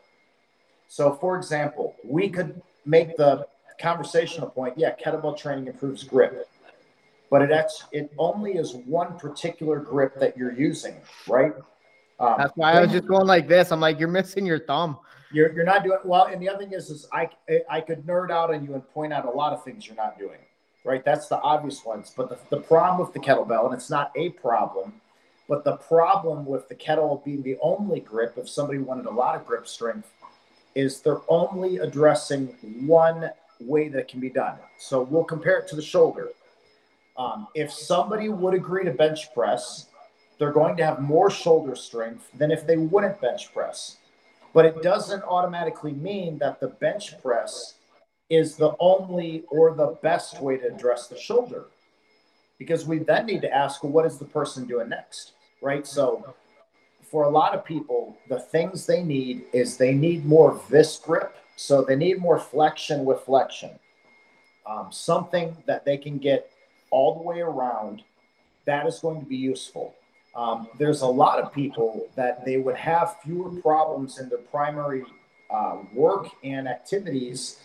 So, for example, we could make the conversational point yeah, kettlebell training improves grip, but it, actually, it only is one particular grip that you're using, right? Um, That's why I was just going like this. I'm like, you're missing your thumb. You're, you're not doing well. And the other thing is, is I, I could nerd out on you and point out a lot of things you're not doing right? That's the obvious ones. But the, the problem with the kettlebell, and it's not a problem, but the problem with the kettle being the only grip, if somebody wanted a lot of grip strength, is they're only addressing one way that it can be done. So we'll compare it to the shoulder. Um, if somebody would agree to bench press, they're going to have more shoulder strength than if they wouldn't bench press. But it doesn't automatically mean that the bench press is the only or the best way to address the shoulder. Because we then need to ask well, what is the person doing next right? So for a lot of people the things they need is they need more vis grip. So they need more flexion with flexion. Um, something that they can get all the way around that is going to be useful. Um, there's a lot of people that they would have fewer problems in their primary uh, work and activities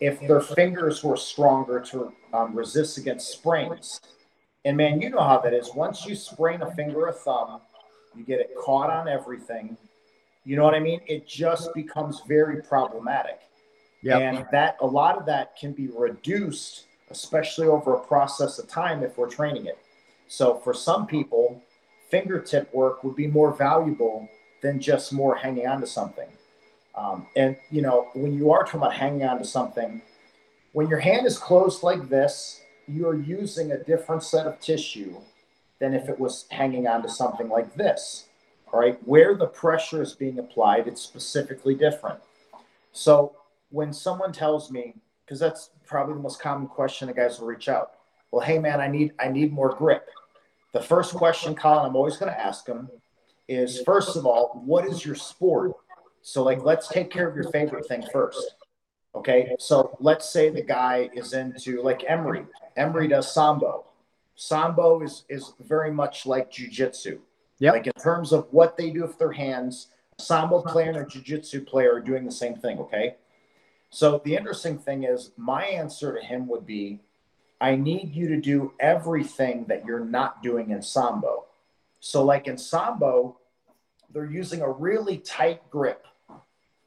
if their fingers were stronger to um, resist against sprains. And man, you know how that is. Once you sprain a finger or thumb, you get it caught on everything. You know what I mean? It just becomes very problematic. Yep. And that a lot of that can be reduced, especially over a process of time if we're training it. So for some people, fingertip work would be more valuable than just more hanging on to something. Um, and you know, when you are talking about hanging on to something, when your hand is closed like this, you're using a different set of tissue than if it was hanging on to something like this. All right, where the pressure is being applied, it's specifically different. So when someone tells me, because that's probably the most common question the guys will reach out. Well, hey man, I need I need more grip. The first question, Colin, I'm always going to ask them is first of all, what is your sport? So, like, let's take care of your favorite thing first. Okay. So, let's say the guy is into like Emery. Emery does Sambo. Sambo is, is very much like jujitsu. Yeah. Like in terms of what they do with their hands, sambo player and a jiu-jitsu player are doing the same thing, okay? So the interesting thing is my answer to him would be I need you to do everything that you're not doing in sambo. So like in sambo, they're using a really tight grip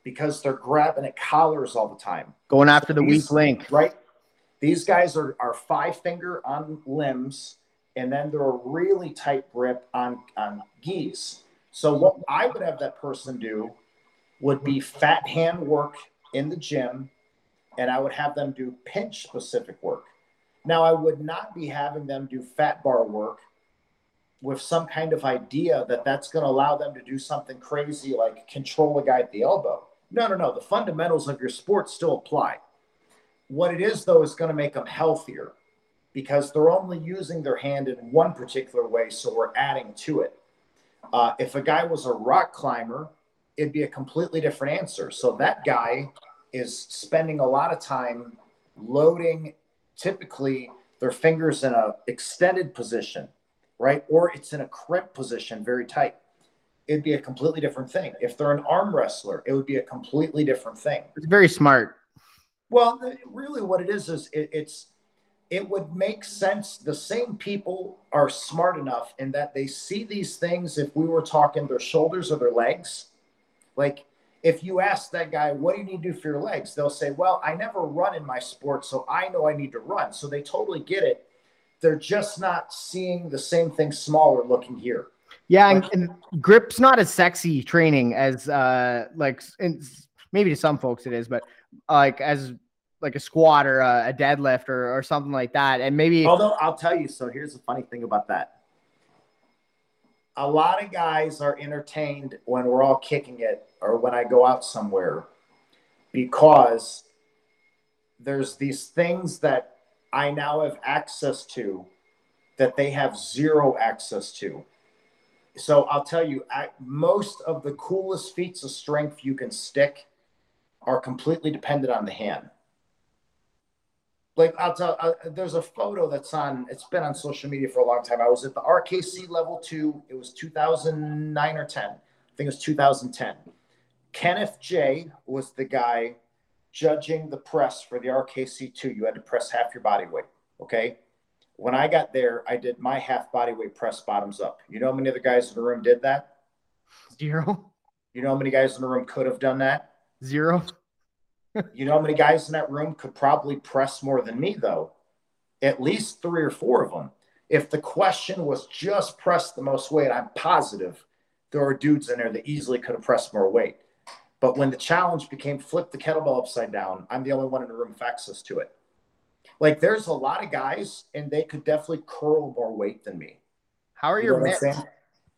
because they're grabbing at collars all the time. Going after the These- weak link. Right? These guys are, are five finger on limbs, and then they're a really tight grip on, on gis. So what I would have that person do would be fat hand work in the gym, and I would have them do pinch specific work. Now I would not be having them do fat bar work with some kind of idea that that's going to allow them to do something crazy like control a guy at the elbow. No, no, no. The fundamentals of your sport still apply. What it is, though, is going to make them healthier because they're only using their hand in one particular way. So we're adding to it. Uh, if a guy was a rock climber, it'd be a completely different answer. So that guy is spending a lot of time loading typically their fingers in a extended position, right? Or it's in a crimp position, very tight. It'd be a completely different thing. If they're an arm wrestler, it would be a completely different thing. It's very smart. Well, really, what it is is it, it's it would make sense. The same people are smart enough in that they see these things. If we were talking their shoulders or their legs, like if you ask that guy, "What do you need to do for your legs?" They'll say, "Well, I never run in my sport, so I know I need to run." So they totally get it. They're just not seeing the same thing smaller looking here. Yeah, and, and grip's not as sexy training as uh like maybe to some folks it is, but like as like a squat or a, a deadlift or, or something like that. And maybe Although I'll tell you, so here's the funny thing about that. A lot of guys are entertained when we're all kicking it or when I go out somewhere because there's these things that I now have access to that they have zero access to. So I'll tell you, I, most of the coolest feats of strength you can stick are completely dependent on the hand like I'll tell. Uh, there's a photo that's on. It's been on social media for a long time. I was at the RKC level two. It was 2009 or 10. I think it was 2010. Kenneth Jay was the guy judging the press for the RKC two. You had to press half your body weight. Okay. When I got there, I did my half body weight press bottoms up. You know how many other guys in the room did that? zero, You know how many guys in the room could have done that? zero. You know how many guys in that room could probably press more than me, though? At least three or four of them. If the question was just press the most weight, I'm positive there are dudes in there that easily could have pressed more weight. But when the challenge became flip the kettlebell upside down, I'm the only one in the room with access to it. Like there's a lot of guys, and they could definitely curl more weight than me. How are You your mitts?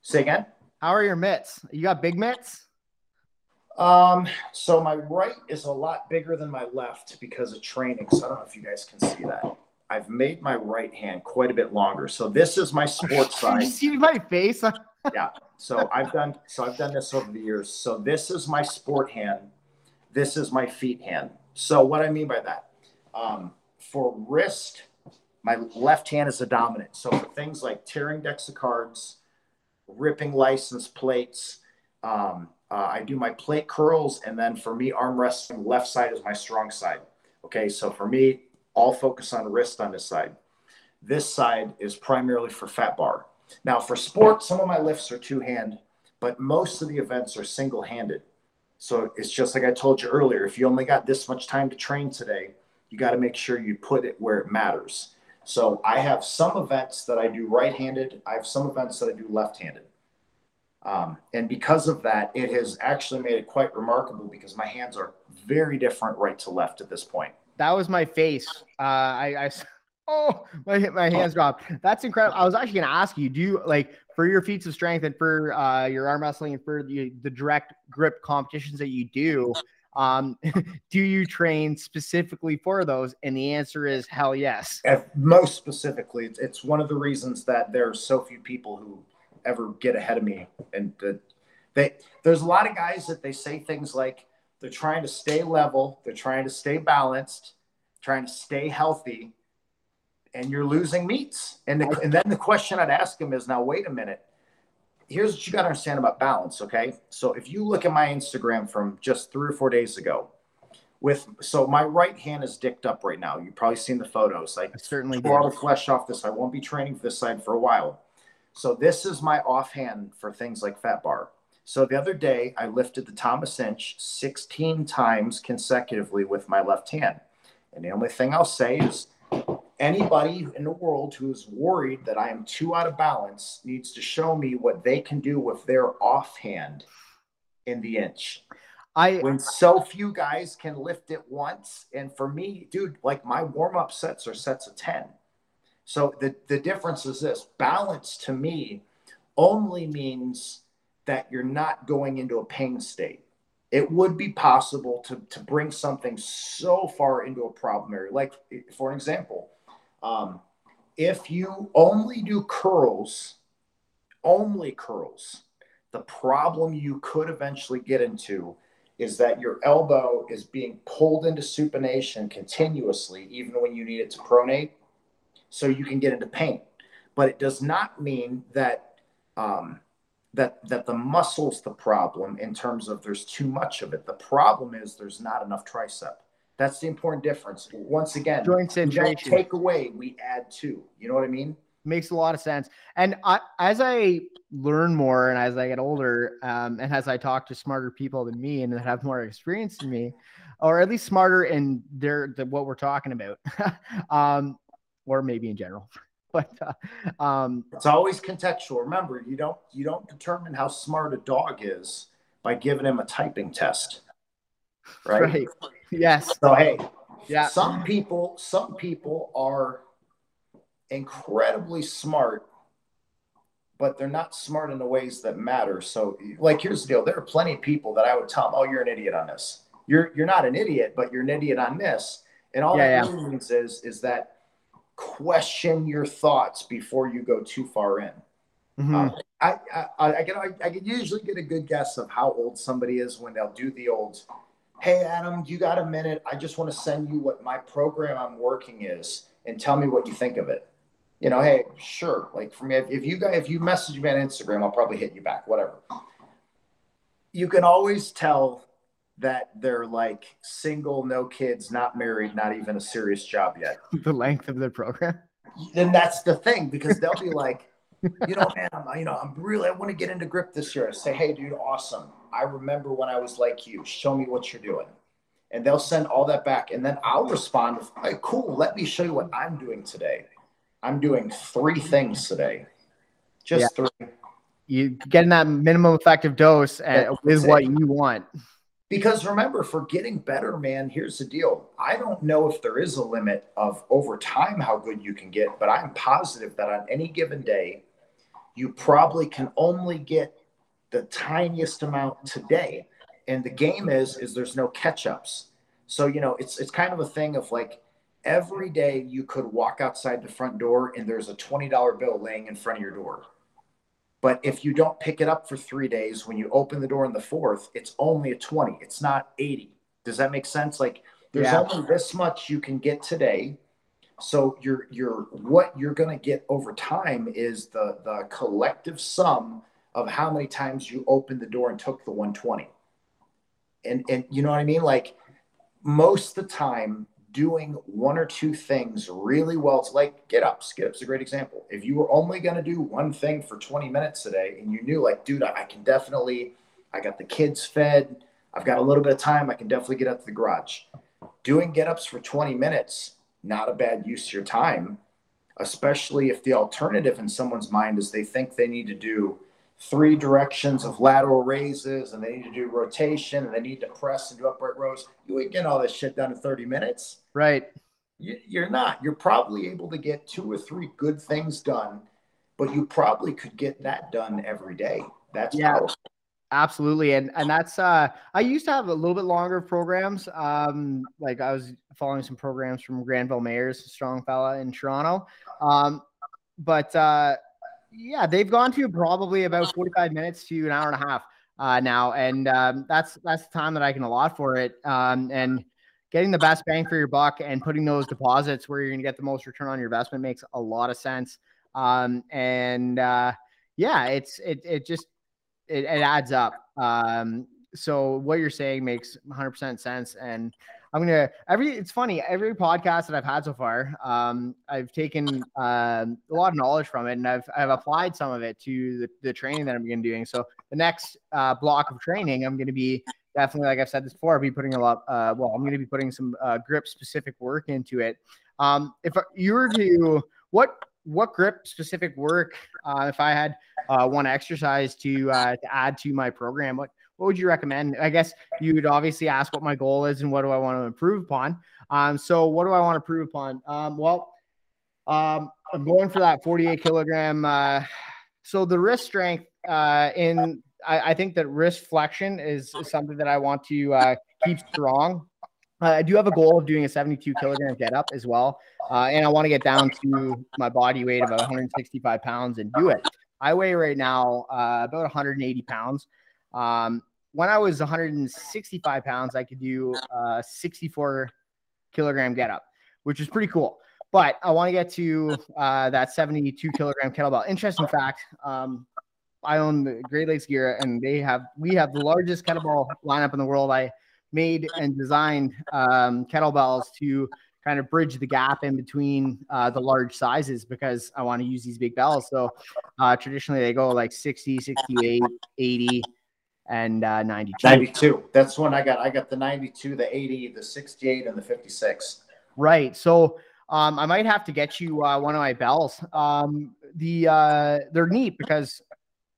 Say again. How are your mitts? You got big mitts? Um, so my right is a lot bigger than my left because of training. So I don't know if you guys can see that. I've made my right hand quite a bit longer. So this is my sports Did [LAUGHS] you side. see my face? [LAUGHS] Yeah. So I've done so I've done this over the years. So this is my sport hand. This is my feat hand. So what I mean by that, um, for wrist, my left hand is the dominant. So for things like tearing decks of cards, ripping license plates, um, uh, I do my plate curls, and then for me, arm wrestling, left side is my strong side. Okay, so for me, all focus on wrist on this side. This side is primarily for fat bar. Now, for sport, some of my lifts are two hand, but most of the events are single handed. So it's just like I told you earlier if you only got this much time to train today, you got to make sure you put it where it matters. So I have some events that I do right handed, I have some events that I do left handed. Um, and because of that, it has actually made it quite remarkable because my hands are very different right to left at this point. That was my face. Uh, I, I [LAUGHS] oh my my hands dropped. That's incredible. I was actually gonna ask you, do you like for your feats of strength and for uh, your arm wrestling and for the, the direct grip competitions that you do, um, [LAUGHS] do you train specifically for those? And the answer is hell yes. Most specifically, it's, it's one of the reasons that there are so few people who ever get ahead of me. And uh, they, there's a lot of guys that they say things like they're trying to stay level, they're trying to stay balanced, trying to stay healthy, and you're losing meets. And, the, and then the question I'd ask them is now, wait a minute. Here's what you got to understand about balance. Okay. So if you look at my Instagram from just three or four days ago, with so my right hand is dicked up right now. You've probably seen the photos. I, I certainly tore all the flesh off this. I won't be training for this side for a while. So this is my offhand for things like fat bar. So the other day I lifted the Thomas Inch 16 times consecutively with my left hand. And the only thing I'll say is anybody in the world who is worried that I am too out of balance needs to show me what they can do with their offhand in the inch. I when so few guys can lift it once, and for me, dude, like my warm up sets are sets of 10. So the, the difference is this balance to me only means that you're not going into a pain state. It would be possible to, to bring something so far into a problem area. Like, for example, um, if you only do curls, only curls, the problem you could eventually get into is that your elbow is being pulled into supination continuously, even when you need it to pronate, so you can get into pain. But it does not mean that um, that that the muscle's the problem in terms of there's too much of it. The problem is there's not enough tricep. That's the important difference. Once again, joint centration. take away, we add to. You know what I mean? Makes a lot of sense. And I, as I learn more and as I get older, um, and as I talk to smarter people than me and that have more experience than me, or at least smarter in their the, what we're talking about, [LAUGHS] um, or maybe in general. [LAUGHS] But uh, um, it's always contextual. Remember, you don't you don't determine how smart a dog is by giving him a typing test, right? right. Yes. So hey, yeah. Some people, some people are incredibly smart, but they're not smart in the ways that matter. So, like, here's the deal: there are plenty of people that I would tell them, "Oh, you're an idiot on this. You're you're not an idiot, but you're an idiot on this." And all yeah, that yeah. means is is that question your thoughts before you go too far in. Mm-hmm. Um, I, I, I, can I, I can usually get a good guess of how old somebody is when they'll do the old hey adam you got a minute. I just want to send you what my program i'm working is and tell me what you think of it. You know hey sure. Like for me if, if you guys if you message me on instagram i'll probably hit you back whatever. You can always tell that they're like single no kids not married not even a serious job yet. [LAUGHS] The length of their program? Then that's the thing because they'll be like you know man I'm, you know i'm really i want to get into grip this year I say hey dude awesome I remember when I was like you. Show me what you're doing. And they'll send all that back. And then I'll respond with, hey, cool, let me show you what I'm doing today. I'm doing three things today. Just yeah. three. You getting that minimum effective dose uh, and, with what you want. Because remember, for getting better, man, here's the deal. I don't know if there is a limit of over time how good you can get, but I'm positive that on any given day, you probably can only get the tiniest amount today. And the game is is there's no catch ups. So you know it's it's kind of a thing of like every day you could walk outside the front door and there's a twenty dollar bill laying in front of your door. But if you don't pick it up for three days, when you open the door in the fourth, it's only a 20. It's not 80. Does that make sense? Like there's yeah. only this much you can get today. So you're you're what you're gonna get over time is the the collective sum of how many times you opened the door and took the 120. And and you know what I mean? Like most the time, doing one or two things really well. It's like get ups. Get ups a great example. If you were only going to do one thing for 20 minutes today and you knew, like, dude, I can definitely, I got the kids fed. I've got a little bit of time. I can definitely get up to the garage. Doing get ups for 20 minutes, not a bad use of your time, especially if the alternative in someone's mind is they think they need to do three directions of lateral raises and they need to do rotation and they need to press and do upright rows. You ain't getting all this shit done in 30 minutes. Right. You, are not. You're probably able to get two or three good things done, but you probably could get that done every day. That's yeah. Powerful. Absolutely. And and that's uh I used to have a little bit longer programs. Um like I was following some programs from Granville Mayers, strong fella in Toronto. Um but uh yeah, they've gone to probably about 45 minutes to an hour and a half uh, now, and um, that's that's the time that I can allot for it. Um, and getting the best bang for your buck and putting those deposits where you're going to get the most return on your investment makes a lot of sense. Um, and uh, yeah, it's it it just it, it adds up. Um, so what you're saying makes 100% sense, and I'm gonna every. It's funny every podcast that I've had so far. Um, I've taken um, a lot of knowledge from it, and I've I've applied some of it to the, the training that I'm be doing. So the next uh, block of training, I'm to be definitely, like I've said this before, I'll be putting a lot. Uh, well, I'm to be putting some uh, grip specific work into it. Um, if you were to what what grip specific work, uh, if I had uh, one exercise to uh, to add to my program, what what would you recommend? I guess you would obviously ask what my goal is and what do I want to improve upon. Um, so what do I want to improve upon? Um, well, um, I'm going for that 48 kilogram. Uh, so the wrist strength uh, in I, I, think that wrist flexion is, is something that I want to uh, keep strong. Uh, I do have a goal of doing a 72 kilogram get up as well. Uh, and I want to get down to my body weight of 165 pounds and do it. I weigh right now uh, about 180 pounds. Um, when I was 165 pounds, I could do a 64 kilogram get up, which is pretty cool. But I want to get to uh, that 72 kilogram kettlebell. Interesting fact. Um, I own the Great Lakes Girya, and they have we have the largest kettlebell lineup in the world. I made and designed um, kettlebells to kind of bridge the gap in between uh, the large sizes because I want to use these big bells. So uh, traditionally they go like 60, 68, 80, and uh, 92. 92. That's when I got. I got the 92, the 80, the 68, and the 56. Right. So um, I might have to get you uh, one of my bells. Um, the uh, they're neat because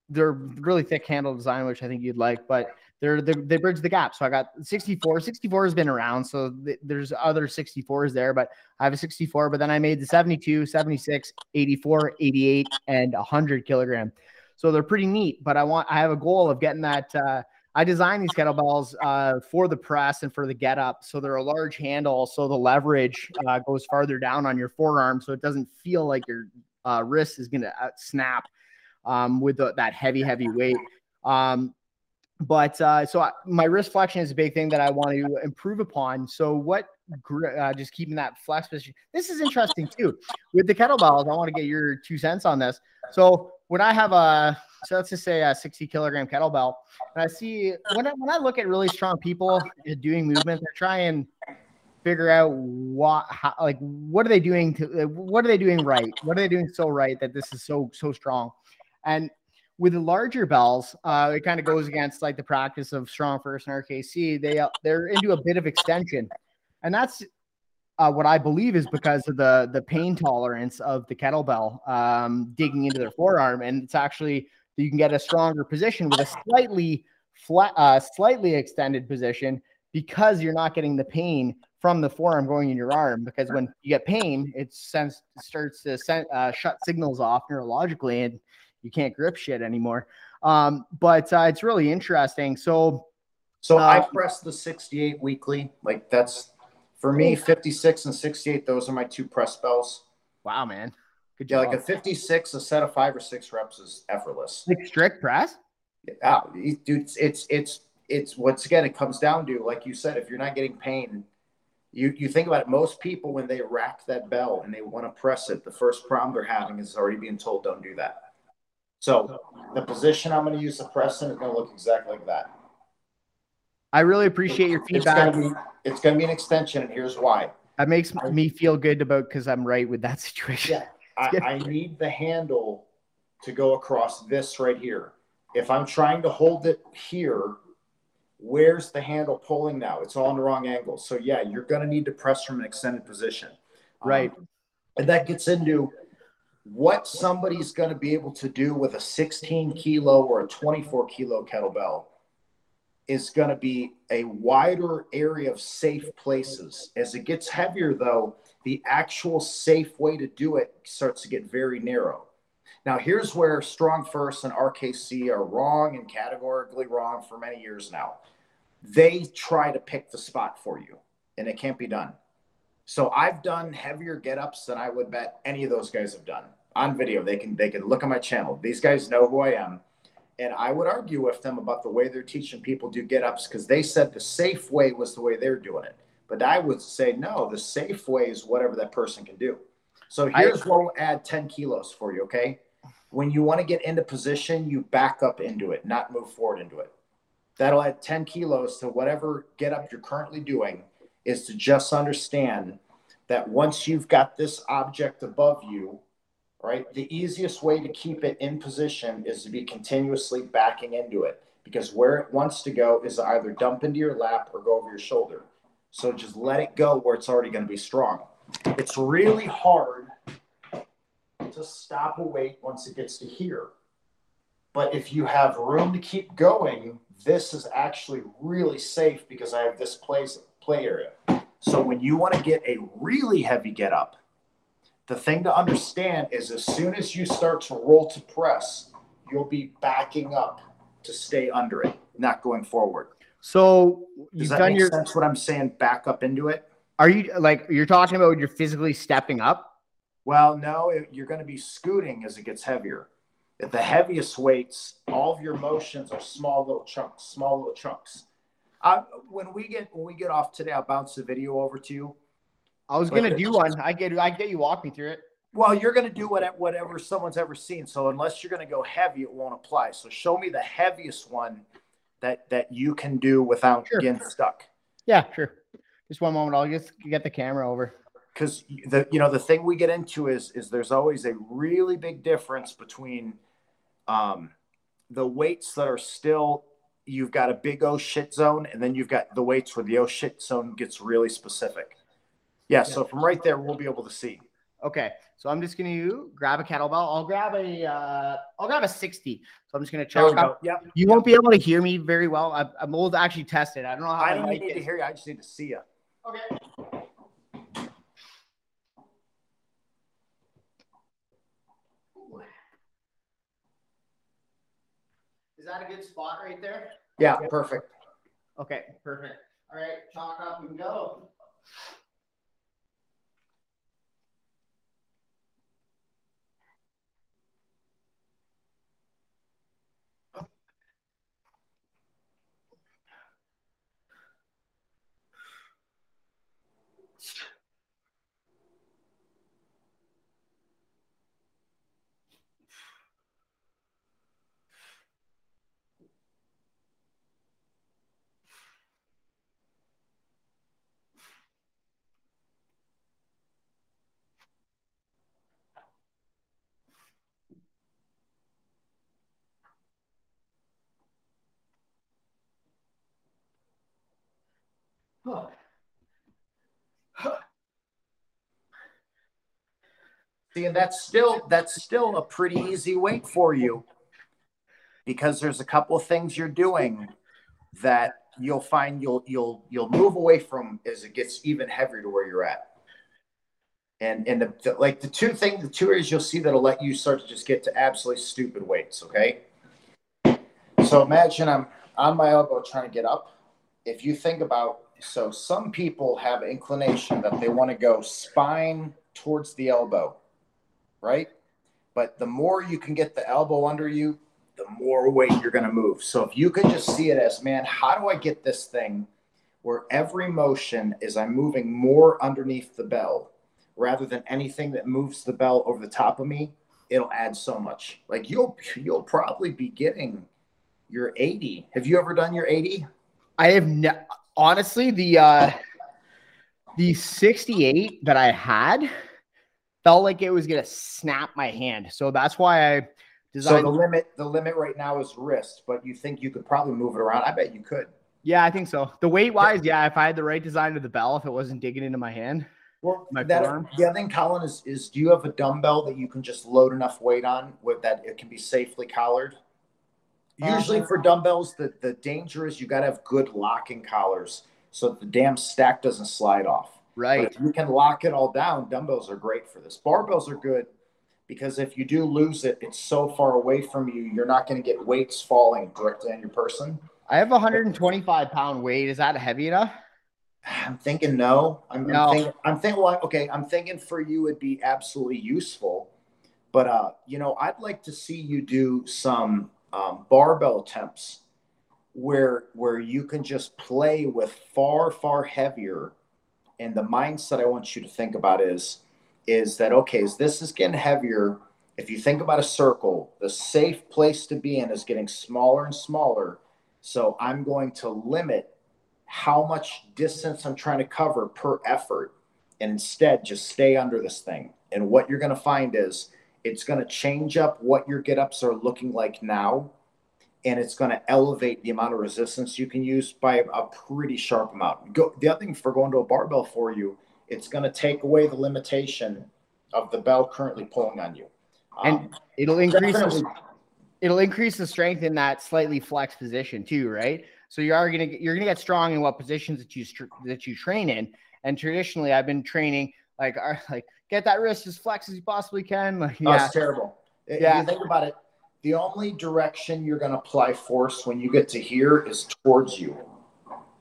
they're really thick handle design, which I think you'd like, but they're, they're they bridge the gap. So I got 64. 64 has been around, so th- there's other 64s there, but I have a 64. But then I made the 72, 76, 84, 88, and 100 kilogram. So they're pretty neat. But I want I have a goal of getting that. Uh, I designed these kettlebells uh, for the press and for the get up. So they're a large handle, so the leverage uh, goes farther down on your forearm, so it doesn't feel like your uh, wrist is going to uh, snap um, with the, that heavy, heavy weight. Um, but uh, so I, my wrist flexion is a big thing that I want to improve upon. So what, uh, just keeping that flex position. This is interesting too. With the kettlebells, I want to get your two cents on this. So when I have a, so let's just say a 60 kilogram kettlebell, and I see when I, when I look at really strong people doing movements, I try and figure out what, how, like, what are they doing to, what are they doing right? What are they doing so right that this is so, so strong? And with the larger bells, uh, it kind of goes against like the practice of Strong First and RKC. They uh, they're into a bit of extension, and that's uh, what I believe is because of the the pain tolerance of the kettlebell um, digging into their forearm, and it's actually you can get a stronger position with a slightly flat, uh, slightly extended position because you're not getting the pain from the forearm going in your arm. Because when you get pain, it sends starts to send, uh, shut signals off neurologically, and you can't grip shit anymore. Um, but uh, it's really interesting. So, so uh, I press the 68 weekly. Like that's for me, 56 and 68. Those are my two press bells. Wow, man. Good job. Yeah, like a 56, a set of five or six reps is effortless. Like strict press? Yeah, dude, it's, it's, it's, it's once again, it comes down to, like you said, if you're not getting pain, you, you think about it, most people, when they rack that bell and they want to press it, the first problem they're having is already being told, don't do that. So the position I'm going to use the press in is going to look exactly like that. I really appreciate your feedback. It's going to be, an extension, and here's why. That makes me feel good about because I'm right with that [LAUGHS] situation. Yeah, I, I need the handle to go across this right here. If I'm trying to hold it here, where's the handle pulling now? It's all in the wrong angle. So yeah, you're going to need to press from an extended position. Right. Um, and that gets into what somebody's going to be able to do with a 16 kilo or a 24 kilo kettlebell is going to be a wider area of safe places. As it gets heavier, though, the actual safe way to do it starts to get very narrow. Now, here's where Strong First and RKC are wrong and categorically wrong for many years now. They try to pick the spot for you, and it can't be done. So I've done heavier get ups than I would bet any of those guys have done on video. They can they can look on my channel. These guys know who I am. And I would argue with them about the way they're teaching people do get ups because they said the safe way was the way they're doing it. But I would say no, the safe way is whatever that person can do. So here's I, what we'll add 10 kilos for you, okay? When you want to get into position, you back up into it, not move forward into it. That'll add 10 kilos to whatever get up you're currently doing, is to just understand that once you've got this object above you, right, the easiest way to keep it in position is to be continuously backing into it because where it wants to go is either dump into your lap or go over your shoulder. So just let it go where it's already going to be strong. It's really hard to stop a weight once it gets to here. But if you have room to keep going, this is actually really safe because I have this place play area. So when you want to get a really heavy get up, the thing to understand is as soon as you start to roll to press, you'll be backing up to stay under it, not going forward. So Does you've that done make your. sense what I'm saying? Back up into it? Are you like you're talking about you're physically stepping up? Well, no, it, you're going to be scooting as it gets heavier. At the heaviest weights, all of your motions are small little chunks, small little chunks. Uh, when we get when we get off today, I'll bounce the video over to you. I was gonna do one. I get I get you walk me through it. Well, you're going to do what, whatever someone's ever seen. So unless you're going to go heavy, it won't apply. So show me the heaviest one that that you can do without Sure. getting stuck. Yeah, sure. Just one moment. I'll just get the camera over. Because the you know the thing we get into is is there's always a really big difference between um, the weights that are still you've got a big oh shit zone, and then you've got the weights where the oh shit zone gets really specific. Yeah, so from right there we'll be able to see. Okay, so I'm just gonna grab a kettlebell. I'll grab a uh, I'll grab a 60. So I'm just gonna check go. up. Yep. You won't be able to hear me very well. I, I'm old to actually test it. I don't know how I don't need to hear you. I just need to see you. Okay. Is that a good spot right there? Yeah, perfect. Okay, perfect. All right, chalk up and go. [SIGHS] See, and that's still that's still a pretty easy weight for you because there's a couple of things you're doing that you'll find you'll you'll you'll move away from as it gets even heavier to where you're at. And and the, the- like the two thing the two areas you'll see that'll let you start to just get to absolutely stupid weights. Okay. So imagine I'm on my elbow trying to get up. If you think about so some people have inclination that they want to go spine towards the elbow right? But the more you can get the elbow under you, the more weight you're going to move. So if you can just see it as, man, how do I get this thing where every motion is I'm moving more underneath the bell rather than anything that moves the bell over the top of me, it'll add so much. Like you'll you'll probably be getting your 80. Have you ever done your 80? I have ne- honestly the uh the 68 that I had felt like it was gonna snap my hand. So that's why I designed. So the limit the limit right now is wrist, but you think you could probably move it around? I bet you could. yeah, I think so. The weight wise, yeah, if I had the right design of the bell, if it wasn't digging into my hand. Well, My that, forearm? the other thing, Colin, is is do you have a dumbbell that you can just load enough weight on with that it can be safely collared? Usually Uh, for dumbbells, the, the danger is you got to have good locking collars so that the damn stack doesn't slide off. But Right. if you can lock it all down, dumbbells are great for this. Barbells are good because if you do lose it, it's so far away from you, you're not going to get weights falling directly on your person. I have a 125 pound weight. Is that heavy enough? I'm thinking no. I'm, No. I'm thinking. I'm thinking. Well, okay. I'm thinking for you it'd be absolutely useful, but uh, you know, I'd like to see you do some um, barbell attempts where where you can just play with far far heavier. And the mindset I want you to think about is is that okay? As this is getting heavier, if you think about a circle, the safe place to be in is getting smaller and smaller. So I'm going to limit how much distance I'm trying to cover per effort and instead just stay under this thing. And what you're going to find is it's going to change up what your get ups are looking like now. And it's going to elevate the amount of resistance you can use by a pretty sharp amount. Go, the other thing for going to a barbell for you, it's going to take away the limitation of the bell currently pulling on you. Um, and it'll increase the, it'll increase the strength in that slightly flexed position too, right? So you are gonna get, you're gonna get strong in what positions that you that you train in. And traditionally, I've been training like [LAUGHS] like get that wrist as flex as you possibly can. Like, yeah, oh, it's terrible. Yeah, if you think about it. The only direction you're going to apply force when you get to here is towards you,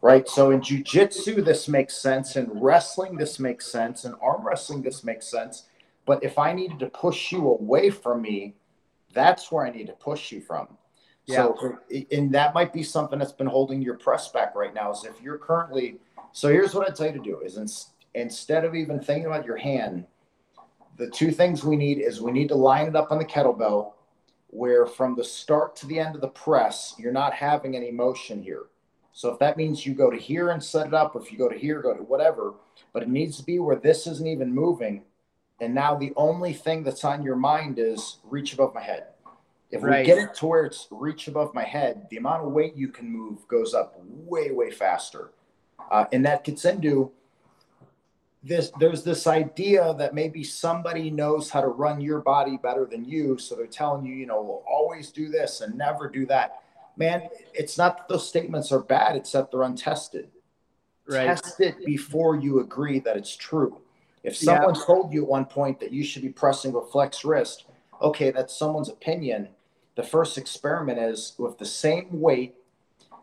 right? So in jujitsu, this makes sense. In wrestling, this makes sense. In arm wrestling, this makes sense. But if I needed to push you away from me, that's where I need to push you from. Yeah. So, and that might be something that's been holding your press back right now. Is if you're currently, so here's what I'd tell you to do: is in, instead of even thinking about your hand, the two things we need is we need to line it up on the kettlebell, where from the start to the end of the press, you're not having any motion here. So if that means you go to here and set it up, or if you go to here, go to whatever, but it needs to be where this isn't even moving. And now the only thing that's on your mind is reach above my head. If right. we get it to where it's reach above my head, the amount of weight you can move goes up way, way faster. Uh, and that gets into this there's this idea that maybe somebody knows how to run your body better than you. So they're telling you, you know, we'll always do this and never do that. Man, it's not that those statements are bad, it's that they're untested. Right. Test it before you agree that it's true. If someone yeah. told you at one point that you should be pressing with flex wrist, okay, that's someone's opinion the first experiment is with the same weight,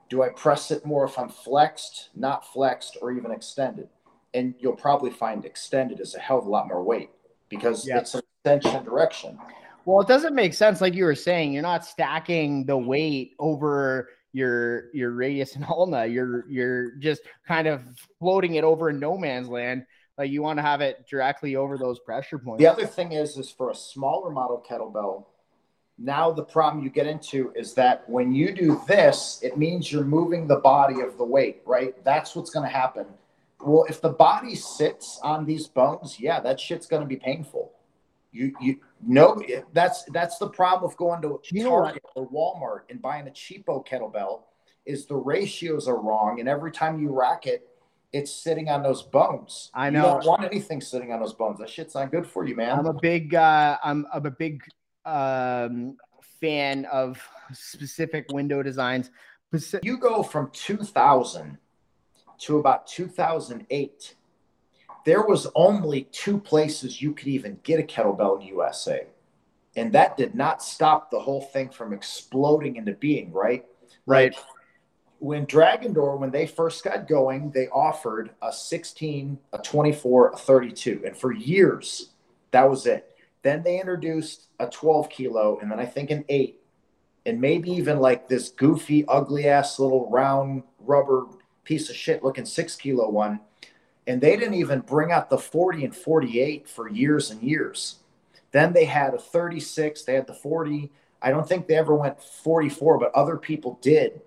do I press it more if I'm flexed, not flexed, or even extended? And you'll probably find extended is a hell of a lot more weight because yeah. it's an extension direction. Well, it doesn't make sense, like you were saying. You're not stacking the weight over your your radius and ulna. You're you're just kind of floating it over in no man's land. Like you want to have it directly over those pressure points. The other thing is, is for a smaller model kettlebell, now the problem you get into is that when you do this, it means you're moving the body of the weight, right? That's what's going to happen. Well, if the body sits on these bones, yeah, that shit's going to be painful. You you know that's that's the problem with going to Target or Walmart and buying a cheapo kettlebell is the ratios are wrong, and every time you rack it, it's sitting on those bones. I know. You don't want anything sitting on those bones. That shit's not good for you, man. I'm a big uh, I'm, I'm a big um, fan of specific window designs. You go from 2000 to about 2008. There was only two places you could even get a kettlebell in USA. And that did not stop the whole thing from exploding into being, right? Right. Like when Dragon Door, when they first got going, they offered a 16, a 24, a 32. And for years, that was it. Then they introduced a 12 kilo, and then I think an eight, and maybe even like this goofy, ugly ass little round rubber piece of shit looking six kilo one. And they didn't even bring out the 40 and 48 for years and years. Then they had a 36, they had the 40. I don't think they ever went 44, but other people did.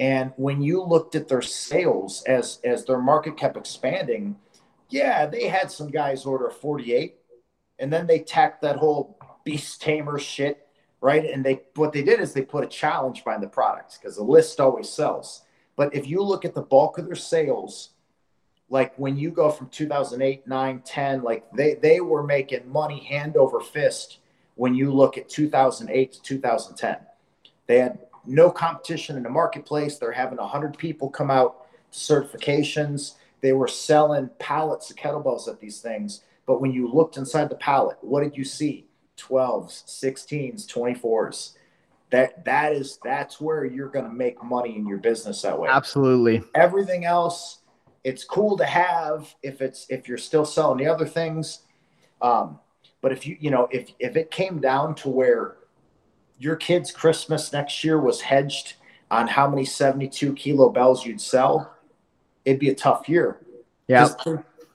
And when you looked at their sales as as their market kept expanding, yeah, they had some guys order 48, and then they tacked that whole beast tamer shit, right? And they what they did is they put a challenge behind the products because the list always sells. But if you look at the bulk of their sales, like when you go from 2008, 9, 10, like they they were making money hand over fist when you look at 2008 to 2010. They had no competition in the marketplace. They're having 100 people come out to certifications. They were selling pallets of kettlebells at these things but when you looked inside the pallet, what did you see? 12s, 16s, 24s. That that is that's where you're going to make money in your business that way. Absolutely. Everything else, it's cool to have if it's if you're still selling the other things. Um, but if you you know if if it came down to where your kid's Christmas next year was hedged on how many 72 kilo bells you'd sell, it'd be a tough year. Yeah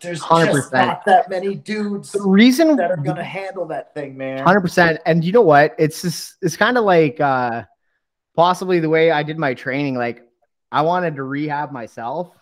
there's 100%. just not that many dudes the reason that are gonna handle that thing, man. Hundred percent. And you know what? It's just it's kind of like uh possibly the way I did my training. Like I wanted to rehab myself.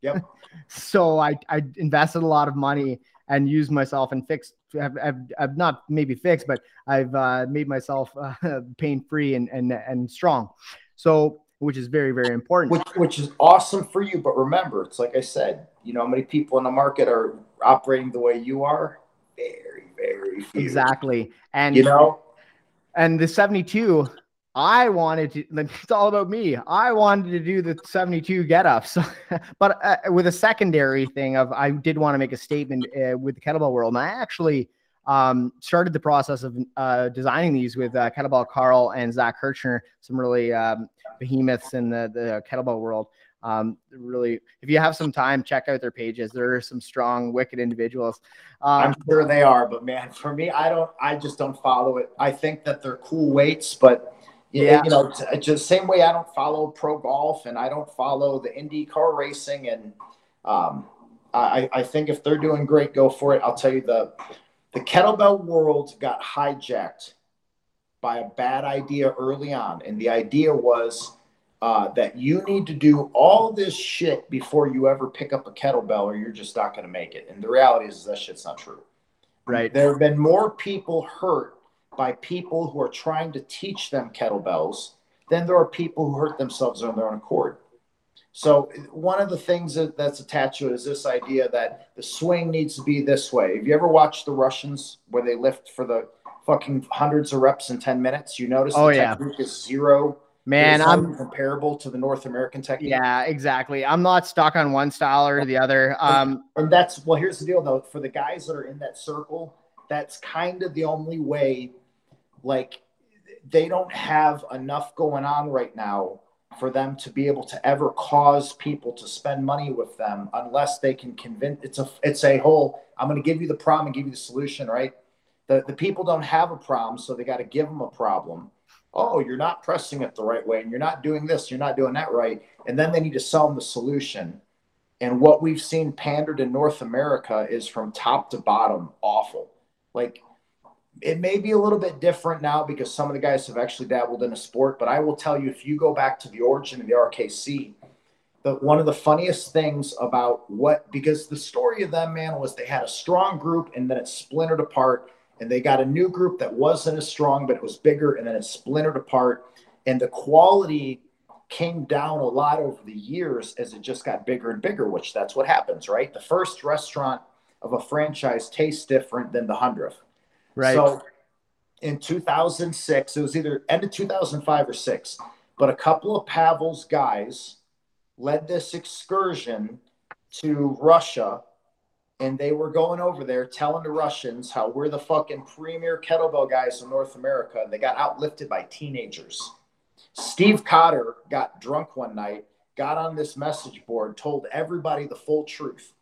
Yep. [LAUGHS] so I I invested a lot of money and used myself and fixed. I've, I've, I've not maybe fixed, but I've uh, made myself uh, [LAUGHS] pain free and and and strong. So which is very very important. Which which is awesome for you. But remember, it's like I said, you know, how many people in the market are operating the way you are? Very very few. Exactly, and you know, and the seventy two I wanted to, [LAUGHS] it's all about me. I wanted to do the 72 get ups, [LAUGHS] but uh, with a secondary thing of, I did want to make a statement uh, with the kettlebell world. And I actually um, started the process of uh, designing these with uh, Kettlebell Carl and Zach Kirchner, some really um, behemoths in the, the kettlebell world. Um, really, if you have some time, check out their pages. There are some strong, wicked individuals. Um, I'm sure they are, but man, for me, I don't, I just don't follow it. I think that they're cool weights, but yeah, you know, just same way I don't follow pro golf and I don't follow the Indy car racing, and um, I, I think if they're doing great, go for it. I'll tell you the the kettlebell world got hijacked by a bad idea early on, and the idea was uh, that you need to do all this shit before you ever pick up a kettlebell, or you're just not going to make it. And the reality is that shit's not true. Right. There have been more people hurt by people who are trying to teach them kettlebells than there are people who hurt themselves on their own accord. So one of the things that, that's attached to it is this idea that the swing needs to be this way. Have you ever watched the Russians where they lift for the fucking hundreds of reps in 10 minutes? You notice oh, the yeah. technique is zero. Man, I'm comparable to the North American technique. Yeah, exactly. I'm not stuck on one style or the other. Um, and that's well, here's the deal though. For the guys that are in that circle, that's kind of the only way like they don't have enough going on right now for them to be able to ever cause people to spend money with them unless they can convince it's a it's a whole i'm going to give you the problem and give you the solution right the, the people don't have a problem so they got to give them a problem oh you're not pressing it the right way and you're not doing this you're not doing that right. And then they need to sell them the solution. And what we've seen pandered in north america is from top to bottom awful. Like it may be a little bit different now because some of the guys have actually dabbled in a sport, but I will tell you if you go back to the origin of the RKC, the one of the funniest things about what because the story of them, man, was they had a strong group and then it splintered apart, and they got a new group that wasn't as strong, but it was bigger, and then it splintered apart, and the quality came down a lot over the years as it just got bigger and bigger, which that's what happens, right? The first restaurant of a franchise tastes different than the hundredth Right. So in 2006, it was either end of 2005 or six, but a couple of Pavel's guys led this excursion to Russia. And they were going over there telling the Russians how we're the fucking premier kettlebell guys in North America. And they got outlifted by teenagers. Steve Cotter got drunk one night, got on this message board, told everybody the full truth.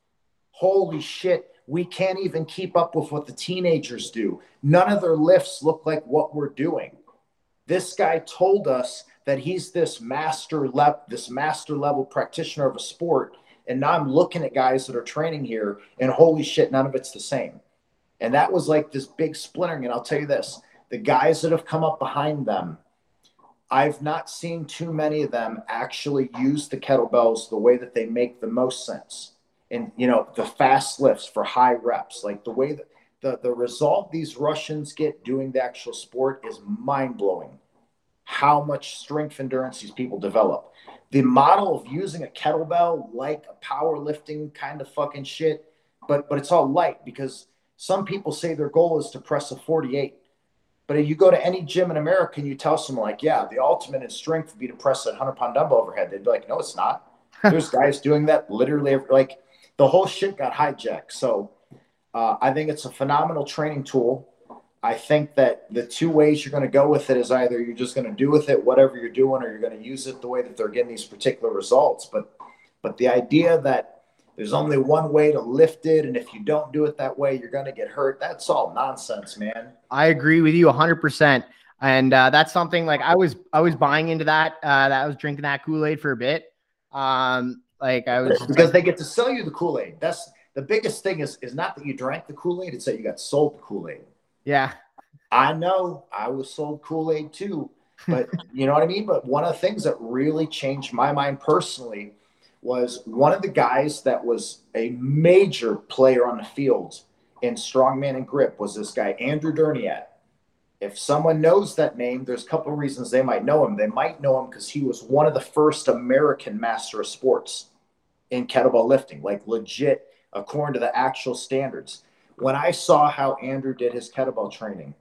Holy shit, we can't even keep up with what the teenagers do. None of their lifts look like what we're doing. This guy told us that he's this master level, this master level practitioner of a sport. And now I'm looking at guys that are training here, and holy shit, none of it's the same. And that was like this big splintering. And I'll tell you this the guys that have come up behind them, I've not seen too many of them actually use the kettlebells the way that they make the most sense and you know the fast lifts for high reps like the way that the, the result these russians get doing the actual sport is mind-blowing how much strength endurance these people develop the model of using a kettlebell like a powerlifting kind of fucking shit but but it's all light because some people say their goal is to press a 48 but if you go to any gym in america and you tell someone like yeah the ultimate in strength would be to press a 100 pound dumbbell overhead they'd be like no it's not [LAUGHS] there's guys doing that literally like the whole shit got hijacked. So uh, I think it's a phenomenal training tool. I think that the two ways you're going to go with it is either you're just going to do with it whatever you're doing, or you're going to use it the way that they're getting these particular results. But but the idea that there's only one way to lift it, and if you don't do it that way, you're going to get hurt. That's all nonsense, man. I agree with you 100. percent and uh, that's something like I was I was buying into that. Uh, that I was drinking that Kool Aid for a bit. Um, like I was because they get to sell you the Kool Aid. That's the biggest thing is is not that you drank the Kool-Aid, it's that you got sold the Kool-Aid. Yeah. I know I was sold Kool-Aid too, but [LAUGHS] you know what I mean? But one of the things that really changed my mind personally was one of the guys that was a major player on the field in strongman and grip was this guy, Andrew Durniat. If someone knows that name, there's a couple of reasons they might know him. They might know him because he was one of the first American master of sports in kettlebell lifting, like legit, according to the actual standards. When I saw how Andrew did his kettlebell training,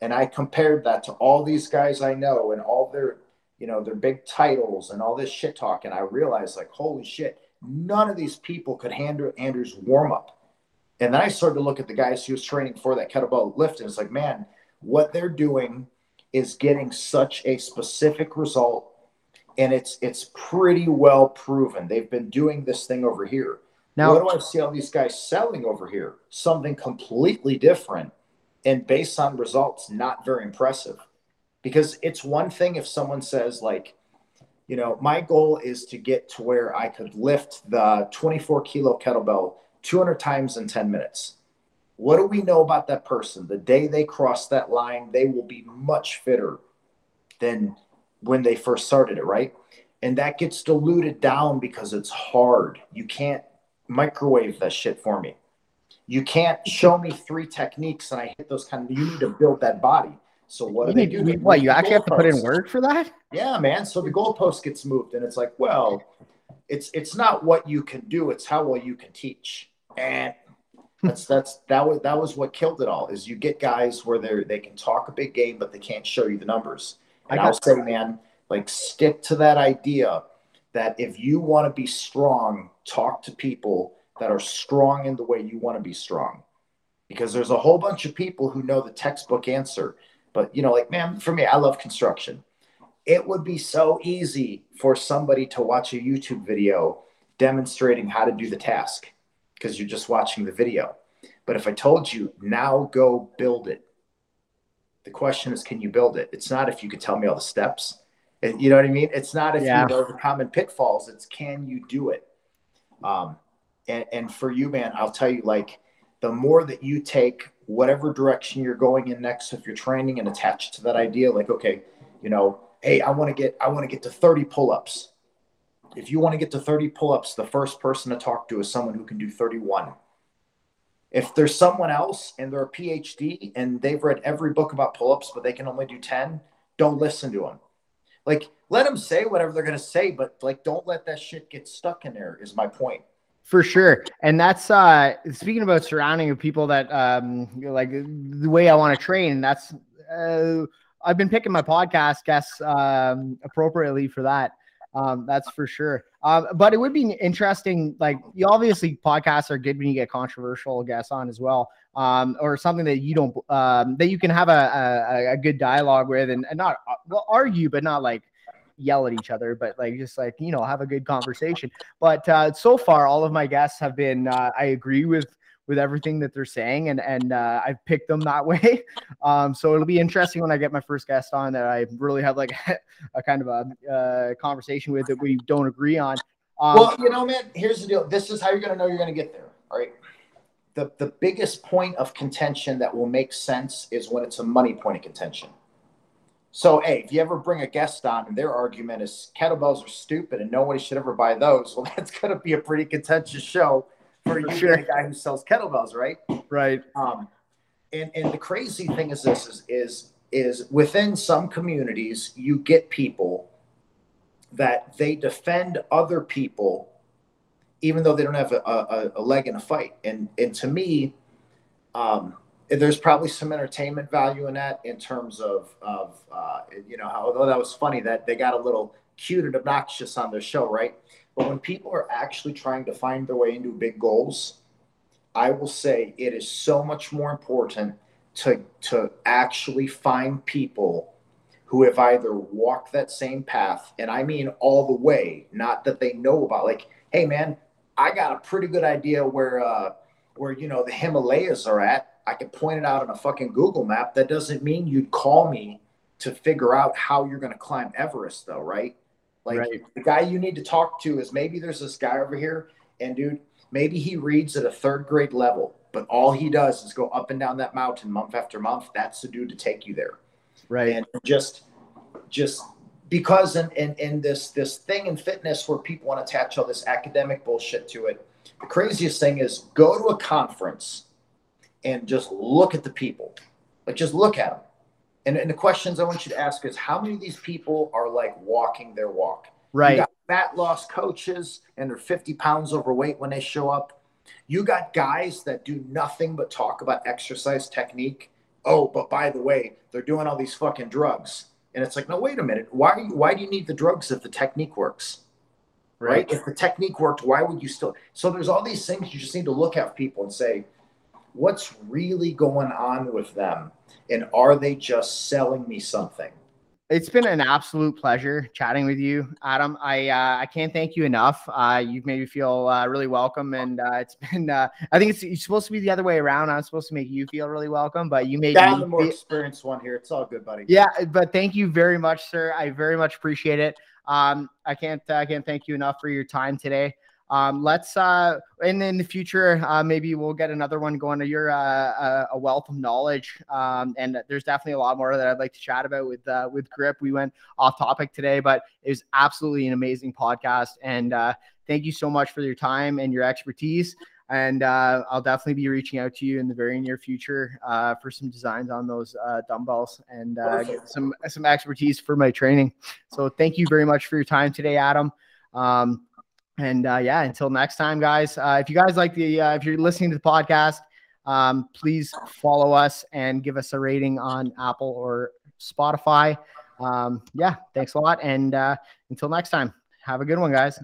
and I compared that to all these guys I know and all their, you know, their big titles and all this shit talk, and I realized, like, holy shit, none of these people could handle Andrew's warm up. And then I started to look at the guys he was training for that kettlebell lift, and it's like, man, what they're doing is getting such a specific result and it's it's pretty well proven they've been doing this thing over here now what do i see all these guys selling over here something completely different and based on results not very impressive because it's one thing if someone says like you know my goal is to get to where i could lift the 24 kilo kettlebell 200 times in 10 minutes what do we know about that person? The day they cross that line, they will be much fitter than when they first started it, right? And that gets diluted down because it's hard. You can't microwave that shit for me. You can't show me three techniques and I hit those kind of. You need to build that body. So what do they do? They what you actually have to put in work for that? Yeah, man. So the goalpost gets moved, and it's like, well, it's it's not what you can do; it's how well you can teach. And that's that's that was that was what killed it all. Is you get guys where they they can talk a big game, but they can't show you the numbers. And I'll say, man, like stick to that idea that if you want to be strong, talk to people that are strong in the way you want to be strong. Because there's a whole bunch of people who know the textbook answer. But you know, like man, for me, I love construction. It would be so easy for somebody to watch a YouTube video demonstrating how to do the task because you're just watching the video. But if I told you, now go build it, the question is, can you build it? It's not if you could tell me all the steps. You know what I mean? It's not if yeah. you know the common pitfalls. It's can you do it? Um, and, and for you, man, I'll tell you, like, the more that you take whatever direction you're going in next with your training and attached to that idea, like, okay, you know, hey, I want to get, I want to get to 30 pull-ups if you want to get to 30 pull-ups, the first person to talk to is someone who can do 31. If there's someone else and they're a PhD and they've read every book about pull-ups, but they can only do 10, don't listen to them. Like, let them say whatever they're going to say, but like, don't let that shit get stuck in there. Is my point. For sure, and that's uh speaking about surrounding people that um like the way I want to train. That's uh, I've been picking my podcast guests um appropriately for that. Um, that's for sure. Um, but it would be interesting. Like, you obviously podcasts are good when you get controversial guests on as well, um, or something that you don't um, that you can have a, a, a good dialogue with and, and not uh, well argue, but not like yell at each other, but like just like you know have a good conversation. But uh, so far, all of my guests have been. Uh, I agree with with everything that they're saying, and and uh, I've picked them that [LAUGHS] way. Um, so it'll be interesting when I get my first guest on that I really have like [LAUGHS] a kind of a uh, conversation with that we don't agree on. Um, well, you know, man, here's the deal. This is how you're to know you're to get there. All right. The, the biggest point of contention that will make sense is when it's a money point of contention. So, hey, if you ever bring a guest on and their argument is kettlebells are stupid and nobody should ever buy those, [LAUGHS] well, that's going to be a pretty contentious show for you sure. a guy who sells kettlebells, right? Right. Um, and and the crazy thing is this is is is within some communities you get people that they defend other people even though they don't have a, a, a leg in a fight and and to me um, there's probably some entertainment value in that in terms of of uh, you know how although that was funny that they got a little cute and obnoxious on their show right but when people are actually trying to find their way into big goals, I will say it is so much more important to to actually find people who have either walked that same path, and I mean all the way, not that they know about. Like, hey man, I got a pretty good idea where uh, where you know the Himalayas are at. I can point it out on a fucking Google map. That doesn't mean you'd call me to figure out how you're going to climb Everest, though, right? Like right. the guy you need to talk to is maybe there's this guy over here And dude, maybe he reads at a third grade level, but all he does is go up and down that mountain month after month. That's the dude to take you there. Right. And just, just because in, in, in this, this thing in fitness where people want to attach all this academic bullshit to it, the craziest thing is go to a conference and just look at the people. Like just look at them. And, and the questions I want you to ask is how many of these people are like walking their walk? Right. You got fat loss coaches and they're 50 pounds overweight when they show up. You got guys that do nothing but talk about exercise technique. Oh, but by the way, they're doing all these fucking drugs. And it's like, no, wait a minute. Why why do you need the drugs if the technique works? Right? right? If the technique worked, why would you still? So there's all these things you just need to look at people and say, what's really going on with them? And are they just selling me something? It's been an absolute pleasure chatting with you, Adam. I uh, I can't thank you enough. Uh, you've made me feel uh, really welcome, and uh, it's [LAUGHS] been. Uh, I think it's, it's, supposed to be the other way around. I'm supposed to make you feel really welcome, but you made me the more experienced one here. It's all good, buddy. Yeah, but thank you very much, sir. I very much appreciate it. Um, I can't I can't thank you enough for your time today. Um, let's uh, and in the future, uh, maybe we'll get another one going. To your uh, a wealth of knowledge, um, and there's definitely a lot more that I'd like to chat about with uh, with Grip. We went off topic today, but it was absolutely an amazing podcast. And uh, thank you so much for your time and your expertise. And uh, I'll definitely be reaching out to you in the very near future uh, for some designs on those uh, dumbbells and uh, some some expertise for my training. So thank you very much for your time today, Adam. Um, and uh, yeah, until next time, guys. Uh, if you guys like the, uh, if you're listening to the podcast, um, please follow us and give us a rating on Apple or Spotify. Um, yeah, thanks a lot. And uh, until next time, have a good one, guys.